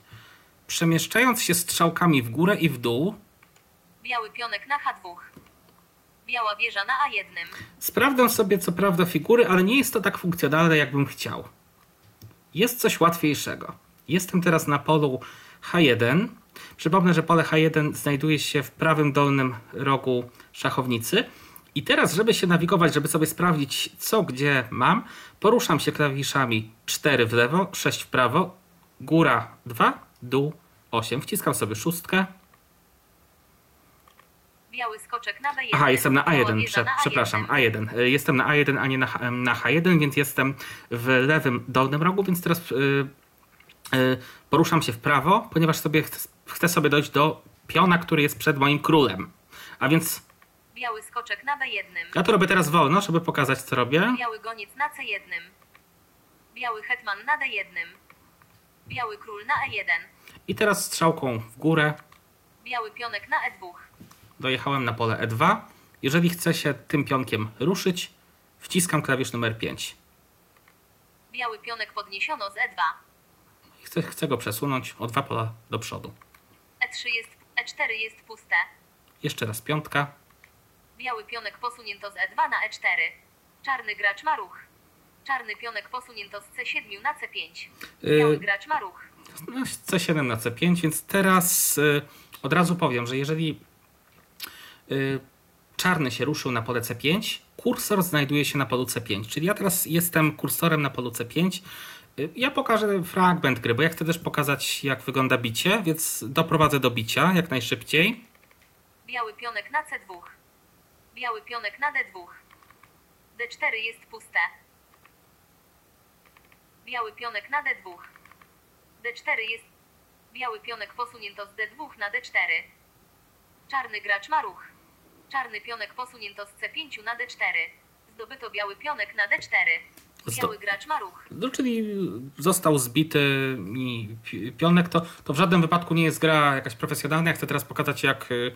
Przemieszczając się strzałkami w górę i w dół, Biały pionek na H2. Biała wieża na A1. sprawdzam sobie co prawda figury, ale nie jest to tak funkcjonalne, jakbym chciał. Jest coś łatwiejszego. Jestem teraz na polu H1. Przypomnę, że pole H1 znajduje się w prawym dolnym rogu szachownicy. I teraz, żeby się nawigować, żeby sobie sprawdzić, co gdzie mam, poruszam się klawiszami 4 w lewo, 6 w prawo, góra 2, dół 8. Wciskam sobie szóstkę. Biały skoczek na B1. Aha, jestem na Biała A1, wieża prze, na przepraszam, A1. A1. Y, Jestem na A1, a nie na, H- na H1, więc jestem w lewym dolnym rogu, więc teraz y, y, poruszam się w prawo, ponieważ sobie ch- chcę sobie dojść do piona, który jest przed moim królem. A więc Biały skoczek na B1. ja to robię teraz wolno, żeby pokazać, co robię. Biały goniec na C1. Biały hetman na D1. Biały król na E1. I teraz strzałką w górę Biały pionek na E2. Dojechałem na pole E2. Jeżeli chcę się tym pionkiem ruszyć, wciskam klawisz numer 5. Biały pionek podniesiono z E2. Chcę, chcę go przesunąć o dwa pola do przodu. E3 jest, E4 jest puste. Jeszcze raz piątka. Biały pionek posunięto z E2 na E4. Czarny gracz ma ruch. Czarny pionek posunięto z C7 na C5. Biały Y, gracz ma ruch. No, C7 na C5, więc teraz y, od razu powiem, że jeżeli czarny się ruszył na pole C5, kursor znajduje się na polu C5, czyli ja teraz jestem kursorem na polu C5. Y, ja pokażę fragment gry, bo ja chcę też pokazać, jak wygląda bicie, więc doprowadzę do bicia jak najszybciej. Biały pionek na C2. Biały pionek na D2. D4 jest puste. Biały pionek na D2. D4 jest. Biały pionek posunięto z D2 na D4. Czarny gracz ma ruch. Czarny pionek posunięto z C5 na D4. Zdobyto biały pionek na D4. Biały gracz ma ruch. No, czyli został zbity mi pi- pionek, to, to w żadnym wypadku nie jest gra jakaś profesjonalna. Ja chcę teraz pokazać, jak, y,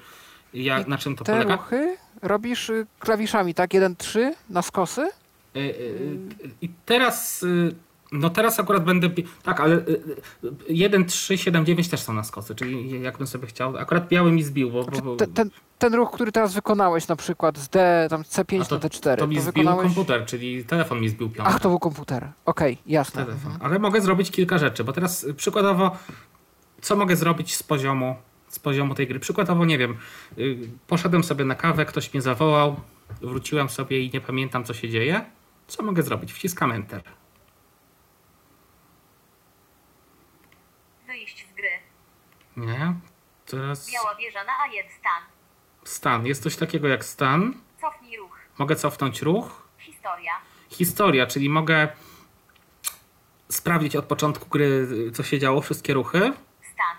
jak, na czym to Te polega. ruchy robisz y, klawiszami, tak? 1-3 na skosy? Y, I teraz, y, no teraz akurat będę, tak, ale y, y, 1, 3, 7, 9 też są na skosy, czyli jakbym sobie chciał, akurat biały mi zbił, bo, bo, bo Ten, ten, ten ruch, który teraz wykonałeś na przykład z D, tam C5 a to, na D4, to mi zbił wykonałeś... komputer, czyli telefon mi zbił piątek. Ach, to był komputer. Okej, jasne. Telefon. Ale mogę zrobić kilka rzeczy, bo teraz y, przykładowo, co mogę zrobić z poziomu z poziomu tej gry. Przykładowo, nie wiem, y, poszedłem sobie na kawę, ktoś mnie zawołał, wróciłem sobie i nie pamiętam, co się dzieje. Co mogę zrobić? Wciskam Enter. Wyjść z gry. Nie. Teraz Biała wieża na A1 stan. stan. Jest coś takiego jak stan. Cofnij ruch. Mogę cofnąć ruch. Historia. Historia, czyli mogę sprawdzić od początku gry, co się działo, wszystkie ruchy. Stan.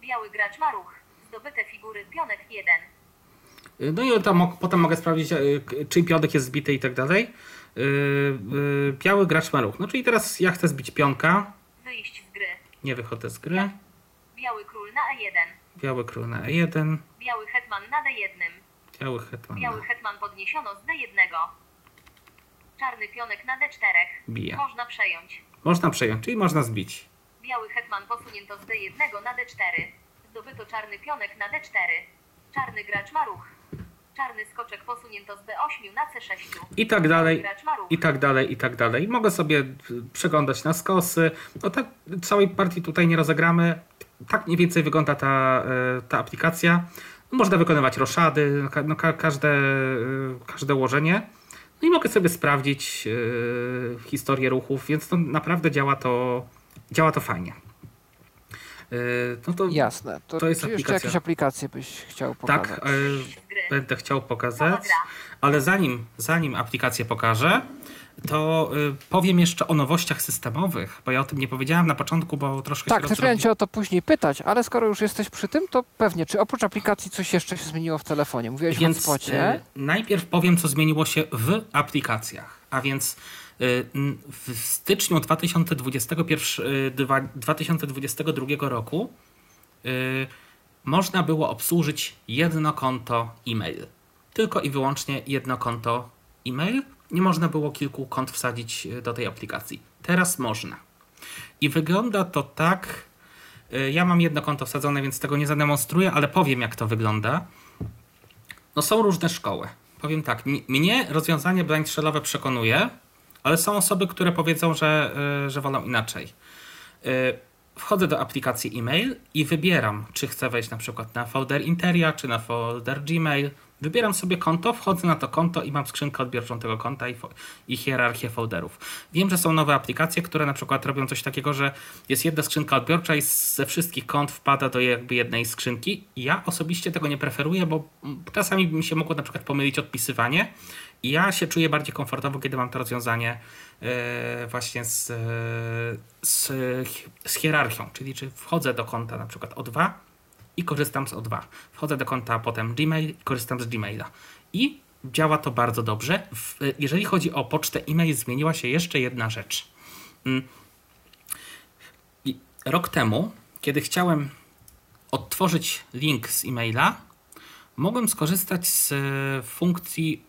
Biały gracz ma ruch. Zdobyte figury pionek 1. No i tam, potem mogę sprawdzić, k- czy pionek jest zbity i tak dalej. Y, y, Biały gracz ma ruch. No czyli teraz ja chcę zbić pionka. Wyjść z gry. Nie wychodzę z gry. Biały król na A1. Biały król na E1. Biały hetman na D1. Biały hetman Biały na hetman podniesiono z D1. Czarny pionek na D4. bije. Można przejąć. Można przejąć, czyli można zbić. Biały hetman posunięto z D1 na D4. Zdobyto czarny pionek na D4. Czarny gracz ma ruch. Czarny skoczek posunięto z D8 na C6. I tak dalej. I tak dalej, i tak dalej. Mogę sobie y, przeglądać na skosy. No tak całej partii tutaj nie rozegramy. Tak mniej więcej wygląda ta, y, ta aplikacja. Można wykonywać roszady, no, ka- no, ka- każde, y, każde ułożenie. No i mogę sobie sprawdzić y, historię ruchów, więc to naprawdę działa to, działa to fajnie. Y, No to Jasne. To, To jest czy jeszcze aplikacja. jakieś aplikacje byś chciał pokazać? tak, y, Z gry. będę chciał pokazać. Ale zanim, zanim aplikację pokażę, to y, powiem jeszcze o nowościach systemowych, bo ja o tym nie powiedziałem na początku, bo troszkę Tak, się miałem rozrobi- cię o to później pytać, ale skoro już jesteś przy tym, to pewnie, czy oprócz aplikacji coś jeszcze się zmieniło w telefonie? Mówiłeś Więc o hotspocie. y, najpierw powiem, co zmieniło się w aplikacjach. A więc y, w styczniu 2021, y, dwa- 2022 roku można było obsłużyć jedno konto e-mail. Tylko i wyłącznie jedno konto e-mail. Nie można było kilku kont wsadzić y, do tej aplikacji. Teraz można. I wygląda to tak. y, Ja mam jedno konto wsadzone, więc tego nie zademonstruję, ale powiem, jak to wygląda. No są różne szkoły. Powiem tak, mnie rozwiązanie blind shellowe przekonuje, ale są osoby, które powiedzą, że, y, że wolą inaczej. Wchodzę do aplikacji e-mail i wybieram, czy chcę wejść na przykład na folder Interia, czy na folder Gmail. Wybieram sobie konto, wchodzę na to konto i mam skrzynkę odbiorczą tego konta i, i hierarchię folderów. Wiem, że są nowe aplikacje, które na przykład robią coś takiego, że jest jedna skrzynka odbiorcza i ze wszystkich kont wpada do jakby jednej skrzynki. Ja osobiście tego nie preferuję, bo czasami mi się mogło na przykład pomylić odpisywanie i ja się czuję bardziej komfortowo, kiedy mam to rozwiązanie e, właśnie z, e, z, z hierarchią, czyli czy wchodzę do konta na przykład O2 i korzystam z O2. Wchodzę do konta potem Gmail i korzystam z Gmaila. I działa to bardzo dobrze. W, jeżeli chodzi o pocztę e-mail, zmieniła się jeszcze jedna rzecz. Mm. Rok temu, kiedy chciałem odtworzyć link z e-maila, mogłem skorzystać z e, funkcji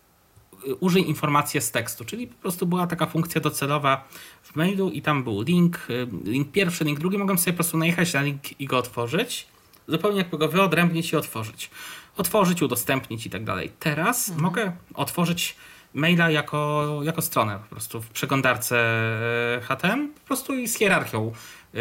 y, użyj informację z tekstu, czyli po prostu była taka funkcja docelowa w mailu i tam był link, y, link pierwszy, link drugi, mogłem sobie po prostu najechać na link i go otworzyć, zupełnie jakby go wyodrębnić i otworzyć. Otworzyć, udostępnić i tak dalej. Teraz mogę otworzyć maila jako, jako stronę po prostu w przeglądarce e, HTML, po prostu i z hierarchią. e,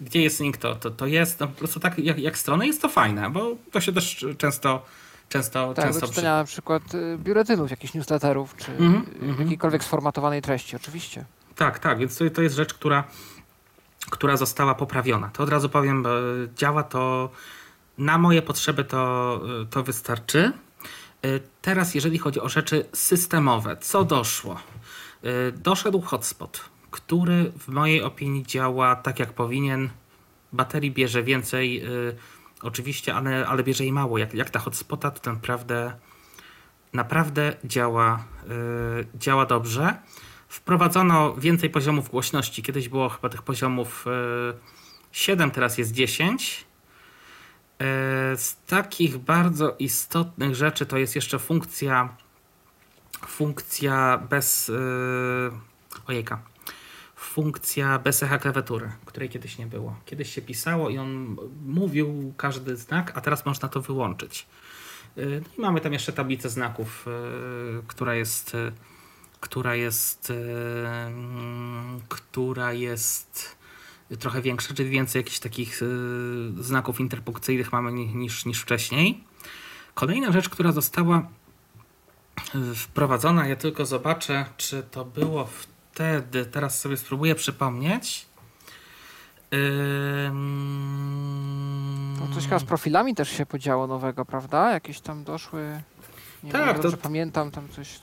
Gdzie jest link, to, to, to jest. No, po prostu tak jak, jak stronę jest to fajne, bo to się też często często, Tak, do często czytania na przykład y, biuletynów, jakichś newsletterów, czy Mhm, y, mhm. jakiejkolwiek sformatowanej treści, oczywiście. Tak, tak, więc to, to jest rzecz, która, która została poprawiona. To od razu powiem, działa to na moje potrzeby, to, to wystarczy. Y, Teraz, jeżeli chodzi o rzeczy systemowe, co doszło? Y, Doszedł hotspot, który w mojej opinii działa tak, jak powinien. Baterii bierze więcej, y, oczywiście, ale, ale bierze jej mało. Jak, jak ta hotspota, to naprawdę naprawdę działa, y, działa dobrze. Wprowadzono więcej poziomów głośności. Kiedyś było chyba tych poziomów y, 7, teraz jest 10. Y, Z takich bardzo istotnych rzeczy to jest jeszcze funkcja funkcja bez y, ojejka funkcja bez echa klawiatury, której kiedyś nie było. Kiedyś się pisało i on mówił każdy znak, a teraz można to wyłączyć. No i mamy tam jeszcze tablicę znaków, która jest, która jest, y, mm, która jest trochę większe, czyli więcej jakichś takich y, znaków interpunkcyjnych mamy niż, niż wcześniej. Kolejna rzecz, która została y, wprowadzona, ja tylko zobaczę, czy to było wtedy, teraz sobie spróbuję przypomnieć. To coś chyba z profilami też się podziało nowego, prawda? Jakieś tam doszły. Nie tak, wiem, to... pamiętam tam coś.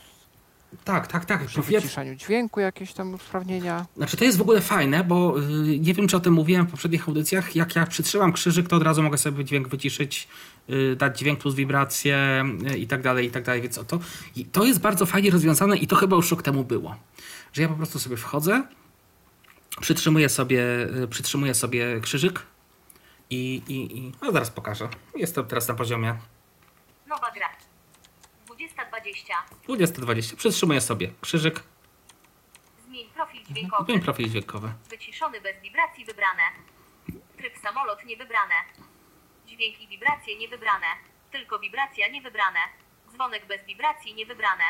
Tak, tak, tak. Przy wyciszaniu dźwięku jakieś tam usprawnienia. Znaczy to jest w ogóle fajne, bo yy, nie wiem, czy o tym mówiłem w poprzednich audycjach. Jak ja przytrzymam krzyżyk, to od razu mogę sobie dźwięk wyciszyć, yy, dać dźwięk plus wibrację yy, i tak dalej, i tak dalej. Więc o to, i to jest bardzo fajnie rozwiązane i to chyba już rok temu było. Że ja po prostu sobie wchodzę, przytrzymuję sobie, przytrzymuję sobie krzyżyk i, i, i no zaraz pokażę. Jestem teraz na poziomie Nowa gra. 2020. 2020. Przytrzymuję sobie krzyżyk. Zmień profil dźwiękowy. Zmień profil dźwiękowy. Wyciszony bez wibracji wybrane. Tryb samolot nie wybrane. Dźwięk i wibracje nie wybrane. Tylko wibracja nie wybrane. Dzwonek bez wibracji nie wybrane.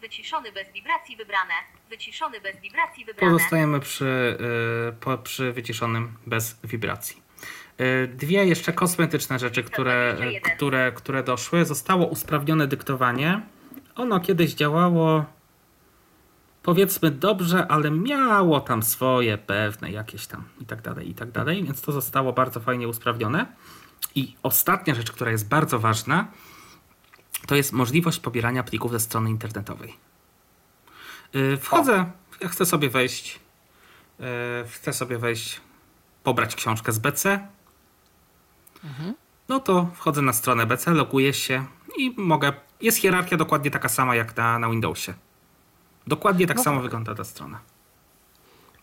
Wyciszony bez wibracji wybrane. Wyciszony bez wibracji wybrane. Pozostajemy przy, yy, po, przy wyciszonym bez wibracji. Yy, Dwie jeszcze kosmetyczne rzeczy, które, które, które doszły. Zostało usprawnione dyktowanie. Ono kiedyś działało powiedzmy dobrze, ale miało tam swoje pewne jakieś tam i tak dalej, i tak dalej, więc to zostało bardzo fajnie usprawnione. I ostatnia rzecz, która jest bardzo ważna, to jest możliwość pobierania plików ze strony internetowej. Yy, Wchodzę, ja chcę sobie wejść, yy, chcę sobie wejść, pobrać książkę z BC. No to wchodzę na stronę BC, loguję się i mogę. Jest hierarchia dokładnie taka sama jak na, na Windowsie. Dokładnie tak No samo tak. wygląda ta strona.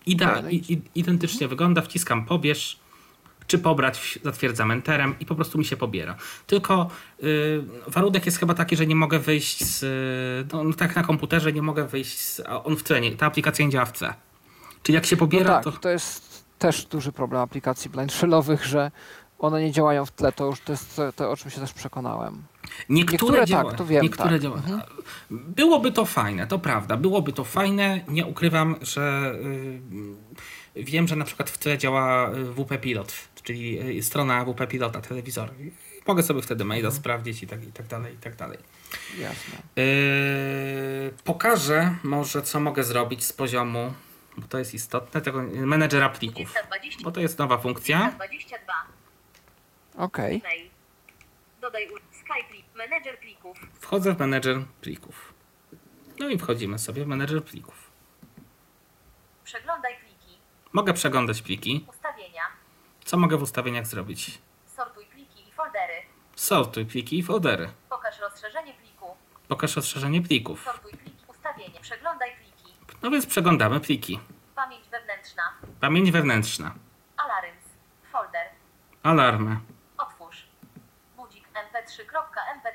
Ida, no i- identycznie wygląda, wciskam pobierz, czy pobrać, zatwierdzam enterem i po prostu mi się pobiera. Tylko y, warunek jest chyba taki, że nie mogę wyjść z. No, no tak na komputerze nie mogę wyjść z. a On w C, nie, ta aplikacja nie działa w C. Czyli jak się No pobiera, tak, to. to jest też duży problem aplikacji blind shellowych, że one nie działają w tle. To już to jest to, to o czym się też przekonałem. Niektóre, Niektóre działa, tak, to wiem, Niektóre tak. działa. Byłoby to fajne, to prawda. Byłoby to fajne. Nie ukrywam, że y, wiem, że na przykład w tle działa y, WP Pilot, czyli y, strona WP Pilota telewizora. Mogę sobie wtedy maila sprawdzić i tak, i tak dalej, i tak dalej. Jasne. Yy, pokażę może, co mogę zrobić z poziomu, bo to jest istotne, tego menedżera plików. 2020. Bo to jest nowa funkcja. 22. Okej. Mail. Dodaj u... Skype. Menedżer plików. Wchodzę w menedżer plików. No i wchodzimy sobie w menedżer plików. Przeglądaj pliki. Mogę przeglądać pliki. Ustawienia. Co mogę w ustawieniach zrobić? Sortuj pliki i foldery. Sortuj pliki i foldery. Pokaż rozszerzenie pliku. Pokaż rozszerzenie plików. Sortuj pliki. Ustawienie. Przeglądaj pliki. No więc przeglądamy pliki. Pamięć wewnętrzna. Pamięć wewnętrzna. Alarms. Folder. Alarmy. Otwórz. Budzik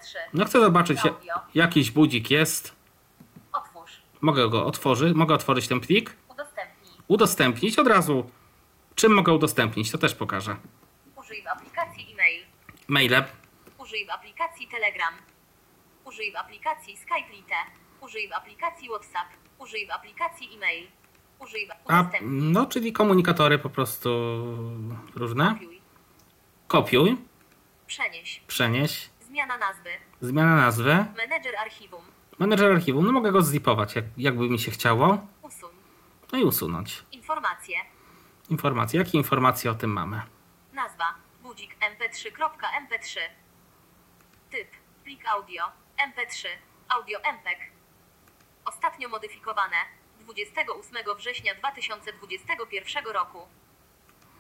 mp3.mp3. No chcę zobaczyć, Audio. jakiś budzik jest. Otwórz. Mogę go otworzyć. Mogę otworzyć ten plik. Udostępnij. Udostępnić od razu. Czym mogę udostępnić? To też pokażę. Użyj w aplikacji e-mail. Maile. Użyj w aplikacji Telegram. Użyj w aplikacji Skype Lite. Użyj w aplikacji WhatsApp. Użyj w aplikacji e-mail. Użyj w A, no, czyli komunikatory po prostu różne. Kopiuj. Kopiuj, Przenieś. przenieś, Zmiana nazwy. zmiana nazwy, Menedżer archiwum. menedżer archiwum. No mogę go zlipować, jak, jakby mi się chciało. Usuń. No i usunąć. Informacje. Informacje. Jakie informacje o tym mamy? Nazwa. Budzik mp3.mp3. Typ. Plik audio. mp3. Audio MPEG. Ostatnio modyfikowane. 28 września 2021 roku.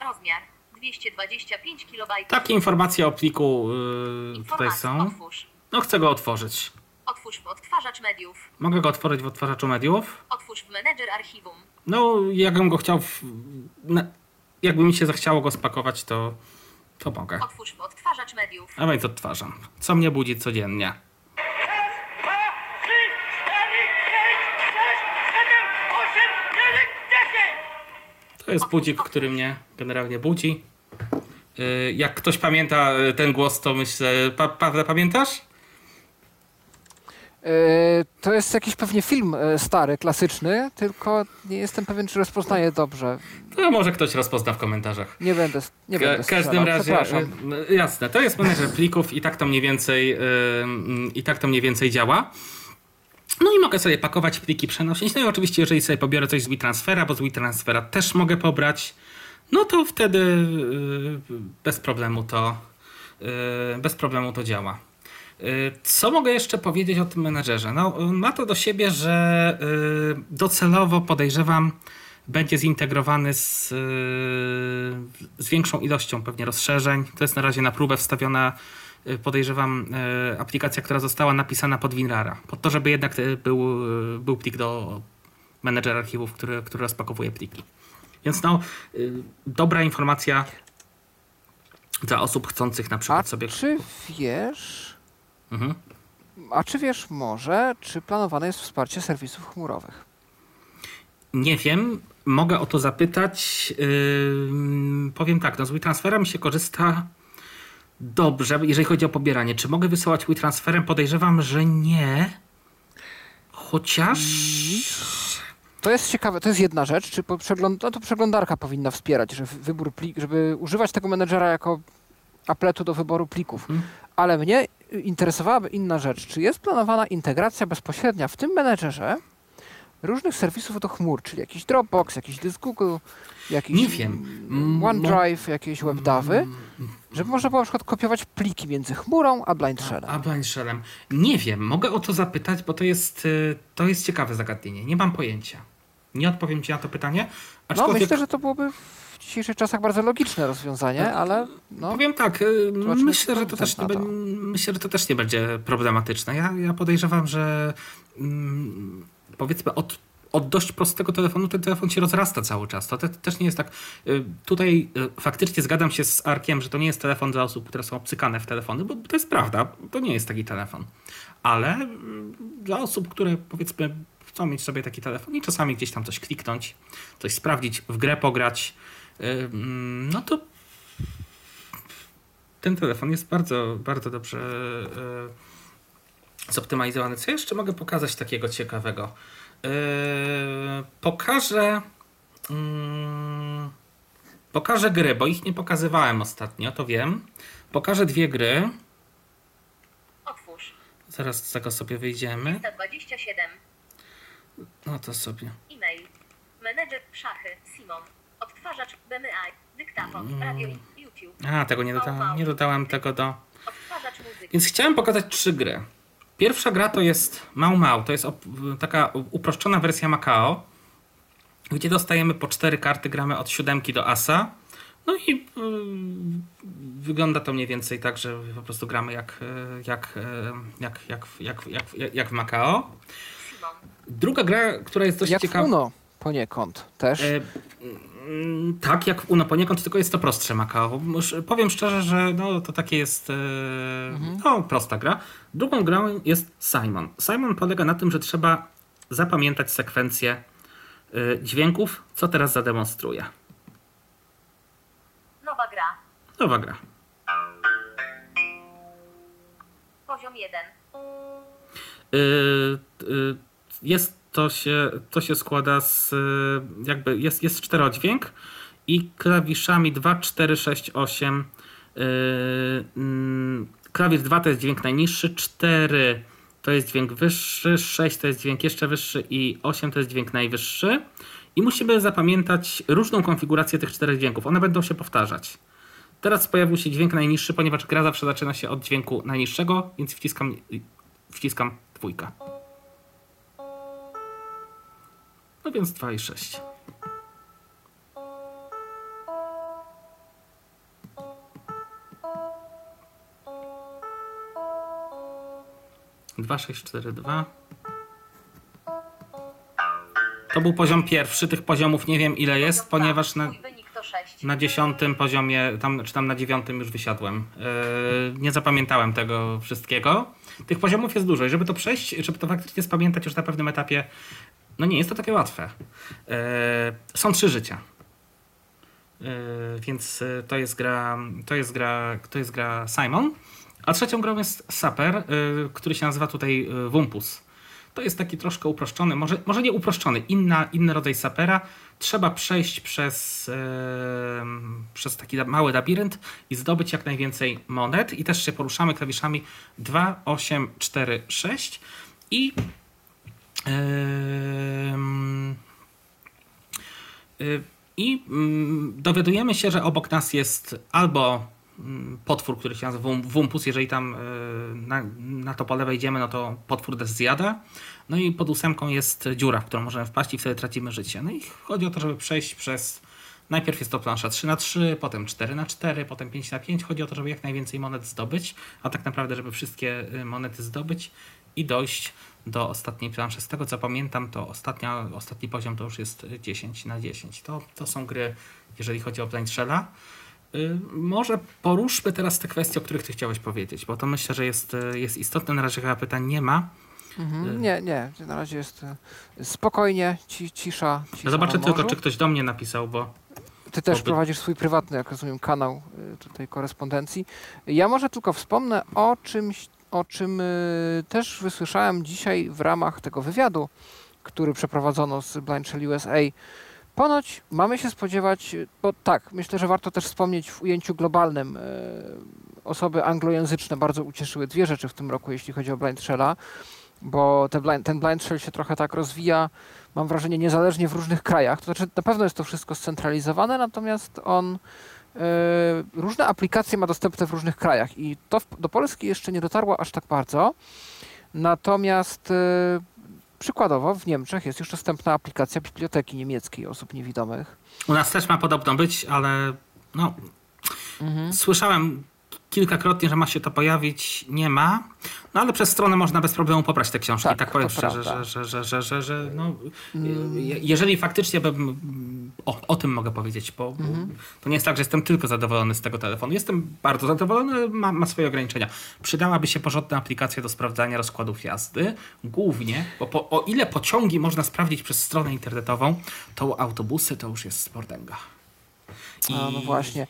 Rozmiar. 225 KB. Takie informacje o pliku yy, tutaj są. Otwórz. No chcę go otworzyć. Otwórz w odtwarzacz mediów. Mogę go otworzyć w odtwarzaczu mediów. Otwórz w menedżer archiwum. No, jakbym go chciał. W, na, jakby mi się zachciało go spakować, to, to mogę. Otwórz w odtwarzacz mediów. A więc odtwarzam. Co mnie budzi codziennie? To jest budzik, który mnie generalnie budzi. Yy, Jak ktoś pamięta y, ten głos, to myślę. Pa, Pawle, pamiętasz? to jest jakiś pewnie film e, stary, klasyczny, tylko nie jestem pewien, czy rozpoznaję dobrze. To może ktoś rozpozna w komentarzach. Nie będę. Nie będę w każdym razie, e, jasne, to jest menedżer plików i tak to mniej więcej, yy, i tak to mniej więcej działa. No i mogę sobie pakować pliki, przenosić. No i oczywiście, jeżeli sobie pobiorę coś z WeTransfera, bo z WeTransfera też mogę pobrać, no to wtedy yy, bez problemu to, yy, bez problemu to działa. Y, co mogę jeszcze powiedzieć o tym menedżerze? No, ma to do siebie, że y, docelowo podejrzewam, będzie zintegrowany z, y, z większą ilością pewnie rozszerzeń. To jest na razie na próbę wstawiona, podejrzewam, aplikacja, która została napisana pod WinRara. Po to, żeby jednak był, był plik do menedżera archiwów, który, który rozpakowuje pliki. Więc no, dobra informacja dla osób chcących na przykład A sobie. Czy wiesz, Mhm. A czy wiesz może, czy planowane jest wsparcie serwisów chmurowych? Nie wiem, mogę o to zapytać. Yy, powiem tak, no z WeTransferem się korzysta dobrze, jeżeli chodzi o pobieranie. Czy mogę wysyłać WeTransferem? Podejrzewam, że nie. Chociaż... To jest ciekawe, to jest jedna rzecz, czy przegląd no to przeglądarka powinna wspierać, że wybór plik, żeby używać tego menedżera jako apletu do wyboru plików. Hmm. Ale mnie interesowałaby inna rzecz. Czy jest planowana integracja bezpośrednia w tym menedżerze różnych serwisów do chmur, czyli jakiś Dropbox, jakiś dysk Google, jakiś Nie wiem. OneDrive, jakieś WebDAVy, żeby można było na przykład kopiować pliki między chmurą a Blind Shellem. A Blind Shellem. Nie wiem, mogę o to zapytać, bo to jest, y, to jest ciekawe zagadnienie. Nie mam pojęcia. Nie odpowiem ci na to pytanie. No, aczkolwiek... No myślę, że to byłoby w dzisiejszych czasach bardzo logiczne rozwiązanie, no, ale. No, powiem tak, y, myślę, że to też nie to. myślę, że to też nie będzie problematyczne. Ja, ja podejrzewam, że mm, powiedzmy od od dość prostego telefonu ten telefon się rozrasta cały czas. To te, też nie jest tak. Y, tutaj y, faktycznie zgadzam się z Arkiem, że to nie jest telefon dla osób, które są obcykane w telefony, bo to jest prawda. To nie jest taki telefon. Ale dla osób, które powiedzmy chcą mieć sobie taki telefon i czasami gdzieś tam coś kliknąć, coś sprawdzić, w grę pograć, no to ten telefon jest bardzo, bardzo dobrze zoptymalizowany. Co jeszcze mogę pokazać takiego ciekawego? E, pokażę. Mm, pokażę gry, bo ich nie pokazywałem ostatnio, to wiem. Pokażę dwie gry. Otwórz. Zaraz z tego sobie wyjdziemy. 27. No to sobie. E-mail. Menedżer szachy. Simon. Odtwarzacz BMI, dyktafon, mm. radio, YouTube. A, tego nie dodałem, nie dodałem tego do... Więc chciałem pokazać trzy gry. Pierwsza gra to jest Mau Mau, to jest taka uproszczona wersja Macao, gdzie dostajemy po cztery karty, gramy od siódemki do asa. No i yy, wygląda to mniej więcej tak, że po prostu gramy jak, jak, jak, jak, jak, jak, jak w Macao. Druga gra, która jest dość jak ciekawa. Poniekąd też. E, Mm, tak, jak Uno poniekąd, tylko jest to prostsze Macao. Powiem szczerze, że no, to takie jest e, mhm. no, prosta gra. Drugą grą jest Simon. Simon polega na tym, że trzeba zapamiętać sekwencję e, dźwięków, co teraz zademonstruję. Nowa gra. Nowa gra. Poziom 1. E, jest to się, to się składa z jakby jest, jest czterodźwięk i klawiszami 2, 4, 6, 8. Yy, klawisz 2 to jest dźwięk najniższy, 4 to jest dźwięk wyższy, 6 to jest dźwięk jeszcze wyższy i 8 to jest dźwięk najwyższy. I musimy zapamiętać różną konfigurację tych czterech dźwięków. One będą się powtarzać. Teraz pojawił się dźwięk najniższy, ponieważ gra zawsze zaczyna się od dźwięku najniższego, więc wciskam, wciskam dwójkę. No więc 2 i 6. Dwa, sześć, cztery, dwa. To był poziom pierwszy. Tych poziomów nie wiem ile jest, ponieważ na, na dziesiątym poziomie, tam, czy tam na dziewiątym już wysiadłem. Yy, nie zapamiętałem tego wszystkiego. Tych poziomów jest dużo i żeby to przejść, żeby to faktycznie spamiętać już na pewnym etapie, no nie jest to takie łatwe. E, są trzy życia. E, więc e, to jest gra, to jest gra, to jest gra Simon. A trzecią grą jest Saper, który się nazywa tutaj Wumpus. To jest taki troszkę uproszczony, może, może nie uproszczony, inna, inny rodzaj sapera. Trzeba przejść przez, przez taki mały labirynt i zdobyć jak najwięcej monet. I też się poruszamy klawiszami 2, 8, 4, 6 i i mm, dowiadujemy się, że obok nas jest albo mm, potwór, który się nazywa Wumpus, jeżeli tam e, na, na to pole wejdziemy, no to potwór des zjada. No i pod ósemką jest dziura, w którą możemy wpaść i wtedy tracimy życie. No i chodzi o to, żeby przejść przez Najpierw jest to plansza 3 na 3 potem 4 na 4 potem 5 na 5 Chodzi o to, żeby jak najwięcej monet zdobyć, a tak naprawdę, żeby wszystkie y, monety zdobyć i dojść do ostatniej planszy. Z tego co pamiętam, to ostatnia, ostatni poziom to już jest 10 na 10. To, to są gry, jeżeli chodzi o Blind Shella. Yy, może poruszmy teraz te kwestie, o których ty chciałeś powiedzieć, bo to myślę, że jest, y, jest istotne. Na razie chyba pytań nie ma. Mhm. Y, nie, nie, na razie jest y, spokojnie, ci, cisza. cisza Zobaczę tylko, czy ktoś do mnie napisał, bo. Ty też prowadzisz swój prywatny, jak rozumiem, kanał tutaj korespondencji. Ja może tylko wspomnę o czymś, o czym też wysłyszałem dzisiaj w ramach tego wywiadu, który przeprowadzono z Blind Shell USA. Ponoć mamy się spodziewać, bo tak, myślę, że warto też wspomnieć w ujęciu globalnym. Osoby anglojęzyczne bardzo ucieszyły dwie rzeczy w tym roku, jeśli chodzi o Blind Shella bo blind, ten blind shell się trochę tak rozwija, mam wrażenie, niezależnie w różnych krajach. To znaczy, na pewno jest to wszystko scentralizowane, natomiast on y, różne aplikacje ma dostępne w różnych krajach i to do Polski jeszcze nie dotarło aż tak bardzo. Natomiast y, przykładowo w Niemczech jest już dostępna aplikacja biblioteki niemieckiej osób niewidomych. U nas też ma podobno być, ale no, mhm. słyszałem kilkakrotnie, że ma się to pojawić, nie ma. No ale przez stronę można bez problemu pobrać te książki. Tak, tak powiem szczerze, że, że, że, że, że, że no, mm. jeżeli faktycznie bym, o, o tym mogę powiedzieć, bo mhm. to nie jest tak, że jestem tylko zadowolony z tego telefonu. Jestem bardzo zadowolony, ma, ma swoje ograniczenia. Przydałaby się porządna aplikacja do sprawdzania rozkładów jazdy, głównie, bo po, o ile pociągi można sprawdzić przez stronę internetową, to autobusy to już jest sportęga. I... A, no właśnie.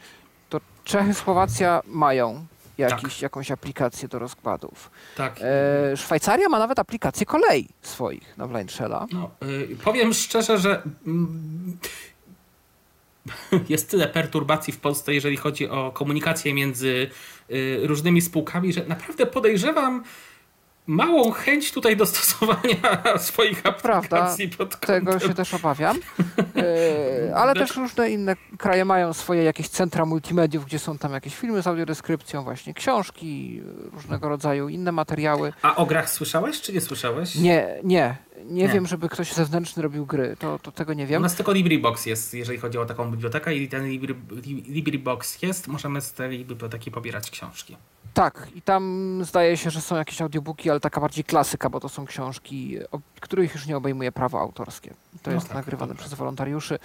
Czechy, Słowacja mają jakiś, tak. jakąś aplikację do rozkładów. Tak. E, Szwajcaria ma nawet aplikację kolei swoich na Blindshella. No, y, powiem szczerze, że mm, jest tyle perturbacji w Polsce, jeżeli chodzi o komunikację między y, różnymi spółkami, że naprawdę podejrzewam, małą chęć tutaj dostosowania swoich aplikacji Prawda, pod kątem. tego się też obawiam. E, ale też różne inne kraje mają swoje jakieś centra multimediów, gdzie są tam jakieś filmy z audiodeskrypcją, właśnie książki, różnego rodzaju inne materiały. A o grach słyszałeś, czy nie słyszałeś? Nie, nie. Nie, nie. wiem, żeby ktoś zewnętrzny robił gry, to, to tego nie wiem. U nas tylko LibriBox jest, jeżeli chodzi o taką bibliotekę i ten Libri, LibriBox jest, możemy z tej biblioteki pobierać książki. Tak, i tam zdaje się, że są jakieś audiobooki, ale taka bardziej klasyka, bo to są książki, których już nie obejmuje prawo autorskie. To no jest tak, nagrywane przez wolontariuszy.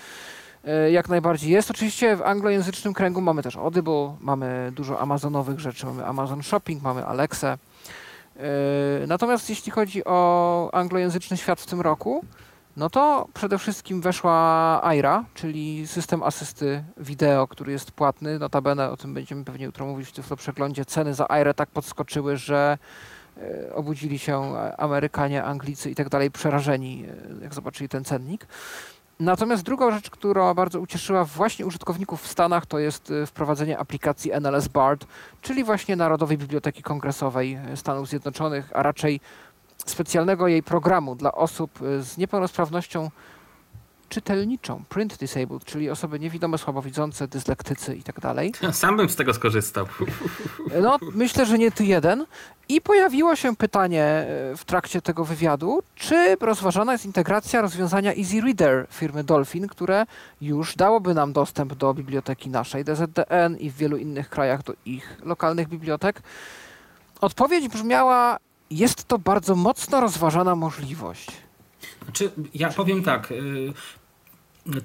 E, jak najbardziej jest. Oczywiście w anglojęzycznym kręgu mamy też Audible, mamy dużo amazonowych rzeczy, mamy Amazon Shopping, mamy Alexę. E, natomiast jeśli chodzi o anglojęzyczny świat w tym roku, no to przede wszystkim weszła Aira, czyli system asysty wideo, który jest płatny. Notabene o tym będziemy pewnie jutro mówić w tym przeglądzie. Ceny za Aira tak podskoczyły, że e, obudzili się Amerykanie, Anglicy i tak dalej przerażeni, e, jak zobaczyli ten cennik. Natomiast druga rzecz, która bardzo ucieszyła właśnie użytkowników w Stanach, to jest e, wprowadzenie aplikacji NLS BARD, czyli właśnie Narodowej Biblioteki Kongresowej Stanów Zjednoczonych, a raczej specjalnego jej programu dla osób y, z niepełnosprawnością czytelniczą, print disabled, czyli osoby niewidome, słabowidzące, dyslektycy i tak dalej. Sam bym z tego skorzystał. No, myślę, że nie ty jeden. I pojawiło się pytanie y, w trakcie tego wywiadu, czy rozważana jest integracja rozwiązania Easy Reader firmy Dolphin, które już dałoby nam dostęp do biblioteki naszej DZDN i w wielu innych krajach do ich lokalnych bibliotek. Odpowiedź brzmiała jest to bardzo mocno rozważana możliwość. Znaczy, ja powiem tak. Y,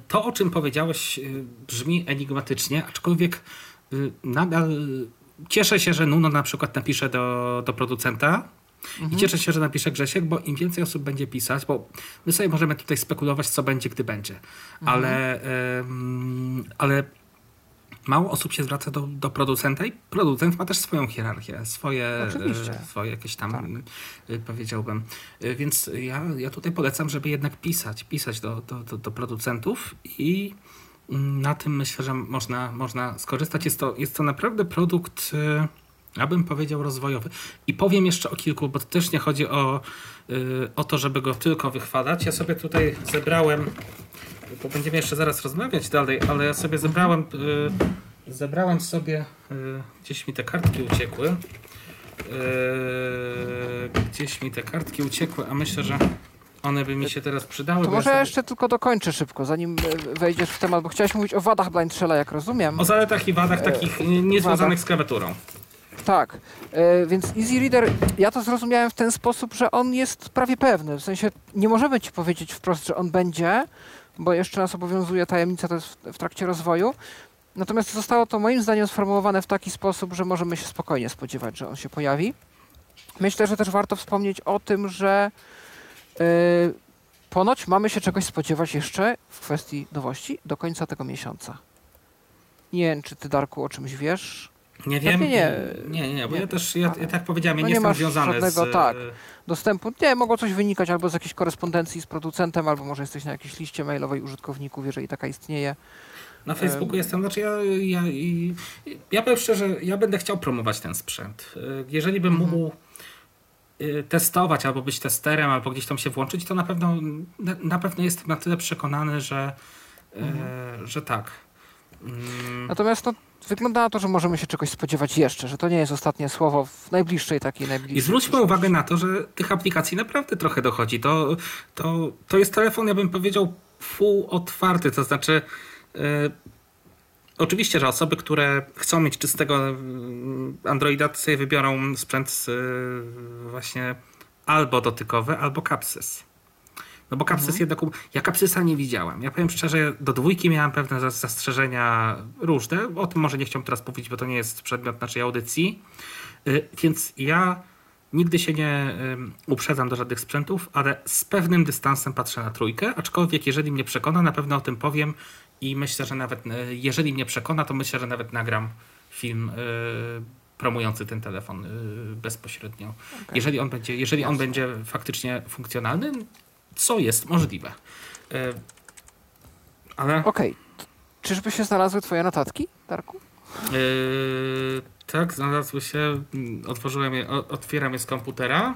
to, o czym powiedziałeś, y, brzmi enigmatycznie, aczkolwiek y, nadal cieszę się, że Nuno na przykład napisze do, do producenta. Mhm. I cieszę się, że napisze Grzesiek, bo im więcej osób będzie pisać, bo my sobie możemy tutaj spekulować, co będzie, gdy będzie. Mhm. Ale, ale mało osób się zwraca do, do producenta i producent ma też swoją hierarchię, swoje, Oczywiście. e, swoje jakieś tam, Tak. e, powiedziałbym. E, Więc ja, ja tutaj polecam, żeby jednak pisać, pisać do, do, do, do producentów i mm, na tym myślę, że można, można skorzystać. Jest to, jest to naprawdę produkt, ja bym powiedział, rozwojowy. I powiem jeszcze o kilku, bo to też nie chodzi o, o to, żeby go tylko wychwalać. Ja sobie tutaj zebrałem bo będziemy jeszcze zaraz rozmawiać dalej, ale ja sobie zebrałem, y, zebrałem sobie, y, gdzieś mi te kartki uciekły, y, gdzieś mi te kartki uciekły, a myślę, że one by mi się teraz przydały. To może ja sobie- jeszcze tylko dokończę szybko, zanim e, wejdziesz w temat, bo chciałeś mówić o wadach Blind Shella, jak rozumiem. O zaletach i wadach takich y, niezwiązanych z klawiaturą. Tak, e, więc Easy Reader, ja to zrozumiałem w ten sposób, że on jest prawie pewny. W sensie nie możemy ci powiedzieć wprost, że on będzie, bo jeszcze nas obowiązuje tajemnica, to jest w, w trakcie rozwoju. Natomiast zostało to moim zdaniem sformułowane w taki sposób, że możemy się spokojnie spodziewać, że on się pojawi. Myślę, że też warto wspomnieć o tym, że e, ponoć mamy się czegoś spodziewać jeszcze w kwestii nowości do końca tego miesiąca. Nie wiem, czy ty, Darku, o czymś wiesz. Nie wiem. Nie. Nie, nie, bo Nie. ja też, ja, ja tak powiedziałem, ja No nie, nie jestem związany żadnego, z... tak. y, dostępu. Nie, mogło coś wynikać albo z jakiejś korespondencji z producentem, albo może jesteś na jakiejś liście mailowej użytkowników, jeżeli taka istnieje. Na Facebooku jestem, znaczy ja, ja, i- ja powiem szczerze, ja będę chciał promować ten sprzęt. Y, Jeżeli bym Mhm. mógł y, testować albo być testerem, albo gdzieś tam się włączyć, to na pewno, na, na pewno jestem na tyle przekonany, że, e, że tak. Mm, Natomiast no, wygląda na to, że możemy się czegoś spodziewać jeszcze, że to nie jest ostatnie słowo w najbliższej takiej najbliższej. I zwróćmy uwagę na to, że tych aplikacji naprawdę trochę dochodzi. To, to, to jest telefon, ja bym powiedział, full otwarty, to znaczy. e, Oczywiście, że osoby, które chcą mieć czystego mm, Androida, to sobie wybiorą sprzęt e, właśnie albo dotykowy, albo Capsys. No bo Capsys jednak... um- Ja Capsysa nie widziałem. Ja powiem szczerze, do dwójki miałem pewne zas- zastrzeżenia różne. O tym może nie chciałbym teraz mówić, bo to nie jest przedmiot naszej audycji. Y, Więc ja nigdy się nie uprzedzam do żadnych sprzętów, ale z pewnym dystansem patrzę na trójkę, aczkolwiek jeżeli mnie przekona, na pewno o tym powiem i myślę, że nawet y, jeżeli mnie przekona, to myślę, że nawet nagram film y, promujący ten telefon bezpośrednio. Jeżeli on będzie, jeżeli on będzie faktycznie funkcjonalny, co jest możliwe. Y, Ale Okej. Czyżby się znalazły twoje notatki, Darku? Yy, tak, znalazły się. mm, Otworzyłem je, otwieram je z komputera.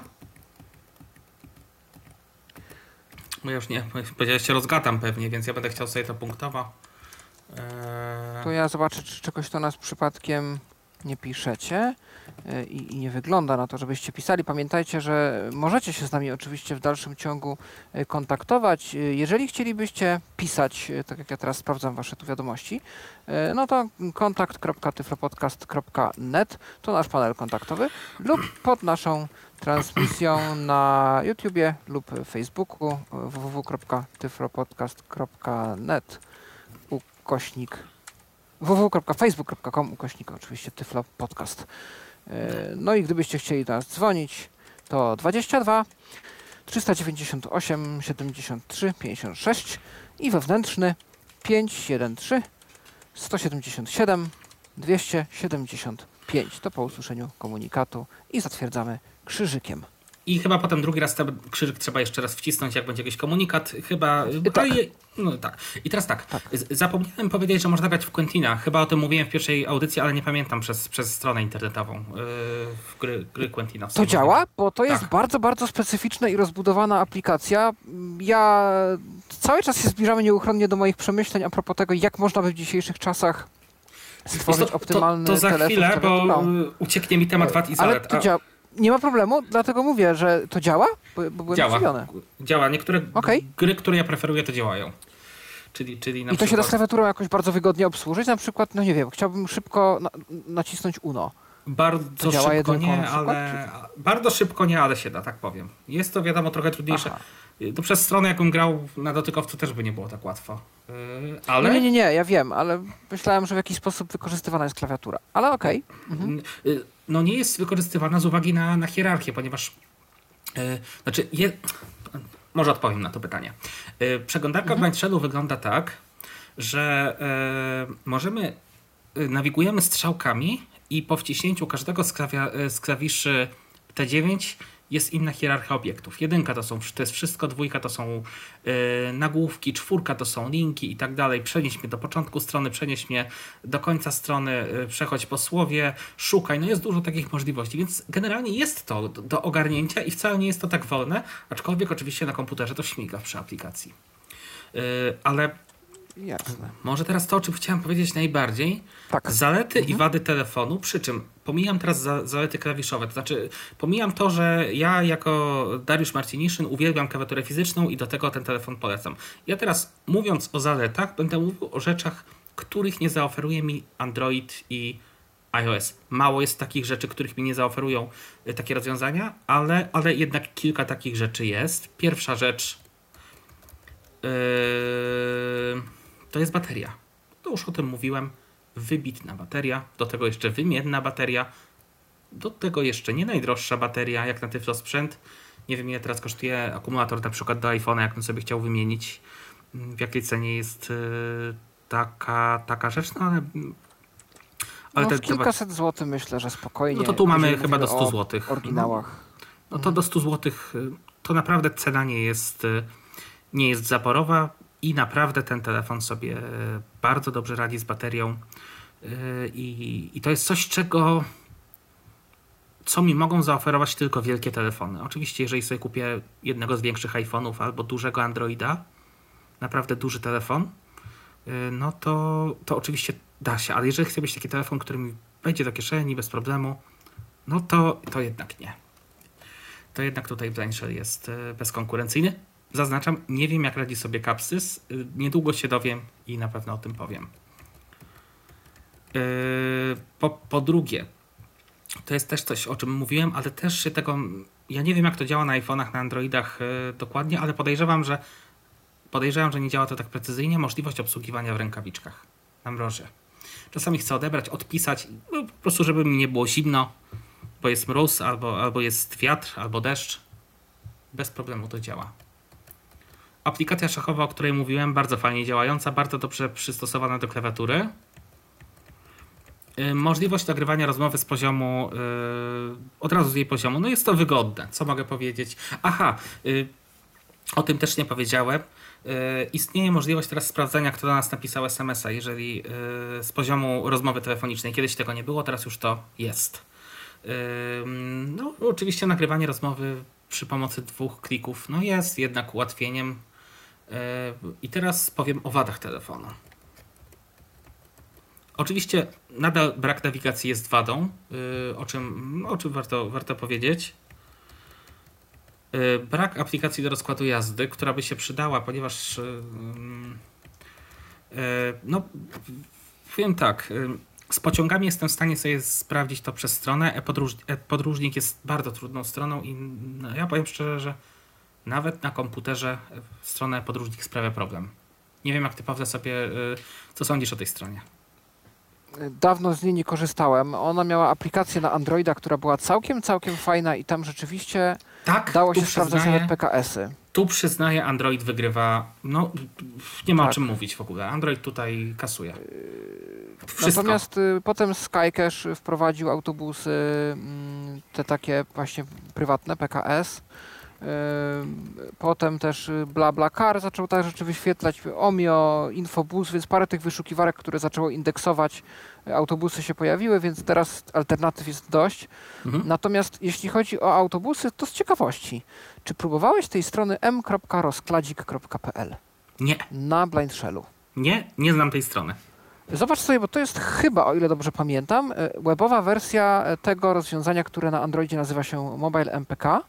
Ja już nie, powiedziałeś, się rozgadam pewnie, więc ja będę chciał sobie to punktowo. Yy, To ja zobaczę, czy czegoś do nas przypadkiem nie piszecie e, i, i nie wygląda na to, żebyście pisali. Pamiętajcie, że możecie się z nami oczywiście w dalszym ciągu e, kontaktować. E, Jeżeli chcielibyście pisać, tak jak ja teraz sprawdzam wasze tu wiadomości, no to kontakt.tyflopodcast.net to nasz panel kontaktowy lub pod naszą transmisją na YouTubie lub Facebooku www.tyflopodcast.net ukośnik www.facebook.com ukośnik oczywiście Tyflo Podcast. E, No i gdybyście chcieli do nas dzwonić, to 22 398 73 56 i wewnętrzny 513 177 275. To po usłyszeniu komunikatu i zatwierdzamy krzyżykiem. I chyba potem drugi raz ten krzyżyk trzeba jeszcze raz wcisnąć, jak będzie jakiś komunikat. Chyba. tak. ale je- No tak. I teraz tak. Z- Zapomniałem powiedzieć, że można grać w Quentina. Chyba o tym mówiłem w pierwszej audycji, ale nie pamiętam przez, przez stronę internetową. Yy, w gry, gry Quentinowskie. To działa, bo to jest Tak. bardzo, bardzo specyficzna i rozbudowana aplikacja. Ja cały czas się zbliżamy nieuchronnie do moich przemyśleń a propos tego, jak można by w dzisiejszych czasach stworzyć co, optymalny to, to za telefon. chwilę, bo klawiaturą. y, ucieknie mi temat wad i Ale zalet. to a- dzia- nie ma problemu, dlatego mówię, że to działa, bo, bo byłem działa. zdziwiony. Działa. Niektóre Okej. gry, które ja preferuję, to działają. Czyli, czyli na I to się da z przykład klawiaturą jakoś bardzo wygodnie obsłużyć. Na przykład, no nie wiem, chciałbym szybko na, nacisnąć UNO. bardzo szybko nie, przykład, ale bardzo szybko nie, ale się da, tak powiem. Jest to wiadomo trochę trudniejsze. Aha. To przez stronę, jaką grał na dotykowcu, też by nie było tak łatwo. Yy, ale No nie, nie, nie, ja wiem, ale myślałem, że w jakiś sposób wykorzystywana jest klawiatura. Ale okej. Mhm. y, no nie jest wykorzystywana z uwagi na, na hierarchię, ponieważ y, znaczy je, może odpowiem na to pytanie. Y, przeglądarka w Blind Shellu wygląda tak, że y, możemy nawigujemy strzałkami i po wciśnięciu każdego z, klawiszy T9 jest inna hierarchia obiektów. Jedynka to, są, to jest wszystko, dwójka to są yy, nagłówki, czwórka to są linki i tak dalej. Przenieś mnie do początku strony, przenieś mnie do końca strony, yy, przechodź po słowie, szukaj. No jest dużo takich możliwości, więc generalnie jest to do, do ogarnięcia i wcale nie jest to tak wolne, aczkolwiek oczywiście na komputerze to śmiga przy aplikacji. Yy, ale Jasne. Może teraz to, o czym chciałem powiedzieć najbardziej. Tak. Zalety mhm. i wady telefonu, przy czym pomijam teraz za, zalety klawiszowe, to znaczy pomijam to, że ja jako Dariusz Marciniszyn uwielbiam klawiaturę fizyczną i do tego ten telefon polecam. Ja teraz mówiąc o zaletach, będę mówił o rzeczach, których nie zaoferuje mi Android i iOS. Mało jest takich rzeczy, których mi nie zaoferują y, takie rozwiązania, ale, ale jednak kilka takich rzeczy jest. Pierwsza rzecz. Yy to jest bateria. To już o tym mówiłem. Wybitna bateria, do tego jeszcze wymienna bateria, do tego jeszcze nie najdroższa bateria, jak na Tyflo sprzęt. Nie wiem ile teraz kosztuje akumulator na przykład do iPhone'a, jak bym sobie chciał wymienić. W jakiej cenie jest y, taka, taka rzecz, no ale ale no, w kilkaset złotych myślę, że spokojnie. No to tu mamy chyba do 100 zł. oryginałach. No, no to do 100 zł y, to naprawdę cena nie jest, y, nie jest zaporowa i naprawdę ten telefon sobie bardzo dobrze radzi z baterią. Yy, I, I, to jest coś, czego co mi mogą zaoferować tylko wielkie telefony. Oczywiście, jeżeli sobie kupię jednego z większych iPhone'ów albo dużego Androida, naprawdę duży telefon, yy, no to, to oczywiście da się, ale jeżeli chcę mieć taki telefon, który mi wejdzie do kieszeni bez problemu, no to, to jednak nie. To jednak tutaj Blindshell jest yy, bezkonkurencyjny. Zaznaczam, nie wiem jak radzi sobie Capsys. Y, niedługo się dowiem i na pewno o tym powiem. Yy, po, po drugie, to jest też coś, o czym mówiłem, ale też się tego. Ja nie wiem, jak to działa na iPhone'ach, na Androidach yy, dokładnie, ale podejrzewam, że podejrzewam, że nie działa to tak precyzyjnie. Możliwość obsługiwania w rękawiczkach na mrozie. Czasami chcę odebrać, odpisać, no, po prostu, żeby mi nie było zimno, bo jest mróz, albo, albo jest wiatr, albo deszcz. Bez problemu to działa. Aplikacja szachowa, o której mówiłem, bardzo fajnie działająca, bardzo dobrze przystosowana do klawiatury. Y, możliwość nagrywania rozmowy z poziomu, yy, od razu z jej poziomu. No jest to wygodne, co mogę powiedzieć. Aha, yy, o tym też nie powiedziałem. Istnieje możliwość teraz sprawdzenia, kto do nas napisał SMS-a, jeżeli z poziomu rozmowy telefonicznej. Kiedyś tego nie było, teraz już to jest. No, oczywiście nagrywanie rozmowy przy pomocy dwóch klików no jest jednak ułatwieniem i teraz powiem o wadach telefonu. Oczywiście nadal brak nawigacji jest wadą, y, o czym, o czym warto, warto powiedzieć. Y, brak aplikacji do rozkładu jazdy, która by się przydała, ponieważ y, no, powiem tak, z pociągami jestem w stanie sobie sprawdzić to przez stronę. E-podróżnik jest bardzo trudną stroną i no, ja powiem szczerze, że nawet na komputerze stronę podróżnik sprawia problem. Nie wiem, jak ty, Pawle, sobie, co sądzisz o tej stronie? Dawno z niej nie korzystałem. Ona miała aplikację na Androida, która była całkiem, całkiem fajna i tam rzeczywiście tak, dało się sprawdzać nawet PKS-y. Tu przyznaję, Android wygrywa. No, nie ma tak. o czym mówić w ogóle. Android tutaj kasuje. Wszystko. Natomiast y, potem Skycash wprowadził autobusy, y, te takie właśnie prywatne PKS. Potem też y, BlaBlaCar zaczął tak rzeczy wyświetlać, Omio, Infobus, więc parę tych wyszukiwarek, które zaczęło indeksować y, autobusy się pojawiły, więc teraz alternatyw jest dość. Mhm. Natomiast jeśli chodzi o autobusy, to z ciekawości, czy próbowałeś tej strony m.rozkladzik.pl? Nie. Na Blind Shellu? Nie, nie znam tej strony. Zobacz sobie, bo to jest chyba, o ile dobrze pamiętam, y, webowa wersja tego rozwiązania, które na Androidzie nazywa się Mobile MPK.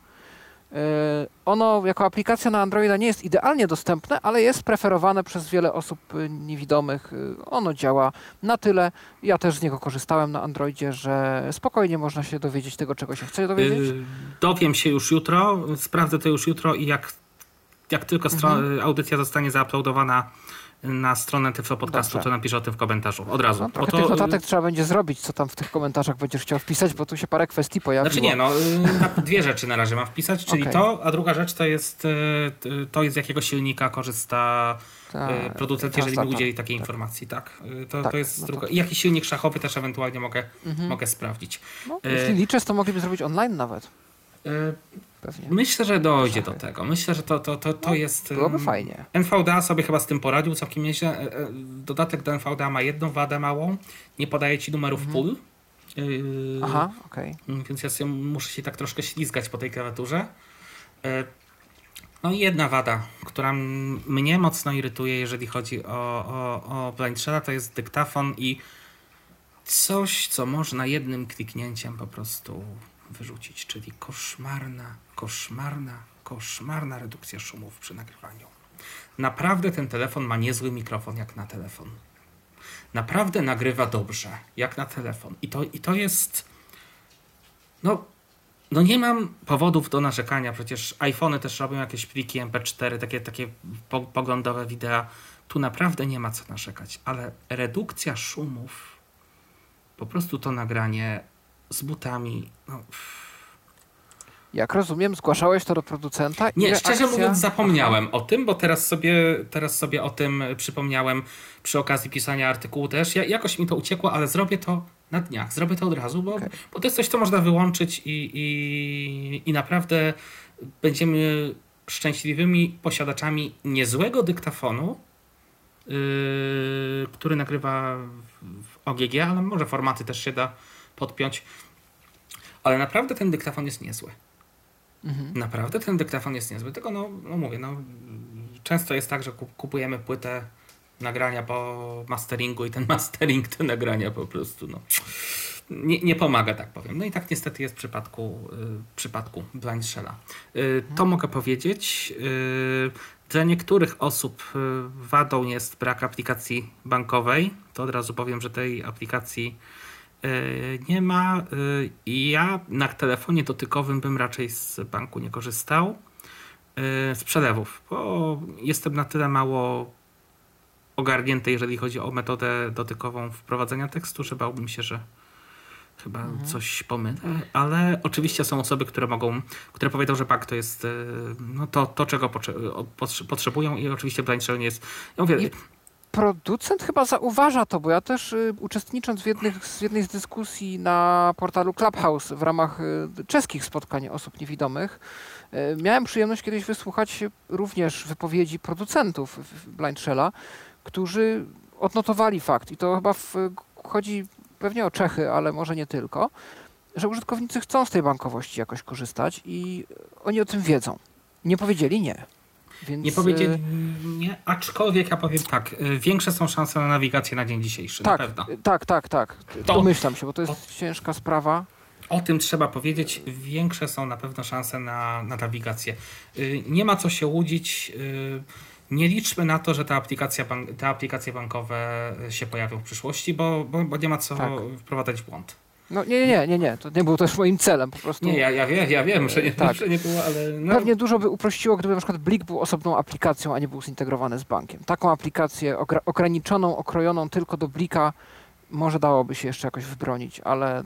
E, ono jako aplikacja na Androida nie jest idealnie dostępne, ale jest preferowane przez wiele osób e, niewidomych. E, ono działa na tyle. Ja też z niego korzystałem na Androidzie, że spokojnie można się dowiedzieć tego, czego się chce dowiedzieć. Dowiem się już jutro, sprawdzę to już jutro i jak, jak tylko mhm. audycja zostanie zauploadowana na stronę Tyflo Podcastu, Dobrze. to napiszę o tym w komentarzu. Od razu. No, trochę to... tych notatek trzeba będzie zrobić, co tam w tych komentarzach będziesz chciał wpisać, bo tu się parę kwestii pojawiło. Znaczy nie, no y, dwie rzeczy na razie mam wpisać, czyli okay. to, a druga rzecz to jest y, to jest z jakiego silnika korzysta Ta, producent, jeżeli mi udzieli takiej tak. informacji, tak. To, tak, to jest no druga. I jakiś silnik szachowy też ewentualnie mogę, mhm. mogę sprawdzić. No, jeśli liczysz, to mogliby zrobić online nawet. Pewnie. Myślę, że dojdzie do tego. Myślę, że to, to, to, to no, jest. Byłoby fajnie. NVDA sobie chyba z tym poradził całkiem nieźle. E, e, dodatek do NVDA ma jedną wadę małą. Nie podaje ci numerów mhm. pól. Yy, Aha, okej. Okay. Więc ja się, muszę się tak troszkę ślizgać po tej klawiaturze. No i jedna wada, która mnie mocno irytuje, jeżeli chodzi o, o, o Blind Shella, to jest dyktafon i coś, co można jednym kliknięciem po prostu wyrzucić, czyli koszmarna, koszmarna, koszmarna redukcja szumów przy nagrywaniu. Naprawdę ten telefon ma niezły mikrofon jak na telefon. Naprawdę nagrywa dobrze, jak na telefon. I to, i to jest. No, no nie mam powodów do narzekania. Przecież iPhony też robią jakieś pliki MP4, takie, takie poglądowe wideo. Tu naprawdę nie ma co narzekać, ale redukcja szumów, po prostu to nagranie z butami. No. Jak rozumiem, zgłaszałeś to do producenta? Nie, Ile szczerze akcja... mówiąc zapomniałem o tym, bo teraz sobie, teraz sobie o tym przypomniałem przy okazji pisania artykułu też. Ja, jakoś mi to uciekło, ale zrobię to na dniach. Zrobię to od razu, bo, okay. bo to jest coś, co można wyłączyć i, i, i naprawdę będziemy szczęśliwymi posiadaczami niezłego dyktafonu, yy, który nagrywa w OGG, ale może formaty też się da podpiąć. Ale naprawdę ten dyktafon jest niezły. Mhm. Naprawdę ten dyktafon jest niezły. Tylko no, no mówię, no, często jest tak, że kupujemy płytę nagrania po masteringu i ten mastering te nagrania po prostu no, nie, nie pomaga, tak powiem. No i tak niestety jest w przypadku, y, w przypadku Blind Shella. Y, to mhm. mogę powiedzieć. Y, dla niektórych osób wadą jest brak aplikacji bankowej. To od razu powiem, że tej aplikacji nie ma. E, I ja na telefonie dotykowym bym raczej z banku nie korzystał. E, z przelewów, bo jestem na tyle mało ogarnięty, jeżeli chodzi o metodę dotykową wprowadzenia tekstu, że bałbym się, że chyba mhm. coś pomylę, ale oczywiście są osoby, które mogą, które powiedzą, że bank to jest no to, to czego potrzebują i oczywiście blind nie jest. Ja mówię, producent chyba zauważa to, bo ja też y, uczestnicząc w, jednych, w jednej z dyskusji na portalu Clubhouse w ramach y, czeskich spotkań osób niewidomych, y, miałem przyjemność kiedyś wysłuchać również wypowiedzi producentów Blind Shella, którzy odnotowali fakt, i to chyba w, chodzi pewnie o Czechy, ale może nie tylko, że użytkownicy chcą z tej bankowości jakoś korzystać i oni o tym wiedzą. Nie powiedzieli nie. Więc... Nie powiedzieli e, nie, aczkolwiek ja powiem tak, e, większe są szanse na nawigację na dzień dzisiejszy, tak, na pewno. Tak, tak, tak. To, Domyślam się, bo to jest o, ciężka sprawa. O tym trzeba powiedzieć. Większe są na pewno szanse na, na nawigację. E, nie ma co się łudzić. Nie liczmy na to, że te, aplikacja te aplikacje bankowe się pojawią w przyszłości, bo, bo, bo nie ma co tak. wprowadzać w błąd. No nie, nie, nie, nie, to nie było też moim celem po prostu. Nie, ja, ja wiem, ja wiem, że nie, tak. że nie było, ale... No. Pewnie dużo by uprościło, gdyby na przykład Blik był osobną aplikacją, a nie był zintegrowany z bankiem. Taką aplikację ograniczoną, okrojoną tylko do Blika może dałoby się jeszcze jakoś wybronić, ale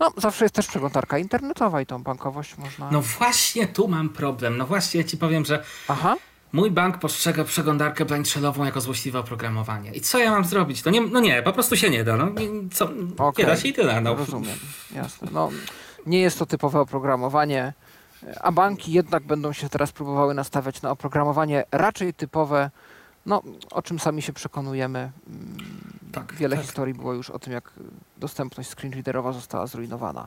no, zawsze jest też przeglądarka internetowa i tą bankowość można... No właśnie tu mam problem. No właśnie ja ci powiem, że... Aha. Mój bank postrzega przeglądarkę blindshellową jako złośliwe oprogramowanie. I co ja mam zrobić? No nie, no nie po prostu się nie da. No, co, okay. Nie da się i tyle. No. Rozumiem, jasne. No, nie jest to typowe oprogramowanie, a banki jednak będą się teraz próbowały nastawiać na oprogramowanie raczej typowe, no, o czym sami się przekonujemy. Mm, tak, Wiele tak. historii było już o tym, jak dostępność screenreaderowa została zrujnowana.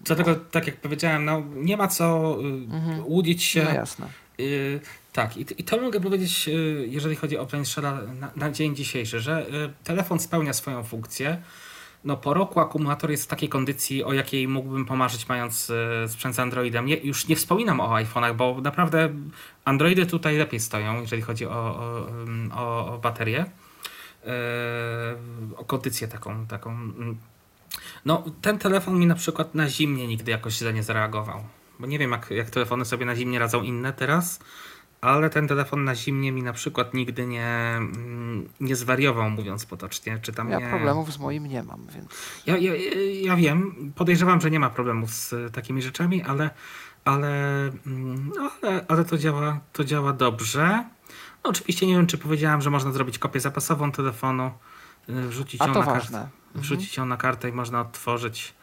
Dlatego, tak jak powiedziałem, no, nie ma co y, mhm. łudzić się. No jasne. Y, tak, i, i to mogę powiedzieć, y, jeżeli chodzi o PlaneShella na, na dzień dzisiejszy, że y, telefon spełnia swoją funkcję. No po roku akumulator jest w takiej kondycji, o jakiej mógłbym pomarzyć mając sprzęt z Androidem. Nie, już nie wspominam o iPhone'ach, bo naprawdę Androidy tutaj lepiej stoją, jeżeli chodzi o, o, o, o baterię, o kondycję taką, taką. Mm. No ten telefon mi na przykład na zimnie nigdy jakoś źle nie zareagował. Bo nie wiem, jak, jak telefony sobie na zimnie radzą inne teraz, ale ten telefon na zimnie mi na przykład nigdy nie, mm, nie zwariował, mówiąc potocznie. Czy tam ja nie... problemów z moim nie mam, więc. Ja, ja, ja wiem, podejrzewam, że nie ma problemów z takimi rzeczami, ale, ale, mm, no, ale, ale to, działa, to działa dobrze. No, oczywiście nie wiem, czy powiedziałem, że można zrobić kopię zapasową telefonu, y, wrzucić, ją na, kartę, Mhm. wrzucić ją na kartę i można odtworzyć.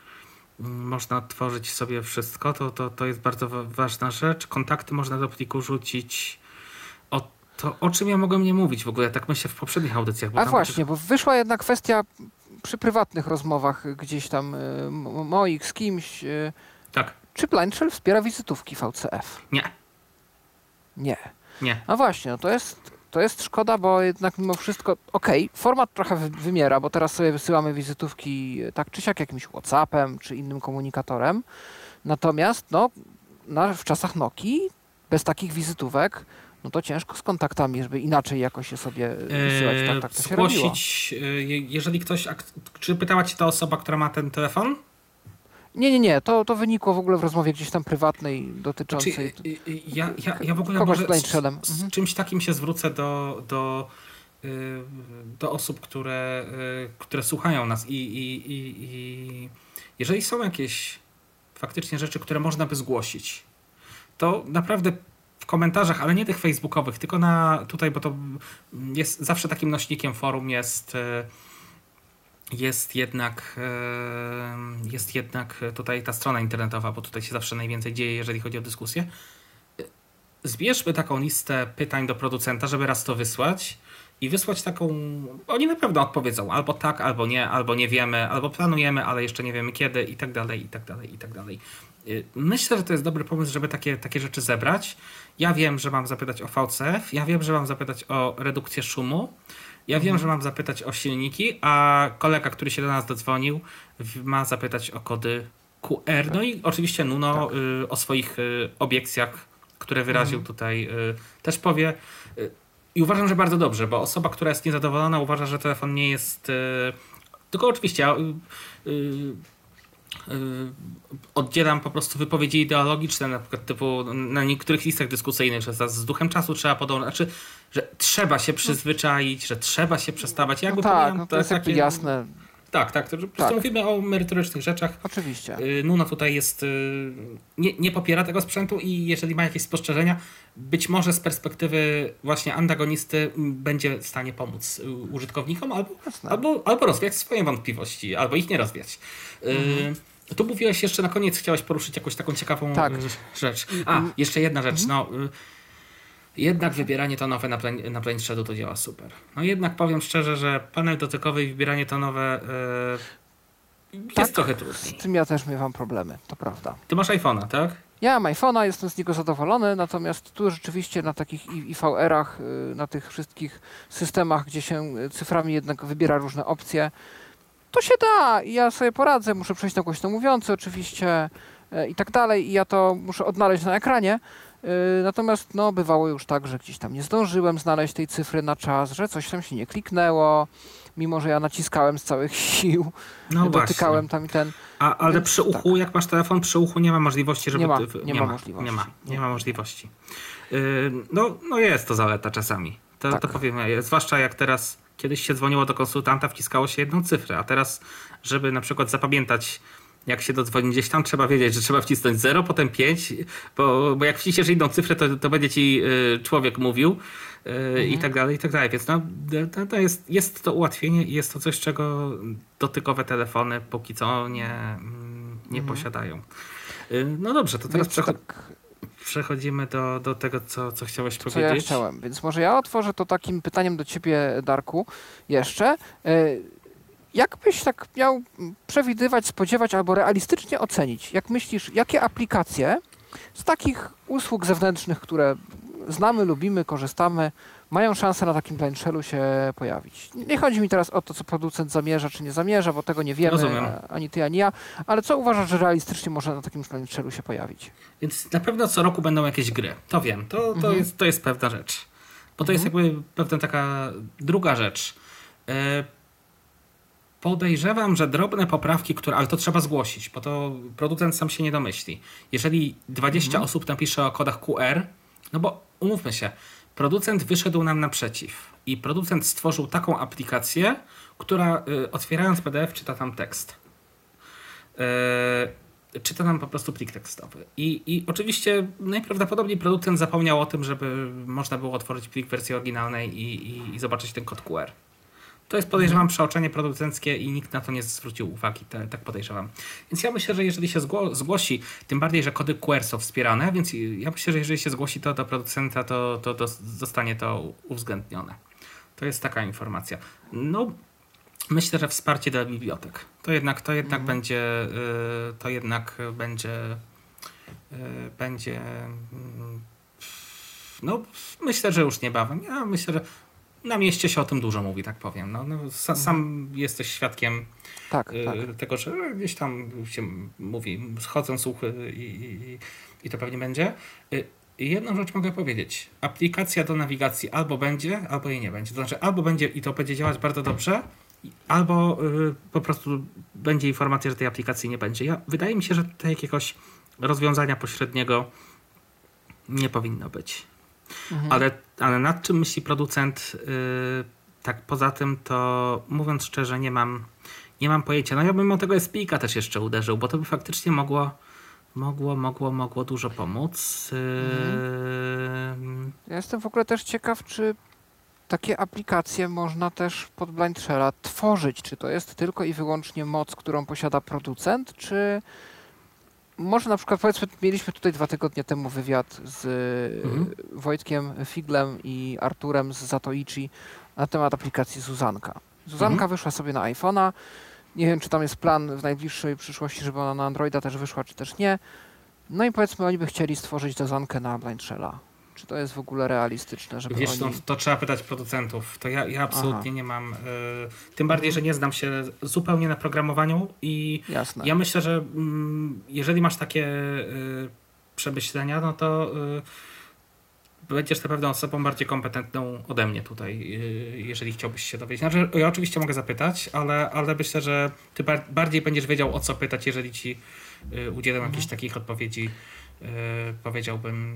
Można odtworzyć sobie wszystko, to, to, to jest bardzo wa- ważna rzecz. Kontakty można do pliku rzucić. O, to o czym ja mogłem nie mówić w ogóle, tak myślę w poprzednich audycjach. Bo A właśnie, bo wyszła jedna kwestia przy prywatnych rozmowach gdzieś tam y, moich z kimś. y, Tak, Czy Blind Shell wspiera wizytówki VCF? nie, Nie. nie. No właśnie, no to jest, to jest szkoda, bo jednak mimo wszystko, okej, format trochę wy- wymiera, bo teraz sobie wysyłamy wizytówki e, tak czy siak jakimś Whatsappem czy innym komunikatorem. Natomiast no, na, w czasach Nokii bez takich wizytówek, no to ciężko z kontaktami, żeby inaczej jakoś je sobie e, wysyłać. Tak, tak to się robiło. zgłosić, e, je- jeżeli ktoś. Czy pytała cię ta osoba, która ma ten telefon? Nie, nie, nie, to, to wynikło w ogóle w rozmowie gdzieś tam prywatnej Znaczy, dotyczącej... y, y, ja, ja, ja w ogóle Kogoś może z z, Mhm. czymś takim się zwrócę do, do, y, do osób, które, które słuchają nas i, i, i, i jeżeli są jakieś faktycznie rzeczy, które można by zgłosić, to naprawdę w komentarzach, ale nie tych facebookowych, tylko na tutaj, bo to jest zawsze takim nośnikiem forum jest jest jednak, jest jednak tutaj ta strona internetowa, bo tutaj się zawsze najwięcej dzieje, jeżeli chodzi o dyskusję. Zbierzmy taką listę pytań do producenta, żeby raz to wysłać i wysłać taką. Oni na pewno odpowiedzą albo tak, albo nie, albo nie wiemy, albo planujemy, ale jeszcze nie wiemy kiedy i tak dalej, i tak dalej, i tak dalej. Y, Myślę, że to jest dobry pomysł, żeby takie, takie rzeczy zebrać. Ja wiem, że mam zapytać o VCF, ja wiem, że mam zapytać o redukcję szumu, ja wiem, że mam zapytać o silniki, a kolega, który się do nas dodzwonił, ma zapytać o kody QR. No i oczywiście Nuno y, o swoich y, obiekcjach, które wyraził tutaj, y, też powie. Y, I uważam, że bardzo dobrze, bo osoba, która jest niezadowolona, uważa, że telefon nie jest. y, Tylko oczywiście. Y, oddzielam po prostu wypowiedzi ideologiczne, na przykład typu na niektórych listach dyskusyjnych, że z duchem czasu trzeba podążać, znaczy, że trzeba się przyzwyczaić, że trzeba się przestawać. Ja No jakby tak, pomijam no to te jest jakby takie- jasne, Tak, tak, to, Tak. mówimy o merytorycznych rzeczach. oczywiście. Y, Nuno tutaj jest, y, nie, nie popiera tego sprzętu i jeżeli ma jakieś spostrzeżenia, być może z perspektywy właśnie antagonisty będzie w stanie pomóc y, użytkownikom albo, Jasne. albo, albo rozwiać swoje wątpliwości, albo ich nie rozwiać. Y, Tu mówiłeś jeszcze na koniec, chciałeś poruszyć jakąś taką ciekawą Tak. rzecz. A, jeszcze jedna rzecz. No, y, jednak wybieranie tonowe na, plan, na to działa super. No jednak powiem szczerze, że panel dotykowy i wybieranie tonowe y, jest Tak. trochę trudniej. Z tym ja też miewam problemy, to prawda. Ty masz iPhone'a, tak? Ja mam iPhone'a, jestem z niego zadowolony, natomiast tu rzeczywiście na takich IVR-ach, y, na tych wszystkich systemach, gdzie się y, cyframi jednak wybiera różne opcje, to się da i ja sobie poradzę, muszę przejść na głośno mówiący oczywiście y, i tak dalej i ja to muszę odnaleźć na ekranie. Y, Natomiast no, bywało już tak, że gdzieś tam nie zdążyłem znaleźć tej cyfry na czas, że coś tam się nie kliknęło, mimo że ja naciskałem z całych sił, No dotykałem właśnie. tam i ten. A, ale Więc przy uchu, jak masz telefon przy uchu, nie ma możliwości, żeby... Nie ma, ty- nie ma możliwości. Nie ma, nie Nie. ma możliwości. Yy, no, no jest to zaleta czasami. To, Tak. to powiem, zwłaszcza jak teraz, kiedyś się dzwoniło do konsultanta, wciskało się jedną cyfrę, a teraz, żeby na przykład zapamiętać jak się dodzwoni gdzieś tam, trzeba wiedzieć, że trzeba wcisnąć 0, potem 5, bo, bo jak wciśniesz jedną cyfrę, to, to będzie ci y, człowiek mówił y, i tak dalej, i tak dalej. Więc no, to, to jest, jest to ułatwienie i jest to coś, czego dotykowe telefony póki co nie, mm, nie posiadają. Y, no dobrze, to teraz Więc przecho- tak, przechodzimy do, do tego, co, co chciałeś co powiedzieć. ja chciałem. Więc może ja otworzę to takim pytaniem do ciebie, Darku, jeszcze. E, Jak byś tak miał przewidywać, spodziewać albo realistycznie ocenić? Jak myślisz, jakie aplikacje z takich usług zewnętrznych, które znamy, lubimy, korzystamy, mają szansę na takim blind shellu się pojawić? Nie chodzi mi teraz o to, co producent zamierza, czy nie zamierza, bo tego nie wiemy, Rozumiem. ani ty, ani ja, ale co uważasz, że realistycznie może na takim blind shellu się pojawić? Więc na pewno co roku będą jakieś gry. To wiem, to, to, Mhm. jest, to jest pewna rzecz. Bo to jest jakby pewna taka druga rzecz. Podejrzewam, że drobne poprawki, które. Ale to trzeba zgłosić, bo to producent sam się nie domyśli. Jeżeli 20 osób napisze o kodach QR, no bo umówmy się, producent wyszedł nam naprzeciw i producent stworzył taką aplikację, która y, otwierając PDF czyta tam tekst. E, czyta nam po prostu plik tekstowy. I, I oczywiście najprawdopodobniej producent zapomniał o tym, żeby można było otworzyć plik w wersji oryginalnej i, i, i zobaczyć ten kod QR. To jest podejrzewam przeoczenie producenckie i nikt na to nie zwrócił uwagi, te, tak podejrzewam. Więc ja myślę, że jeżeli się zgło, zgłosi, tym bardziej, że kody QR są wspierane, więc ja myślę, że jeżeli się zgłosi to do producenta, to, to, to zostanie to uwzględnione. To jest taka informacja. No, myślę, że wsparcie dla bibliotek. To jednak, to jednak mhm. będzie, y, to jednak będzie, y, będzie, mm, no myślę, że już niebawem. Ja myślę, że na mieście się o tym dużo mówi, tak powiem. No, no sam mhm. jesteś świadkiem tak, y, tak. tego, że gdzieś tam się mówi, schodzą słuchy i, i, i to pewnie będzie. Jedną rzecz mogę powiedzieć. Aplikacja do nawigacji albo będzie, albo jej nie będzie. To znaczy, albo będzie i to będzie działać bardzo dobrze, albo y, po prostu będzie informacja, że tej aplikacji nie będzie. Ja, wydaje mi się, że tutaj jakiegoś rozwiązania pośredniego nie powinno być. Mhm. Ale, ale nad czym myśli producent? Y, tak poza tym, to mówiąc szczerze, nie mam, nie mam pojęcia. No ja bym o tego SPIKa też jeszcze uderzył, bo to by faktycznie mogło mogło, mogło, mogło dużo pomóc. Mhm. Ja jestem w ogóle też ciekaw, czy takie aplikacje można też pod Blind Shella tworzyć. Czy to jest tylko i wyłącznie moc, którą posiada producent, czy może na przykład powiedzmy, mieliśmy tutaj dwa tygodnie temu wywiad z mhm. Wojtkiem Figlem i Arturem z Zatoichi na temat aplikacji Zuzanka. Zuzanka mhm. wyszła sobie na iPhone'a. Nie wiem, czy tam jest plan w najbliższej przyszłości, żeby ona na Androida też wyszła, czy też nie. No i powiedzmy, oni by chcieli stworzyć Zuzankę na Blind Shella. Czy to jest w ogóle realistyczne, żeby Wiesz, oni... no, to trzeba pytać producentów. To ja, ja absolutnie Aha. nie mam... Y, tym bardziej, że nie znam się zupełnie na programowaniu i Jasne. ja myślę, że y, jeżeli masz takie y, przemyślenia, no to y, będziesz na pewno osobą bardziej kompetentną ode mnie tutaj, jeżeli chciałbyś się dowiedzieć. Znaczy, ja oczywiście mogę zapytać, ale, ale myślę, że ty bar bardziej będziesz wiedział o co pytać, jeżeli ci udzielam mhm. jakichś takich odpowiedzi, powiedziałbym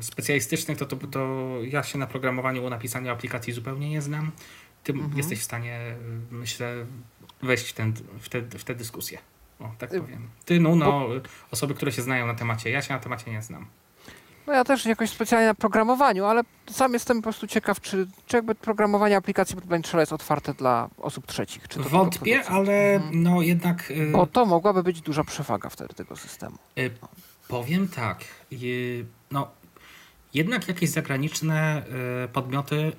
specjalistycznych, to, to, to ja się na programowaniu, napisaniu aplikacji zupełnie nie znam. Ty mhm. jesteś w stanie, myślę, wejść w, ten, w, te, w tę dyskusję. O, tak y, powiem. Ty, no, no, osoby, które się znają na temacie. Ja się na temacie nie znam. No ja też jakoś specjalnie na programowaniu, ale sam jestem po prostu ciekaw, czy, czy jakby programowanie aplikacji pod Blindshell jest otwarte dla osób trzecich. Czy to Wątpię, ale mhm. no jednak... Yy... Bo to mogłaby być duża przewaga wtedy tego systemu. Yy, powiem tak, yy, no jednak jakieś zagraniczne y, podmioty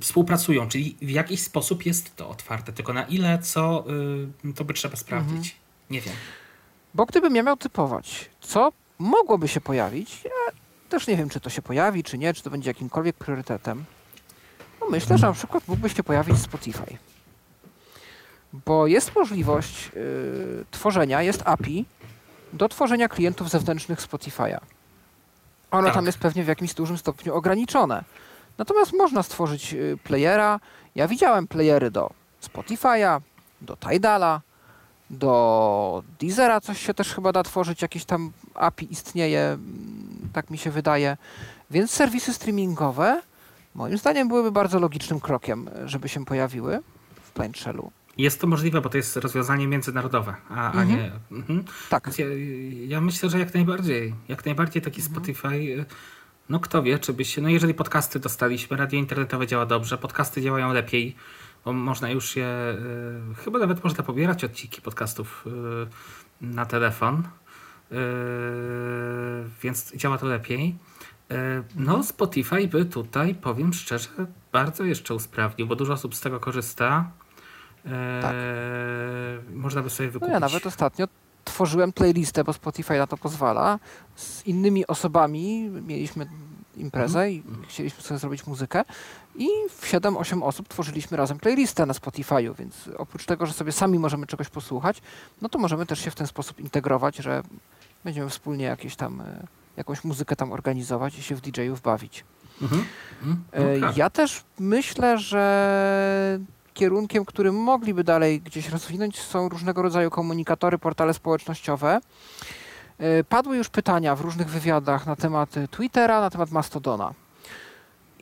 współpracują, czyli w jakiś sposób jest to otwarte, tylko na ile, co, y, to by trzeba sprawdzić. Mhm. Nie wiem. Bo gdybym ja miał typować, co mogłoby się pojawić, ja też nie wiem, czy to się pojawi, czy nie, czy to będzie jakimkolwiek priorytetem. No myślę, że na przykład mógłby się pojawić Spotify. Bo jest możliwość y, tworzenia, jest API do tworzenia klientów zewnętrznych Spotify'a. Ono tak. tam jest pewnie w jakimś dużym stopniu ograniczone. Natomiast można stworzyć y, playera. Ja widziałem playery do Spotify'a, do Tidala, do Deezera coś się też chyba da tworzyć, jakieś tam API istnieje, mm, tak mi się wydaje. Więc serwisy streamingowe moim zdaniem byłyby bardzo logicznym krokiem, żeby się pojawiły w Plain Shellu. Jest to możliwe, bo to jest rozwiązanie międzynarodowe, a, mhm. a nie. Mhm. Tak. Ja, ja, myślę, że jak najbardziej. Jak najbardziej taki mhm. Spotify. No kto wie, czy by się. No jeżeli podcasty dostaliśmy, radio internetowe działa dobrze, podcasty działają lepiej, bo można już je. Y, chyba nawet można pobierać odcinki podcastów y, na telefon. Y, więc działa to lepiej. No, mhm. Spotify by tutaj, powiem szczerze, bardzo jeszcze usprawnił, bo dużo osób z tego korzysta. Tak. Eee, można by sobie wykupić. No ja nawet ostatnio tworzyłem playlistę, bo Spotify na to pozwala. Z innymi osobami mieliśmy imprezę mm. i chcieliśmy sobie zrobić muzykę i w 7-8 osób tworzyliśmy razem playlistę na Spotify'u, więc oprócz tego, że sobie sami możemy czegoś posłuchać, no to możemy też się w ten sposób integrować, że będziemy wspólnie jakieś tam, e, jakąś muzykę tam organizować i się w DJ-ów bawić. Mm -hmm. Ja też myślę, że kierunkiem, którym mogliby dalej gdzieś rozwinąć, są różnego rodzaju komunikatory, portale społecznościowe. E, padły już pytania w różnych wywiadach na temat Twittera, na temat Mastodona.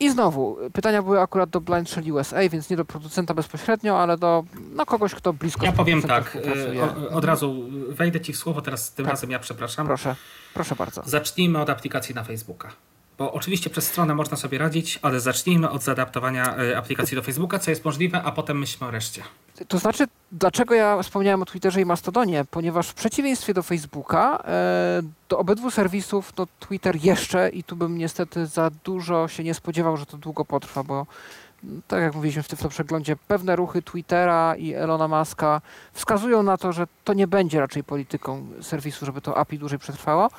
I znowu, pytania były akurat do Blind Shell USA, więc nie do producenta bezpośrednio, ale do no, kogoś, kto blisko Ja powiem tak, y, od razu wejdę Ci w słowo, teraz tym tak. razem ja przepraszam. Proszę, proszę bardzo. Zacznijmy od aplikacji na Facebooka. Bo oczywiście przez stronę można sobie radzić, ale zacznijmy od zaadaptowania y, aplikacji do Facebooka, co jest możliwe, a potem myślmy o reszcie. To znaczy, dlaczego ja wspomniałem o Twitterze i Mastodonie? Ponieważ w przeciwieństwie do Facebooka, e, do obydwu serwisów, no Twitter jeszcze i tu bym niestety za dużo się nie spodziewał, że to długo potrwa, bo mm, tak jak mówiliśmy w tym przeglądzie, pewne ruchy Twittera i Elona Muska wskazują na to, że to nie będzie raczej polityką serwisu, żeby to API dłużej przetrwało,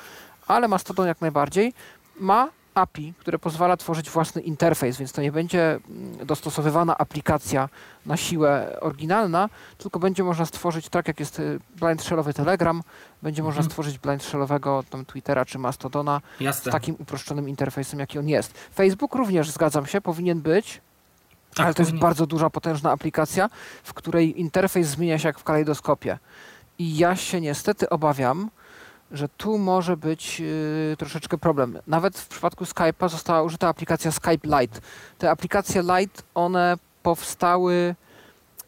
ale Mastodon jak najbardziej ma API, które pozwala tworzyć własny interfejs, więc to nie będzie mm, dostosowywana aplikacja na siłę oryginalna, tylko będzie można stworzyć, tak jak jest y, blind shellowy Telegram, będzie mhm. można stworzyć blind shellowego tam Twittera czy Mastodona Jasne. z takim uproszczonym interfejsem, jaki on jest. Facebook również, zgadzam się, powinien być, tak, ale to powinien. jest bardzo duża, potężna aplikacja, w której interfejs zmienia się jak w kalejdoskopie. I ja się niestety obawiam, że tu może być y, troszeczkę problem. Nawet w przypadku Skype'a została użyta aplikacja Skype Lite. Te aplikacje Lite, one powstały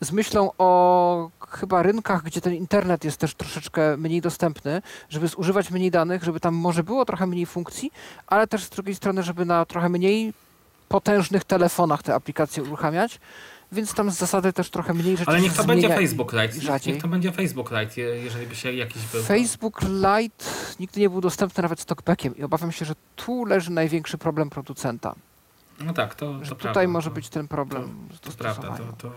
z myślą o chyba rynkach, gdzie ten internet jest też troszeczkę mniej dostępny, żeby zużywać mniej danych, żeby tam może było trochę mniej funkcji, ale też z drugiej strony, żeby na trochę mniej potężnych telefonach te aplikacje uruchamiać więc tam z zasady też trochę mniej rzeczy Ale niech to będzie Facebook Lite. Rzadziej. Niech to będzie Facebook Lite, jeżeli by się jakiś był. Facebook Lite nigdy nie był dostępny nawet z talkbackiem i obawiam się, że tu leży największy problem producenta. No tak, to, to Tutaj prawda, może to, być ten problem. To, to prawda, to,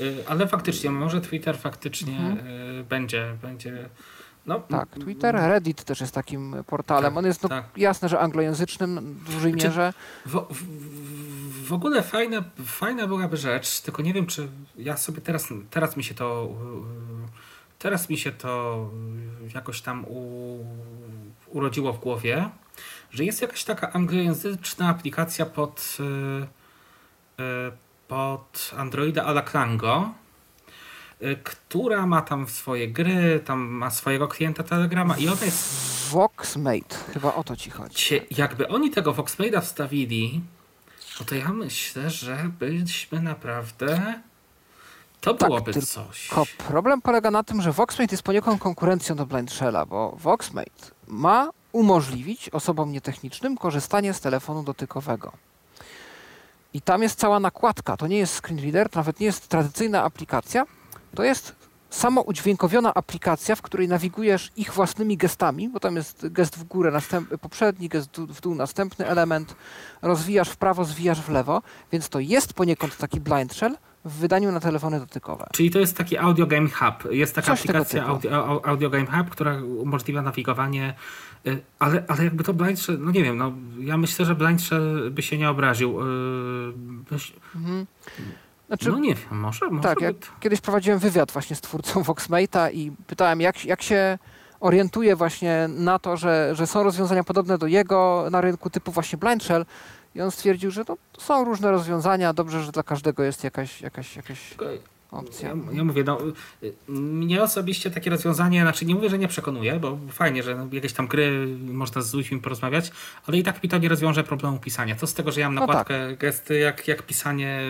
y, ale faktycznie, może Twitter faktycznie mhm. Y, będzie, będzie no, tak, Twitter, Reddit też jest takim portalem. Tak, On jest no, tak. jasne, że anglojęzycznym w dużej znaczy, mierze. W, w, w, ogóle fajna, fajna byłaby rzecz, tylko nie wiem, czy ja sobie teraz, teraz mi się to teraz mi się to jakoś tam u, urodziło w głowie, że jest jakaś taka anglojęzyczna aplikacja pod, e, e, pod Androida a la Klango która ma tam swoje gry, tam ma swojego klienta Telegrama i ona jest... Voxmate, chyba o to ci chodzi. Jakby oni tego Voxmate'a wstawili, no to ja myślę, że byśmy naprawdę... To tak, byłoby coś. Tylko problem polega na tym, że Voxmate jest poniekąd konkurencją do Blind Shella, bo Voxmate ma umożliwić osobom nietechnicznym korzystanie z telefonu dotykowego. I tam jest cała nakładka. To nie jest screen reader, to nawet nie jest tradycyjna aplikacja, to jest samo udźwiękowiona aplikacja, w której nawigujesz ich własnymi gestami, bo tam jest gest w górę, następ, poprzedni, gest w dół, następny element, rozwijasz w prawo, zwijasz w lewo, więc to jest poniekąd taki blind shell w wydaniu na telefony dotykowe. Czyli to jest taki Audio Game Hub. Jest taka Coś aplikacja audio, audio, Game Hub, która umożliwia nawigowanie, y, ale, ale jakby to blind shell, no nie wiem, no ja myślę, że blind shell by się nie obraził. Yy, mhm. Znaczy, no nie wiem, może, może Tak, ja kiedyś prowadziłem wywiad właśnie z twórcą Voxmate'a i pytałem, jak, jak się orientuje właśnie na to, że, że są rozwiązania podobne do jego na rynku typu właśnie Blind Shell. I on stwierdził, że to, to są różne rozwiązania, dobrze, że dla każdego jest jakaś, jakaś, jakaś opcja. Ja, ja, mówię, no, mnie osobiście takie rozwiązanie, znaczy nie mówię, że nie przekonuje, bo fajnie, że jakieś tam gry można z ludźmi porozmawiać, ale i tak mi to nie rozwiąże problemu pisania. Co z tego, że ja mam no nakładkę no tak. gesty, jak, jak pisanie...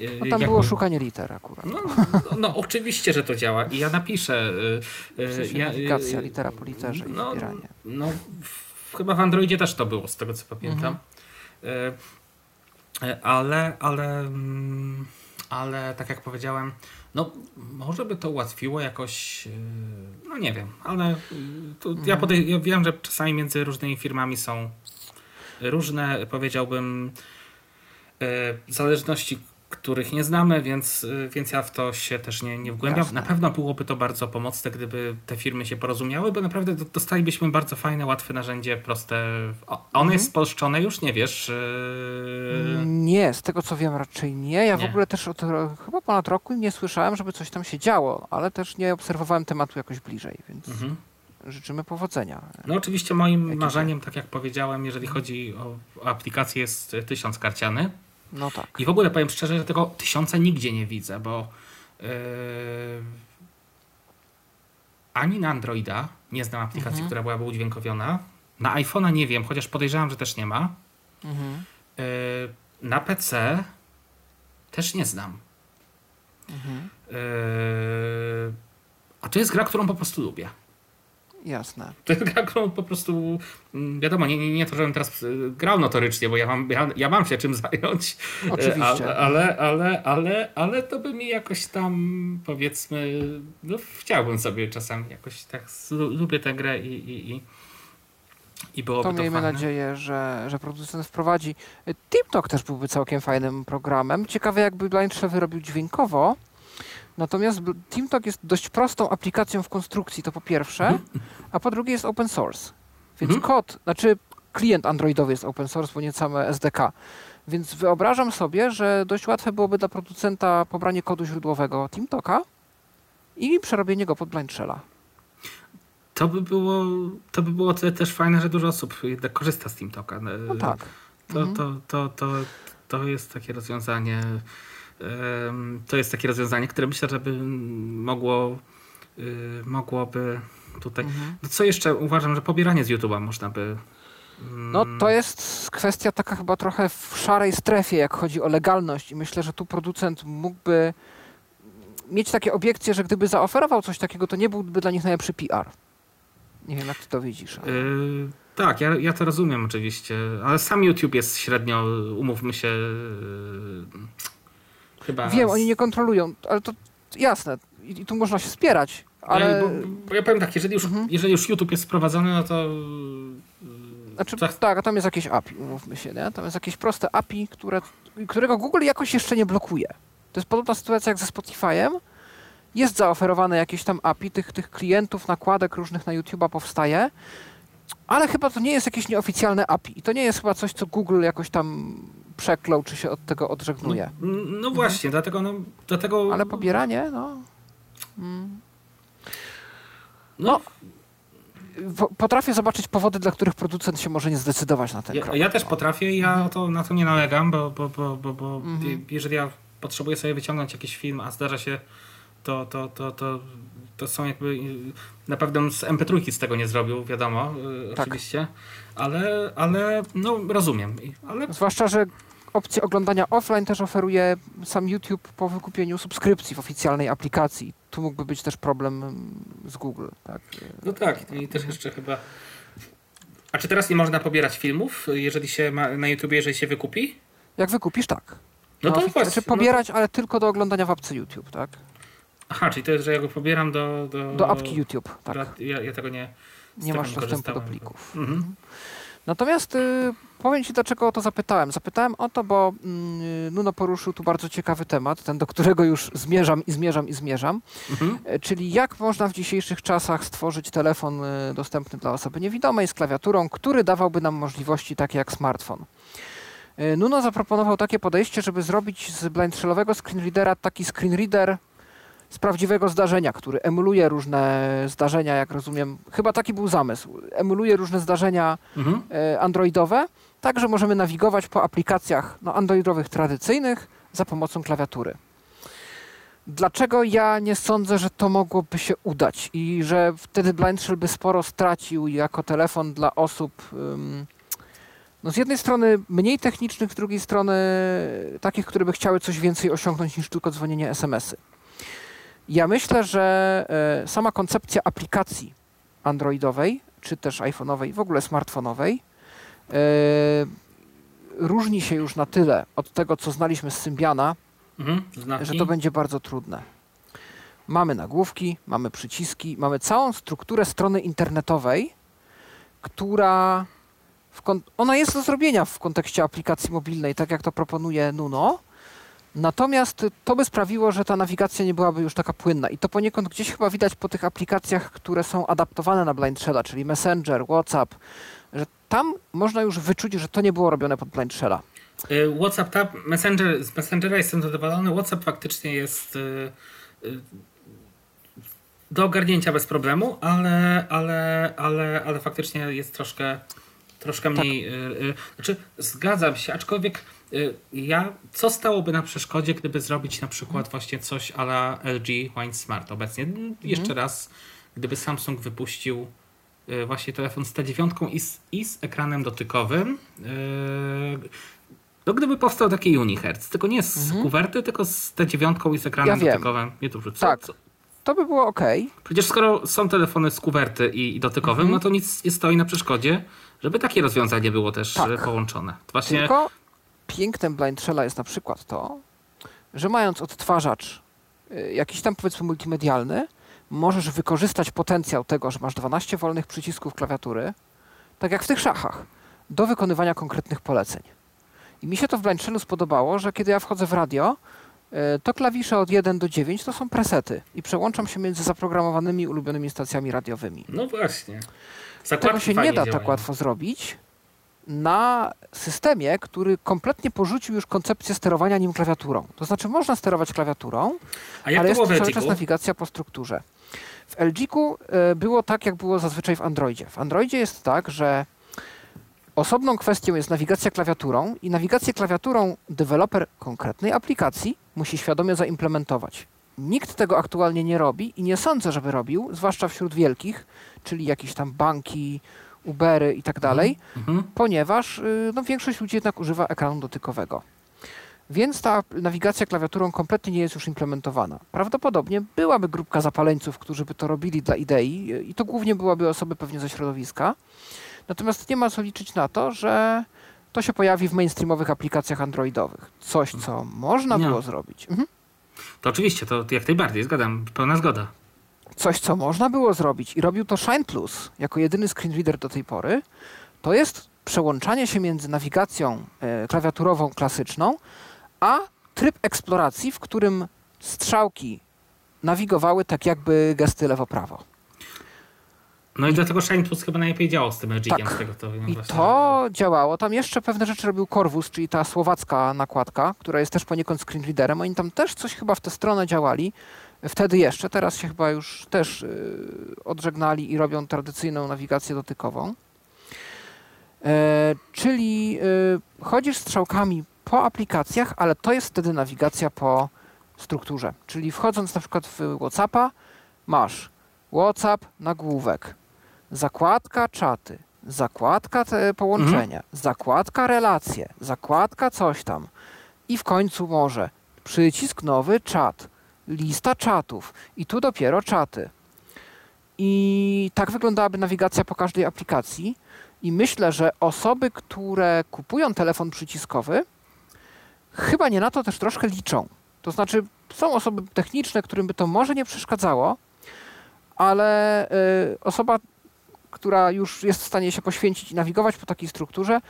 E, no tam jak było szukanie liter akurat. No, no, no, oczywiście, że to działa i ja napiszę... Sensie ja, nawigacja, litera po literze no, i zbieranie. No, w, chyba w Androidzie też to było, z tego co pamiętam. Mhm. Ale, ale... Mm, ale tak jak powiedziałem, no może by to ułatwiło jakoś, yy, no nie wiem, ale mhm. ja, podej- ja wiem, że czasami między różnymi firmami są różne, powiedziałbym, yy, zależności których nie znamy, więc, y, więc ja w to się też nie, nie wgłębiam. Jasne. Na pewno byłoby to bardzo pomocne, gdyby te firmy się porozumiały, bo naprawdę dostalibyśmy bardzo fajne, łatwe narzędzie, proste. Ono mhm. jest spolszczone już, nie wiesz? Yy... Nie, z tego co wiem raczej nie. Ja nie. w ogóle też od chyba ponad roku nie słyszałem, żeby coś tam się działo, ale też nie obserwowałem tematu jakoś bliżej, więc... Mhm życzymy powodzenia. No oczywiście moim marzeniem, tak jak powiedziałem, jeżeli chodzi o, o aplikację jest tysiąc karciany. No tak. I w ogóle powiem szczerze, że tego tysiąca nigdzie nie widzę, bo yy, ani na Androida nie znam aplikacji, mhm. która byłaby udźwiękowiona. Na iPhone'a nie wiem, chociaż podejrzewam, że też nie ma. Mhm. na PC też nie znam. Mhm. A to jest gra, którą po prostu lubię. Jasne. Którą po prostu, mm, wiadomo, nie, nie, nie to, żebym teraz y, grał notorycznie, bo ja mam, ja, ja mam się czym zająć. Oczywiście. ale, ale, ale, ale to by mi jakoś tam, powiedzmy, no chciałbym sobie czasami jakoś tak, lubię tę grę i, i, i i byłoby to, to miejmy fajne. nadzieję, że, że producent wprowadzi. TikTok też byłby całkiem fajnym programem. Ciekawe, jakby Blind Shell wyrobił dźwiękowo. Natomiast TeamTalk jest dość prostą aplikacją w konstrukcji, to po pierwsze, a po drugie jest open source. Więc mhm. kod, znaczy klient androidowy jest open source, bo nie same SDK. Więc wyobrażam sobie, że dość łatwe byłoby dla producenta pobranie kodu źródłowego TeamTalka i przerobienie go pod Blind Shella. To by było, to by było też fajne, że dużo osób jednak korzysta z TeamTalka. No tak. To, mhm. to, to, to, to jest takie rozwiązanie to jest takie rozwiązanie, które myślę, że by mogło, y, mogłoby tutaj. Mhm. No co jeszcze uważam, że pobieranie z YouTube'a można by. No mm, to jest kwestia taka chyba trochę w szarej strefie, jak chodzi o legalność, i myślę, że tu producent mógłby mieć takie obiekcje, że gdyby zaoferował coś takiego, to nie byłby dla nich najlepszy PR. Nie wiem, jak ty to widzisz. Ale... Yy, tak, ja, ja to rozumiem oczywiście, ale sam YouTube jest średnio, umówmy się, yy, Chyba Wiem, oni nie kontrolują, ale to jasne. I, i tu można się spierać, ale... Bo, bo ja powiem tak, jeżeli już, mhm. jeżeli już YouTube jest sprowadzony, no to... Znaczy, tak. tak, a tam jest jakieś API, umówmy się, nie? Tam jest jakieś proste API, które, którego Google jakoś jeszcze nie blokuje. To jest podobna sytuacja jak ze Spotify'em. Jest zaoferowane jakieś tam API, tych, tych klientów, nakładek różnych na YouTube'a powstaje, ale chyba to nie jest jakieś nieoficjalne API. I to nie jest chyba coś, co Google jakoś tam przeklął, czy się od tego odżegnuje. No, no właśnie, mhm. dlatego, no, dlatego... Ale pobieranie, no... Mm. No, potrafię zobaczyć powody, dla których producent się może nie zdecydować na ten ja, krok. Ja też no. potrafię i ja mhm. to, na to nie nalegam, bo, bo, bo, bo, bo mhm. jeżeli ja potrzebuję sobie wyciągnąć jakiś film, a zdarza się to, to, to, to, to są jakby na pewno z MP3 z tego nie zrobił, wiadomo, y, tak. oczywiście, ale, ale no rozumiem. Ale... Zwłaszcza, że opcję oglądania offline też oferuje sam YouTube po wykupieniu subskrypcji w oficjalnej aplikacji. Tu mógłby być też problem mm, z Google. Tak? No tak, i też jeszcze chyba. A czy teraz nie można pobierać filmów, jeżeli się ma na YouTube, jeżeli się wykupi? Jak wykupisz, tak. No, no to właśnie. Znaczy pobierać, no... ale tylko do oglądania w apce YouTube, tak? Aha, czyli to jest, że ja go pobieram do... Do, do apki YouTube, tak. Ja, ja tego nie... Nie masz dostępu do plików. Mhm. Natomiast y, powiem Ci, dlaczego o to zapytałem. Zapytałem o to, bo y, Nuno poruszył tu bardzo ciekawy temat, ten, do którego już zmierzam i zmierzam i zmierzam. Mhm. Y, czyli jak można w dzisiejszych czasach stworzyć telefon y, dostępny dla osoby niewidomej z klawiaturą, który dawałby nam możliwości takie jak smartfon. Y, Nuno zaproponował takie podejście, żeby zrobić z blindshellowego screenreadera taki screenreader z prawdziwego zdarzenia, który emuluje różne zdarzenia, jak rozumiem. Chyba taki był zamysł. Emuluje różne zdarzenia mhm. E, androidowe, tak że możemy nawigować po aplikacjach no, androidowych tradycyjnych za pomocą klawiatury. Dlaczego ja nie sądzę, że to mogłoby się udać i że wtedy Blind Shell by sporo stracił jako telefon dla osób um, no z jednej strony mniej technicznych, z drugiej strony takich, które by chciały coś więcej osiągnąć niż tylko dzwonienie SMS-y. Ja myślę, że e, sama koncepcja aplikacji androidowej, czy też iPhone'owej, w ogóle smartfonowej, e, różni się już na tyle od tego, co znaliśmy z Symbiana, mhm, że to będzie bardzo trudne. Mamy nagłówki, mamy przyciski, mamy całą strukturę strony internetowej, która ona jest do zrobienia w kontekście aplikacji mobilnej, tak jak to proponuje Nuno, Natomiast to by sprawiło, że ta nawigacja nie byłaby już taka płynna i to poniekąd gdzieś chyba widać po tych aplikacjach, które są adaptowane na Blind Shella, czyli Messenger, WhatsApp, że tam można już wyczuć, że to nie było robione pod Blind Shella. Y, WhatsApp, tab, Messenger, z Messengera jestem zadowolony. WhatsApp faktycznie jest y, y, do ogarnięcia bez problemu, ale, ale, ale, ale faktycznie jest troszkę, troszkę mniej. Tak. Znaczy, zgadzam się, aczkolwiek ja, co stałoby na przeszkodzie, gdyby zrobić na przykład właśnie coś ala LG Wine Smart obecnie? Mhm. Jeszcze raz, gdyby Samsung wypuścił y, właśnie telefon z T9 i z, i z ekranem dotykowym, y, No gdyby powstał taki Unihertz, tylko nie z mhm. kuwerty, tylko z te dziewiątką i z ekranem ja dotykowym. Nie to, co, tak. Co? To by było ok. Przecież skoro są telefony z kuwerty i, i dotykowym, mhm. no to nic nie stoi na przeszkodzie, żeby takie rozwiązanie było też tak. połączone. Właśnie... Tylko pięknem Blind Shella jest na przykład to, że mając odtwarzacz y, jakiś tam powiedzmy multimedialny, możesz wykorzystać potencjał tego, że masz 12 wolnych przycisków klawiatury, tak jak w tych szachach, do wykonywania konkretnych poleceń. I mi się to w Blind Shellu spodobało, że kiedy ja wchodzę w radio, y, to klawisze od 1 do 9 to są presety i przełączam się między zaprogramowanymi ulubionymi stacjami radiowymi. No właśnie. Zakładki Tego się nie da działają. tak łatwo zrobić, na systemie, który kompletnie porzucił już koncepcję sterowania nim klawiaturą. To znaczy można sterować klawiaturą, ale jest cały czas nawigacja po strukturze. W LG-ku e, było tak, jak było zazwyczaj w Androidzie. W Androidzie jest tak, że osobną kwestią jest nawigacja klawiaturą i nawigację klawiaturą deweloper konkretnej aplikacji musi świadomie zaimplementować. Nikt tego aktualnie nie robi i nie sądzę, żeby robił, zwłaszcza wśród wielkich, czyli jakieś tam banki, Ubery i tak dalej, mhm. mhm. ponieważ y, no, większość ludzi jednak używa ekranu dotykowego. Więc ta nawigacja klawiaturą kompletnie nie jest już implementowana. Prawdopodobnie byłaby grupka zapaleńców, którzy by to robili dla idei y, i to głównie byłaby osoby pewnie ze środowiska. Natomiast nie ma co liczyć na to, że to się pojawi w mainstreamowych aplikacjach androidowych. Coś, co można nie. było zrobić. Mhm. To oczywiście, to jak najbardziej, zgadzam, pełna zgoda coś, co można było zrobić i robił to Shine Plus jako jedyny screen reader do tej pory, to jest przełączanie się między nawigacją e, klawiaturową klasyczną, a tryb eksploracji, w którym strzałki nawigowały tak jakby gesty lewo-prawo. No i dlatego Shine Plus chyba najlepiej działał z tym Magiciem. Tak. Z tego, to I to działało. Tam jeszcze pewne rzeczy robił Corvus, czyli ta słowacka nakładka, która jest też poniekąd screen readerem. Oni tam też coś chyba w tę stronę działali. Wtedy jeszcze, teraz się chyba już też y, odżegnali i robią tradycyjną nawigację dotykową. E, czyli y, chodzisz strzałkami po aplikacjach, ale to jest wtedy nawigacja po strukturze. Czyli wchodząc na przykład w WhatsAppa, masz WhatsApp, nagłówek, zakładka czaty, zakładka połączenia, mhm. zakładka relacje, zakładka coś tam i w końcu może przycisk nowy czat lista czatów i tu dopiero czaty. I tak wyglądałaby nawigacja po każdej aplikacji. I myślę, że osoby, które kupują telefon przyciskowy, chyba nie na to też troszkę liczą. To znaczy, są osoby techniczne, którym by to może nie przeszkadzało, ale y, osoba, która już jest w stanie się poświęcić i nawigować po takiej strukturze,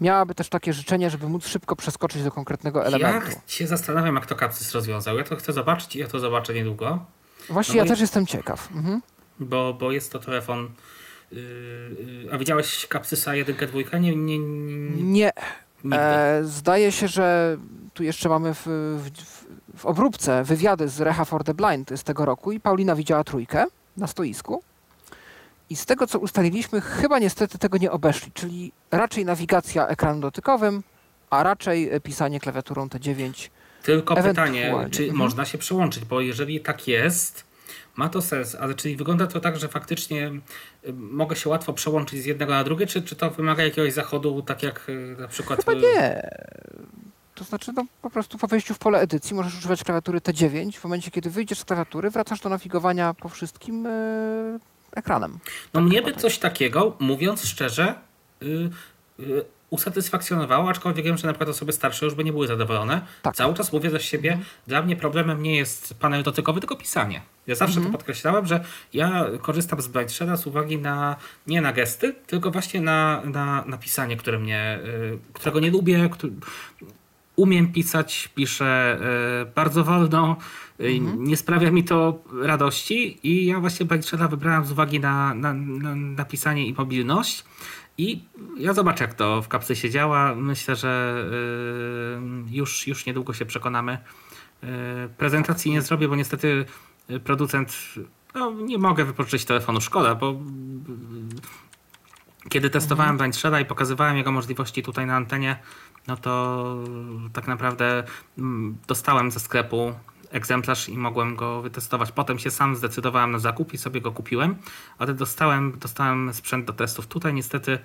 miałaby też takie życzenie, żeby móc szybko przeskoczyć do konkretnego elementu. Ja się zastanawiam, jak to Capsys rozwiązał. Ja to chcę zobaczyć i ja to zobaczę niedługo. Właśnie no ja też jestem ciekaw. Mhm. Bo, bo jest to telefon... Yy, a widziałeś Capsysa 1, 2? Nie. nie, nie. E, zdaje się, że tu jeszcze mamy w, w, w obróbce wywiady z Reha for the Blind z tego roku i Paulina widziała trójkę na stoisku. I z tego, co ustaliliśmy, chyba niestety tego nie obeszli, czyli raczej nawigacja ekranem dotykowym, a raczej e, pisanie klawiaturą T9. Tylko pytanie, czy mhm. można się przełączyć, bo jeżeli tak jest, ma to sens, ale czyli wygląda to tak, że faktycznie e, mogę się łatwo przełączyć z jednego na drugie, czy, czy to wymaga jakiegoś zachodu, tak jak e, na przykład... Chyba nie. To znaczy, no, po prostu po wejściu w pole edycji możesz używać klawiatury T9. W momencie, kiedy wyjdziesz z klawiatury, wracasz do nawigowania po wszystkim ekranem. No mnie by coś takiego, mówiąc szczerze, yy, yy, usatysfakcjonowało, aczkolwiek wiem, że na przykład osoby starsze już by nie były zadowolone. Tak. Cały czas mówię ze siebie, mhm. dla mnie problemem nie jest panel dotykowy, tylko pisanie. Ja zawsze mhm. to podkreślałem, że ja korzystam z Blindshada z uwagi na, nie na gesty, tylko właśnie na, na, na pisanie, które mnie, yy, którego nie lubię, który, umiem pisać, piszę yy, bardzo wolno, Mhm. Nie sprawia mi to radości i ja właśnie Bajtrzela wybrałem z uwagi na, na, na napisanie i mobilność. I ja zobaczę, jak to w kapsle się działa. Myślę, że y, już, już niedługo się przekonamy. Y, prezentacji nie zrobię, bo niestety producent. No, nie mogę wypożyczyć telefonu, szkoda, bo kiedy testowałem mhm. i pokazywałem jego możliwości tutaj na antenie, no to tak naprawdę mm, dostałem ze sklepu egzemplarz i mogłem go wytestować. Potem się sam zdecydowałem na zakup i sobie go kupiłem, ale dostałem, dostałem sprzęt do testów. Tutaj niestety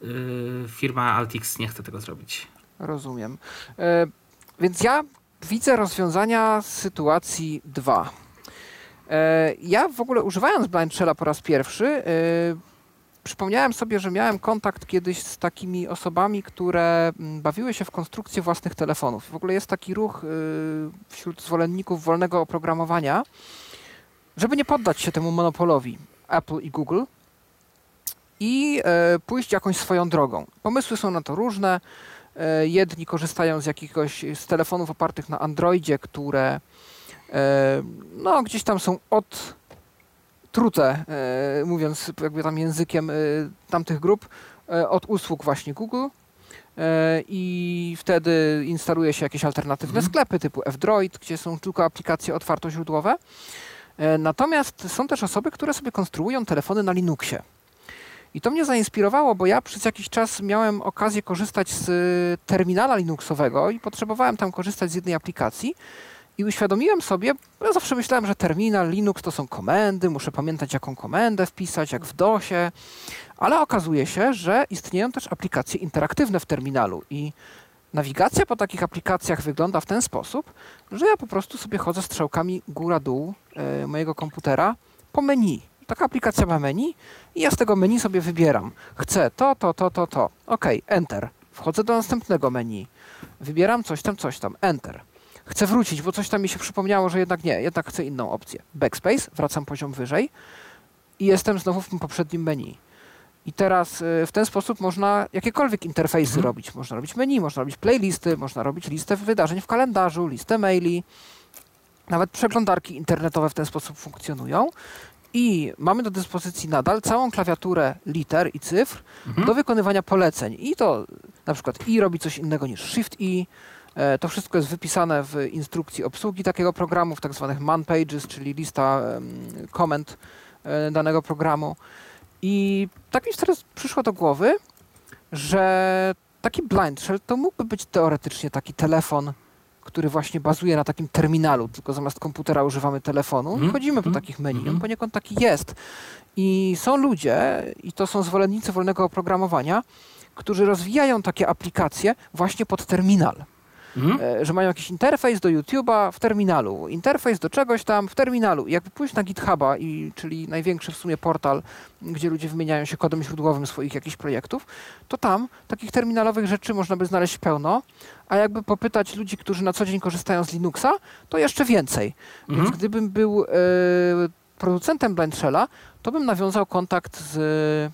yy, firma Altix nie chce tego zrobić. Rozumiem. E, więc ja widzę rozwiązania sytuacji 2. E, ja w ogóle używając Blind Shella po raz pierwszy, e, przypomniałem sobie, że miałem kontakt kiedyś z takimi osobami, które mm, bawiły się w konstrukcję własnych telefonów. W ogóle jest taki ruch y, wśród zwolenników wolnego oprogramowania, żeby nie poddać się temu monopolowi Apple i Google i e, pójść jakąś swoją drogą. Pomysły są na to różne. E, jedni korzystają z jakiegoś z telefonów opartych na Androidzie, które e, no, gdzieś tam są od trute, e, mówiąc jakby tam językiem e, tamtych grup, e, od usług właśnie Google i wtedy instaluje się jakieś alternatywne mhm. sklepy typu F-Droid, gdzie są tylko aplikacje otwartoźródłowe. Natomiast są też osoby, które sobie konstruują telefony na Linuxie. I to mnie zainspirowało, bo ja przez jakiś czas miałem okazję korzystać z terminala Linuxowego i potrzebowałem tam korzystać z jednej aplikacji. I uświadomiłem sobie, ja zawsze myślałem, że terminal Linux to są komendy, muszę pamiętać jaką komendę wpisać, jak w DOSie, ale okazuje się, że istnieją też aplikacje interaktywne w terminalu i nawigacja po takich aplikacjach wygląda w ten sposób, że ja po prostu sobie chodzę strzałkami góra-dół y, mojego komputera po menu. Taka aplikacja ma menu i ja z tego menu sobie wybieram. Chcę to, to, to, to, to. OK, Enter. Wchodzę do następnego menu. Wybieram coś tam, coś tam. Enter chcę wrócić, bo coś tam mi się przypomniało, że jednak nie, jednak chcę inną opcję. Backspace, wracam poziom wyżej i jestem znowu w tym poprzednim menu. I teraz y, w ten sposób można jakiekolwiek interfejsy mhm. robić. Można robić menu, można robić playlisty, można robić listę wydarzeń w kalendarzu, listę maili. Nawet przeglądarki internetowe w ten sposób funkcjonują. I mamy do dyspozycji nadal całą klawiaturę liter i cyfr mhm. do wykonywania poleceń. I to na przykład i robi coś innego niż Shift i to wszystko jest wypisane w instrukcji obsługi takiego programu, w tak zwanych man pages, czyli lista komend e, danego programu. I tak mi teraz przyszło do głowy, że taki blind shell to mógłby być teoretycznie taki telefon, który właśnie bazuje na takim terminalu, tylko zamiast komputera używamy telefonu mm. i chodzimy po mm. takich menu. Mm. On poniekąd taki jest. I są ludzie, i to są zwolennicy wolnego oprogramowania, którzy rozwijają takie aplikacje właśnie pod terminal. Mhm. E, że mają jakiś interfejs do YouTube'a w terminalu, interfejs do czegoś tam w terminalu. I jakby pójść na GitHuba, i, czyli największy w sumie portal, gdzie ludzie wymieniają się kodem źródłowym swoich jakichś projektów, to tam takich terminalowych rzeczy można by znaleźć pełno, a jakby popytać ludzi, którzy na co dzień korzystają z Linuxa, to jeszcze więcej. Mhm. Więc gdybym był e, producentem Blindshella, to bym nawiązał kontakt z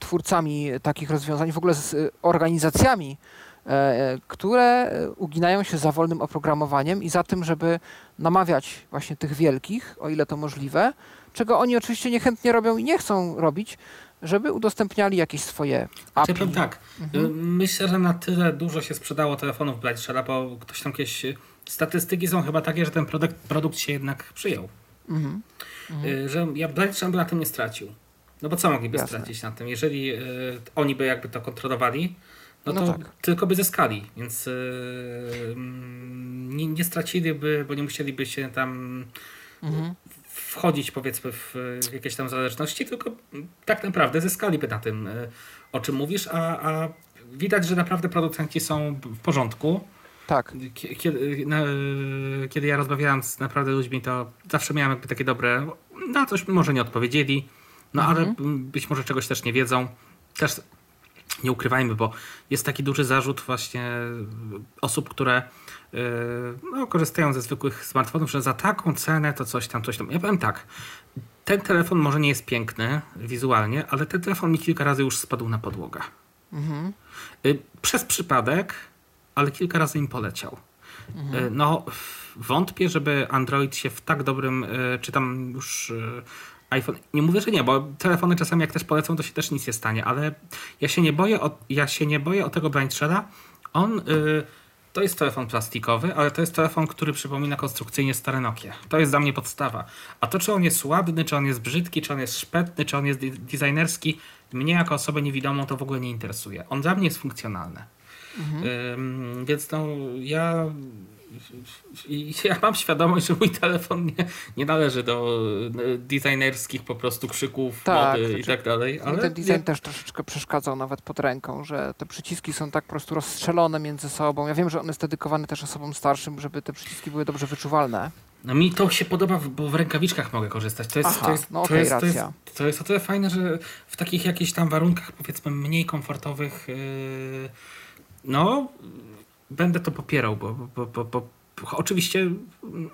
twórcami takich rozwiązań, w ogóle z organizacjami, E, e, które uginają się za wolnym oprogramowaniem i za tym, żeby namawiać właśnie tych wielkich, o ile to możliwe, czego oni oczywiście niechętnie robią i nie chcą robić, żeby udostępniali jakieś swoje API. Powiem tak, mhm. myślę, że na tyle dużo się sprzedało telefonów Blightshella, bo ktoś tam jakieś statystyki są chyba takie, że ten produkt, produkt się jednak przyjął. Mhm. Mhm. Że ja by na tym nie stracił. No bo co mogliby Jasne. stracić na tym? Jeżeli y, oni by jakby to kontrolowali, no, no to tak. tylko by zyskali, więc yy, nie, nie, straciliby, bo nie musieliby się tam mhm. wchodzić powiedzmy w, jakieś tam zależności, tylko tak naprawdę zyskaliby na tym, yy, o czym mówisz, a, a widać, że naprawdę producenci są w porządku. Tak. Kiedy, na, kiedy ja rozmawiałem z naprawdę ludźmi, to zawsze miałem jakby takie dobre, na coś może nie odpowiedzieli, no mhm. ale być może czegoś też nie wiedzą. Też nie ukrywajmy, bo jest taki duży zarzut właśnie osób, które yy, no, korzystają ze zwykłych smartfonów, że za taką cenę to coś tam, coś tam. Ja powiem tak, ten telefon może nie jest piękny wizualnie, ale ten telefon mi kilka razy już spadł na podłogę. Mhm. Yy, przez przypadek, ale kilka razy im poleciał. Mhm. No, wątpię, żeby Android się w tak dobrym, czy tam już iPhone. Nie mówię, że nie, bo telefony czasami jak też polecą, to się też nic nie stanie, ale ja się nie boję o, ja się nie boję o tego Blindshella. On y, to jest telefon plastikowy, ale to jest telefon, który przypomina konstrukcyjnie stare Nokia. To jest dla mnie podstawa. A to, czy on jest ładny, czy on jest brzydki, czy on jest szpetny, czy on jest designerski, mnie jako osobę niewidomą to w ogóle nie interesuje. On dla mnie jest funkcjonalny. Mhm. więc no, ja ja mam świadomość, że mój telefon nie, nie należy do designerskich po prostu krzyków tak, mody znaczy, i tak dalej. Ale ten design też troszeczkę przeszkadzał nawet pod ręką, że te przyciski są tak po prostu rozstrzelone między sobą. Ja wiem, że on jest dedykowany też osobom starszym, żeby te przyciski były dobrze wyczuwalne. No mi to się podoba, bo w rękawiczkach mogę korzystać. To jest, Aha, to jest, no to, jest, to, jest, to jest o tyle fajne, że w takich jakichś tam warunkach powiedzmy mniej komfortowych yy, no będę to popierał, bo, bo, bo, bo oczywiście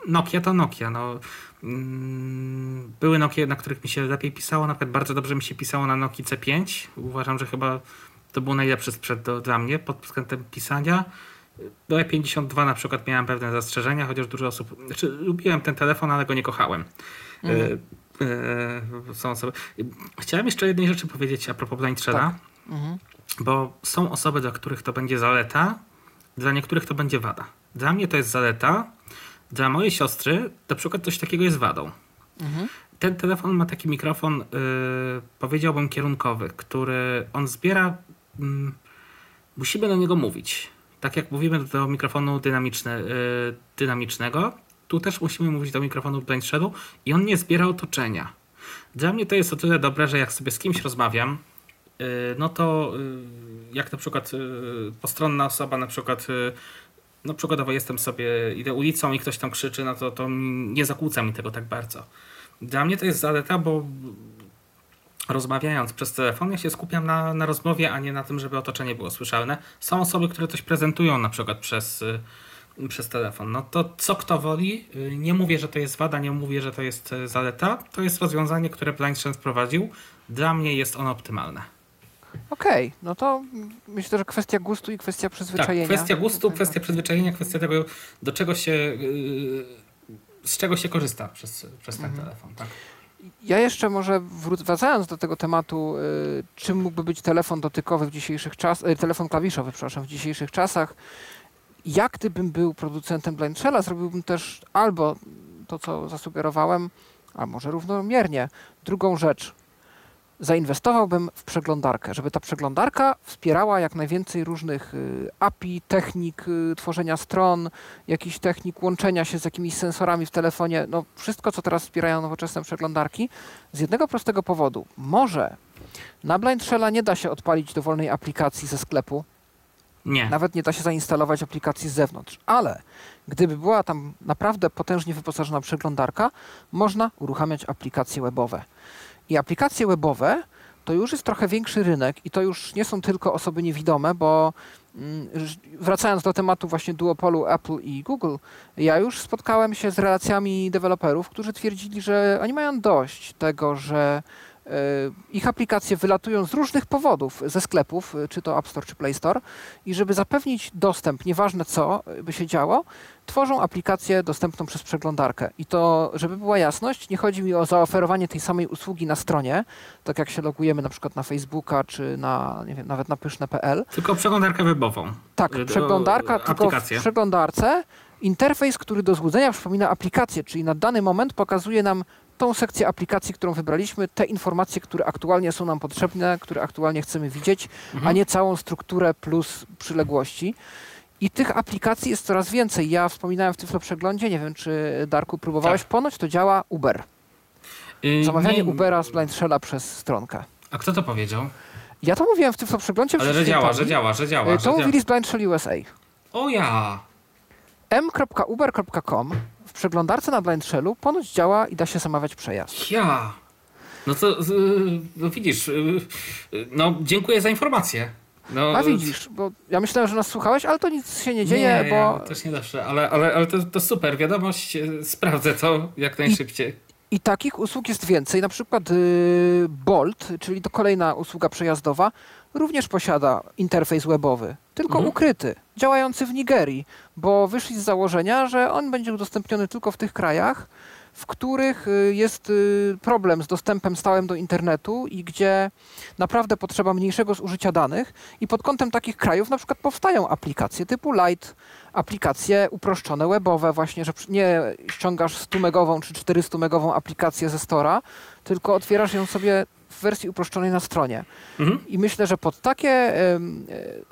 Nokia to Nokia. No, mm, były Nokia, na których mi się lepiej pisało. Na przykład bardzo dobrze mi się pisało na Nokia C5. Uważam, że chyba to był najlepszy sprzęt do, dla mnie pod względem pisania. Do E52 na przykład miałem pewne zastrzeżenia, chociaż dużo osób. Znaczy, lubiłem ten telefon, ale go nie kochałem. Mhm. E, e, są osoby. Chciałem jeszcze jednej rzeczy powiedzieć a propos Blindshella. Tak. Mhm. Bo są osoby, dla których to będzie zaleta, dla niektórych to będzie wada. Dla mnie to jest zaleta, dla mojej siostry na przykład coś takiego jest wadą. Mhm. Ten telefon ma taki mikrofon, yy, powiedziałbym, kierunkowy, który on zbiera. Yy, musimy do niego mówić. Tak jak mówimy do mikrofonu dynamiczne, yy, dynamicznego, tu też musimy mówić do mikrofonu blind i on nie zbiera otoczenia. Dla mnie to jest o tyle dobre, że jak sobie z kimś rozmawiam, no to yy, jak na przykład yy, postronna osoba na przykład no przykładowo jestem sobie, idę ulicą i ktoś tam krzyczy, no to, to nie zakłóca mi tego tak bardzo. Dla mnie to jest zaleta, bo rozmawiając przez telefon, ja się skupiam na, na rozmowie, a nie na tym, żeby otoczenie było słyszalne. Są osoby, które coś prezentują na przykład przez, y, przez telefon. No to co kto woli, y, nie mówię, że to jest wada, nie mówię, że to jest y, zaleta. To jest rozwiązanie, które Blindstrand wprowadził. Dla mnie jest ono optymalne. Okej, okay, no to myślę, że kwestia gustu i kwestia przyzwyczajenia. Tak, kwestia gustu, kwestia przyzwyczajenia, kwestia tego, do czego się, yy, z czego się korzysta przez, przez ten mhm. telefon. Tak? Ja jeszcze może wracając do tego tematu, yy, czym mógłby być telefon dotykowy w dzisiejszych czasach, yy, telefon klawiszowy, przepraszam, w dzisiejszych czasach. Jak gdybym był producentem Blind Shella, zrobiłbym też albo to, co zasugerowałem, a może równomiernie. Drugą rzecz, zainwestowałbym w przeglądarkę, żeby ta przeglądarka wspierała jak najwięcej różnych y, API, technik y, tworzenia stron, jakichś technik łączenia się z jakimiś sensorami w telefonie, no wszystko, co teraz wspierają nowoczesne przeglądarki, z jednego prostego powodu. Może na Blind Shella nie da się odpalić dowolnej aplikacji ze sklepu, nie. Nawet nie da się zainstalować aplikacji z zewnątrz, ale gdyby była tam naprawdę potężnie wyposażona przeglądarka, można uruchamiać aplikacje webowe. I aplikacje webowe to już jest trochę większy rynek i to już nie są tylko osoby niewidome, bo mm, wracając do tematu właśnie duopolu Apple i Google, ja już spotkałem się z relacjami deweloperów, którzy twierdzili, że oni mają dość tego, że ich aplikacje wylatują z różnych powodów ze sklepów, czy to App Store, czy Play Store, i żeby zapewnić dostęp, nieważne co by się działo, tworzą aplikację dostępną przez przeglądarkę. I to, żeby była jasność, nie chodzi mi o zaoferowanie tej samej usługi na stronie, tak jak się logujemy na przykład na Facebooka, czy na, nie wiem, nawet na pyszne.pl. Tylko przeglądarkę webową. Tak, y, przeglądarka, tylko w przeglądarce interfejs, który do złudzenia przypomina aplikację, czyli na dany moment pokazuje nam tą sekcję aplikacji, którą wybraliśmy, te informacje, które aktualnie są nam potrzebne, które aktualnie chcemy widzieć, mhm. a nie całą strukturę plus przyległości. I tych aplikacji jest coraz więcej. Ja wspominałem w Tyflo Przeglądzie, nie wiem czy Darku próbowałeś, tak. ponoć to działa Uber. Yy, Zamawianie nie... Ubera z Blind Shella przez stronkę. A kto to powiedział? Ja to mówiłem w Tyflo Przeglądzie. Ale że działa, że działa, że działa. To że mówili z Blind Shell USA. O ja! m.uber.com przeglądarce na Blind Shellu ponoć działa i da się zamawiać przejazd. Ja. No to no widzisz, y, no dziękuję za informację. No, A widzisz, bo ja myślałem, że nas słuchałeś, ale to nic się nie dzieje, nie, bo... Też nie zawsze, ale, ale, ale to, to super, wiadomość, y, sprawdzę to jak najszybciej. I, i takich usług jest więcej, na przykład yy, Bolt, czyli to kolejna usługa przejazdowa, również posiada interfejs webowy, tylko mhm. ukryty, działający w Nigerii, bo wyszli z założenia, że on będzie udostępniony tylko w tych krajach, w których y, jest y, problem z dostępem stałym do internetu i gdzie naprawdę potrzeba mniejszego zużycia danych i pod kątem takich krajów na przykład powstają aplikacje typu Light, aplikacje uproszczone webowe właśnie, że nie ściągasz 100-megową czy 400-megową aplikację ze Stora, tylko otwierasz ją sobie w wersji uproszczonej na stronie. Mhm. I myślę, że pod takie um,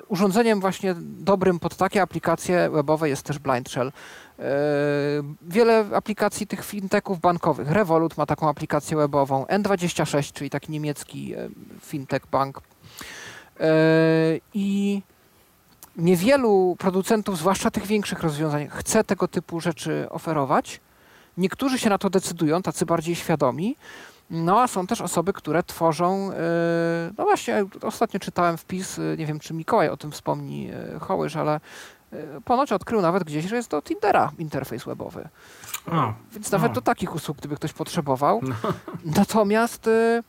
urządzeniem właśnie dobrym pod takie aplikacje webowe jest też Blind Shell. E, wiele aplikacji tych fintechów bankowych. Revolut ma taką aplikację webową, N26, czyli taki niemiecki fintech bank. E, I niewielu producentów, zwłaszcza tych większych rozwiązań, chce tego typu rzeczy oferować. Niektórzy się na to decydują, tacy bardziej świadomi. No a są też osoby, które tworzą, e, no właśnie, ostatnio czytałem wpis, nie wiem czy Mikołaj o tym wspomni, Hołysz, ale ponoć odkrył nawet gdzieś, że jest do Tindera interfejs webowy. O, Więc nawet o. do takich usług, gdyby ktoś potrzebował. No. Natomiast y,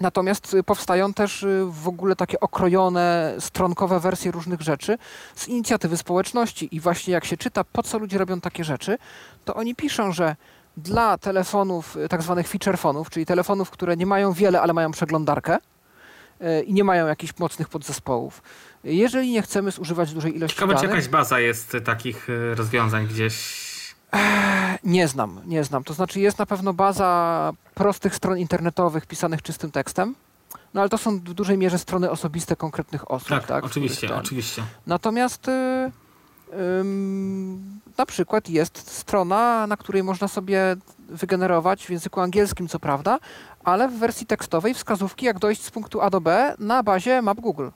Natomiast powstają też y, w ogóle takie okrojone, stronkowe wersje różnych rzeczy z inicjatywy społeczności. I właśnie jak się czyta, po co ludzie robią takie rzeczy, to oni piszą, że dla telefonów, y, tak zwanych featurefonów, czyli telefonów, które nie mają wiele, ale mają przeglądarkę i nie mają jakichś mocnych podzespołów, jeżeli nie chcemy zużywać dużej ilości Ciekawe, danych... czy jakaś baza jest takich y, rozwiązań gdzieś? Nie znam, nie znam. To znaczy jest na pewno baza prostych stron internetowych pisanych czystym tekstem, no ale to są w dużej mierze strony osobiste konkretnych osób. Tak, tak oczywiście, oczywiście. Natomiast y, na przykład jest strona, na której można sobie wygenerować w języku angielskim, co prawda, ale w wersji tekstowej wskazówki, jak dojść z punktu A do B na bazie map Google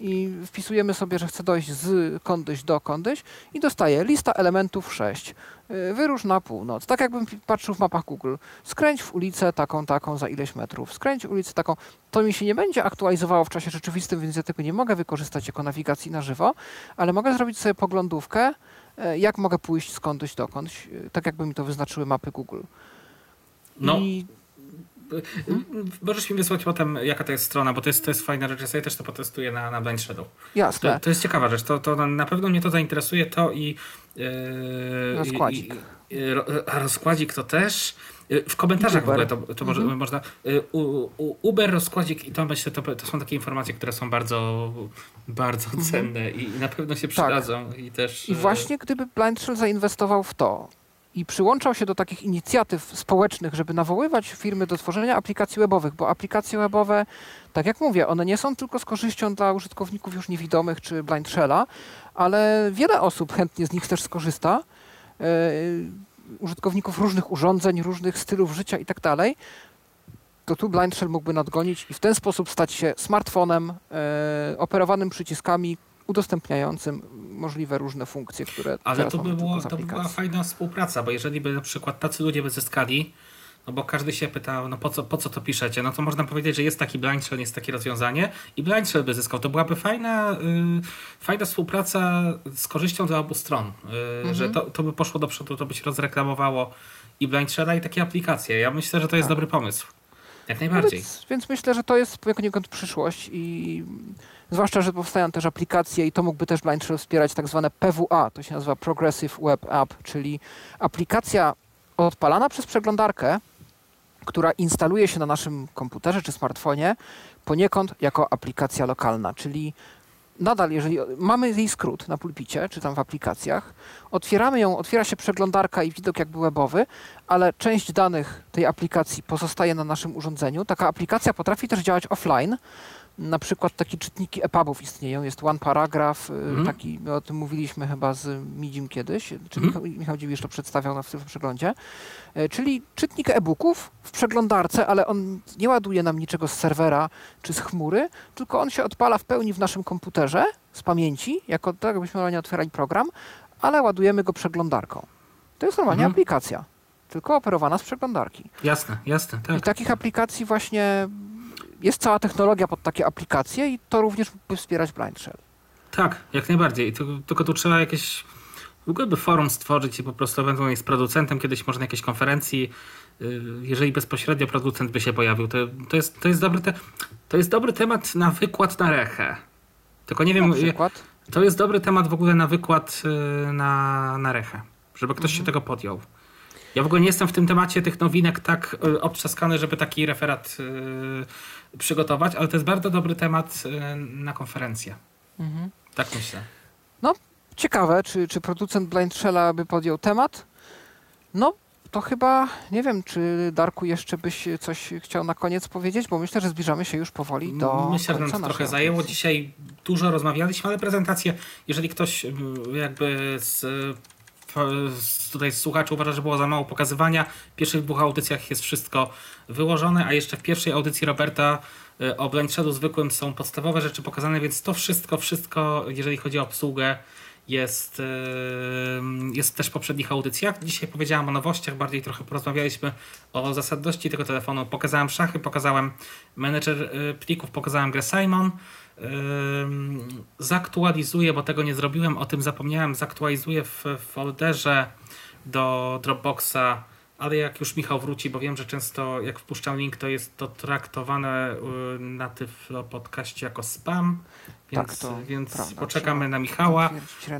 i wpisujemy sobie, że chcę dojść z kądyś do kądyś i dostaję lista elementów 6. Y, wyrusz na północ. Tak jakbym patrzył w mapach Google. Skręć w ulicę taką, taką za ileś metrów. Skręć w ulicę taką. To mi się nie będzie aktualizowało w czasie rzeczywistym, więc ja tego nie mogę wykorzystać jako nawigacji na żywo, ale mogę zrobić sobie poglądówkę, y, jak mogę pójść skądś dokądś, y, tak jakby mi to wyznaczyły mapy Google. No. I Hmm? Możesz mi wysłać potem, jaka to jest strona, bo to jest, to jest fajna rzecz. Ja też to potestuję na, na Blind Shadow. Jasne. To, to jest ciekawa rzecz. To, to na pewno mnie to zainteresuje. To i. Yy, rozkładzik. I, i, a rozkładzik to też. E, w komentarzach Uber. w ogóle to, to może, mhm. można. E, u, u, Uber, rozkładzik i to myślę, to, to są takie informacje, które są bardzo, bardzo mhm. cenne i na pewno się przydadzą. Tak. I, też, I właśnie gdyby Blind Shell zainwestował w to, i przyłączał się do takich inicjatyw społecznych, żeby nawoływać firmy do tworzenia aplikacji webowych, bo aplikacje webowe, tak jak mówię, one nie są tylko z korzyścią dla użytkowników już niewidomych czy blind shella, ale wiele osób chętnie z nich też skorzysta. Yy, użytkowników różnych urządzeń, różnych stylów życia i tak dalej, to tu Blind Shell mógłby nadgonić i w ten sposób stać się smartfonem yy, operowanym przyciskami, udostępniającym możliwe różne funkcje, które Ale to, by było, to by była fajna współpraca, bo jeżeli by na przykład tacy ludzie by zyskali, no bo każdy się pyta, no po co, po co to piszecie? No to można powiedzieć, że jest taki blind shell, jest takie rozwiązanie i blind shell by zyskał. To byłaby fajna, yy, fajna współpraca z korzyścią dla obu stron, yy, mhm. że to, to by poszło do przodu, to by się rozreklamowało i blind shella i takie aplikacje. Ja myślę, że to jest tak. dobry pomysł. Jak najbardziej. Więc, więc, myślę, że to jest poniekąd przyszłość i zwłaszcza, że powstają też aplikacje i to mógłby też Shell wspierać tak zwane PWA, to się nazywa Progressive Web App, czyli aplikacja odpalana przez przeglądarkę, która instaluje się na naszym komputerze czy smartfonie poniekąd jako aplikacja lokalna, czyli nadal, jeżeli mamy jej skrót na pulpicie, czy tam w aplikacjach, otwieramy ją, otwiera się przeglądarka i widok jakby webowy, ale część danych tej aplikacji pozostaje na naszym urządzeniu. Taka aplikacja potrafi też działać offline, na przykład takie czytniki EPUBów istnieją. Jest One Paragraph, mm. taki, my o tym mówiliśmy chyba z Midzim kiedyś, czy mm. Michał, Michał Dziwisz to przedstawiał na w przeglądzie. E, czyli czytnik e-booków w przeglądarce, ale on nie ładuje nam niczego z serwera czy z chmury, tylko on się odpala w pełni w naszym komputerze z pamięci, jako tak, jakbyśmy normalnie otwierali program, ale ładujemy go przeglądarką. To jest normalnie mm. aplikacja, tylko operowana z przeglądarki. Jasne, jasne. Tak. I takich aplikacji właśnie jest cała technologia pod takie aplikacje i to również mógłby wspierać Blind Shell. Tak, jak najbardziej. Tylko, tylko tu trzeba jakieś w ogóle by forum stworzyć i po prostu ewentualnie z producentem kiedyś może na jakiejś konferencji, y, jeżeli bezpośrednio producent by się pojawił, to, to, jest, to, jest, dobry te, to jest dobry temat na wykład na rechę. Tylko nie wiem, to jest dobry temat w ogóle na wykład y, na, na rechę, żeby ktoś mhm. się tego podjął. Ja w ogóle nie jestem w tym temacie tych nowinek tak y, obtrzaskany, żeby taki referat przygotować, ale to jest bardzo dobry temat y, na konferencję. Mhm. Tak myślę. No, ciekawe, czy, czy producent Blind Shella by podjął temat? No, to chyba nie wiem, czy Darku jeszcze byś coś chciał na koniec powiedzieć, bo myślę, że zbliżamy się już powoli do. Myślę, że nam to trochę zajęło. Dzisiaj dużo rozmawialiśmy, ale prezentację, jeżeli ktoś jakby z tutaj słuchaczy uważa, że było za mało pokazywania. W pierwszych dwóch audycjach jest wszystko wyłożone, a jeszcze w pierwszej audycji Roberta y, o Blind Shadow zwykłym są podstawowe rzeczy pokazane, więc to wszystko, wszystko, jeżeli chodzi o obsługę, jest, y, jest też w poprzednich audycjach. Dzisiaj powiedziałam o nowościach, bardziej trochę porozmawialiśmy o zasadności tego telefonu. Pokazałem szachy, pokazałem menedżer y, plików, pokazałem grę Simon zaktualizuję, bo tego nie zrobiłem, o tym zapomniałem, zaktualizuję w folderze do Dropboxa, ale jak już Michał wróci, bo wiem, że często jak wpuszczam link, to jest to traktowane y, na Tyflo podcaście jako spam, więc, tak, to więc prawda, poczekamy na Michała,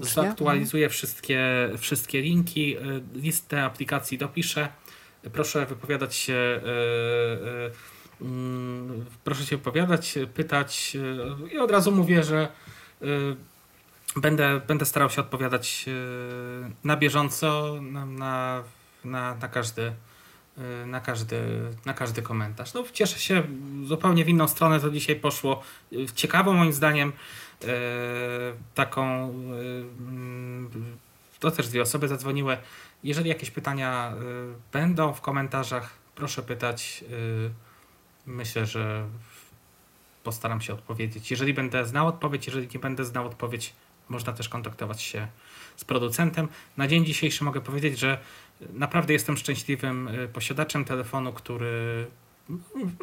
zaktualizuję wszystkie, wszystkie linki, y, listę aplikacji dopiszę. Proszę wypowiadać się Mm, proszę się opowiadać, pytać e, i od razu mówię, że e, będę, będę starał się odpowiadać e, na bieżąco na, na, na, na każdy na każdy, na każdy komentarz. No, cieszę się zupełnie w inną stronę, to dzisiaj poszło. Ciekawą moim zdaniem taką to też dwie osoby zadzwoniły. Jeżeli jakieś pytania będą w komentarzach, proszę pytać. Myślę, że postaram się odpowiedzieć. Jeżeli będę znał odpowiedź, jeżeli nie będę znał odpowiedź, można też kontaktować się z producentem. Na dzień dzisiejszy mogę powiedzieć, że naprawdę jestem szczęśliwym y, posiadaczem telefonu, który,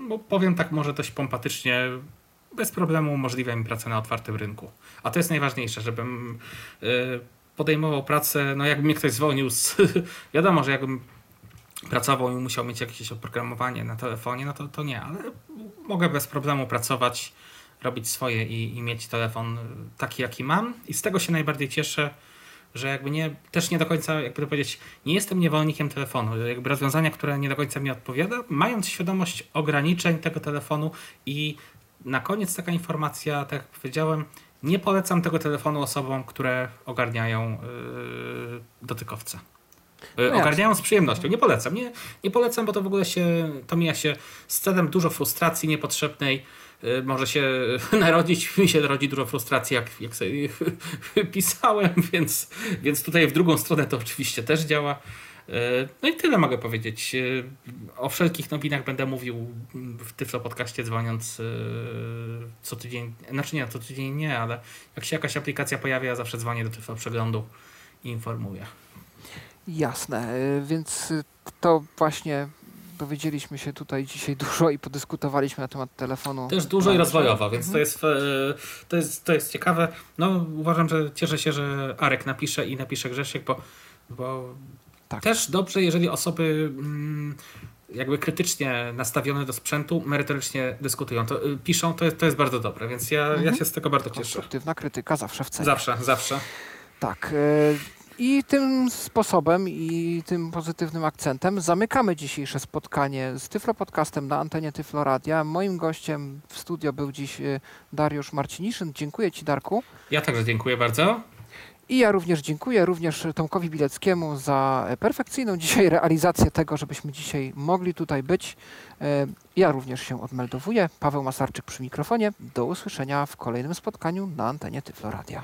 no, powiem tak może dość pompatycznie, bez problemu umożliwia mi pracę na otwartym rynku. A to jest najważniejsze, żebym y, podejmował pracę, no jakby mnie ktoś zwolnił z, wiadomo, że jakbym pracował i musiał mieć jakieś oprogramowanie na telefonie, no to, to nie, ale mogę bez problemu pracować, robić swoje i, i mieć telefon taki, jaki mam. I z tego się najbardziej cieszę, że jakby nie, też nie do końca, jakby to powiedzieć, nie jestem niewolnikiem telefonu. Jakby rozwiązania, które nie do końca mi odpowiada, mając świadomość ograniczeń tego telefonu i na koniec taka informacja, tak jak powiedziałem, nie polecam tego telefonu osobom, które ogarniają yy, dotykowca. E, no ogarniają z przyjemnością. Nie polecam. Nie, nie polecam, bo to w ogóle się, to mija się z celem dużo frustracji niepotrzebnej. E, może się narodzić, mi się rodzi dużo frustracji, jak, jak sobie pisałem, więc, więc tutaj w drugą stronę to oczywiście też działa. E, no i tyle mogę powiedzieć. O wszelkich nowinach będę mówił w Tyflo podcaście dzwoniąc co tydzień. Znaczy nie, co tydzień nie, ale jak się jakaś aplikacja pojawia, ja zawsze dzwonię do Tyflo przeglądu i informuję. Jasne, y, więc y, to właśnie dowiedzieliśmy się tutaj dzisiaj dużo i podyskutowaliśmy na temat telefonu. Też dużo i rozwojowo, więc to, jest, e, to, jest, to jest ciekawe. No uważam, że cieszę się, że Arek napisze i napisze Grzesiek, bo, bo tak. też dobrze, jeżeli osoby mm, jakby krytycznie nastawione do sprzętu, merytorycznie dyskutują, to y, piszą, to jest, to jest bardzo dobre, więc ja, mhm. ja się z tego bardzo cieszę. Konstruktywna krytyka zawsze w cenie. Zawsze, zawsze. Tak. I tym sposobem i tym pozytywnym akcentem zamykamy dzisiejsze spotkanie z Tyflo Podcastem na antenie Tyflo Radia. Moim gościem w studio był dziś y, Dariusz Marciniszyn. Dziękuję Ci Darku. Ja także dziękuję bardzo. I ja również dziękuję również Tomkowi Bileckiemu za perfekcyjną dzisiaj realizację tego, żebyśmy dzisiaj mogli tutaj być. E, ja również się odmeldowuję. Paweł Masarczyk przy mikrofonie. Do usłyszenia w kolejnym spotkaniu na antenie Tyflo Radia.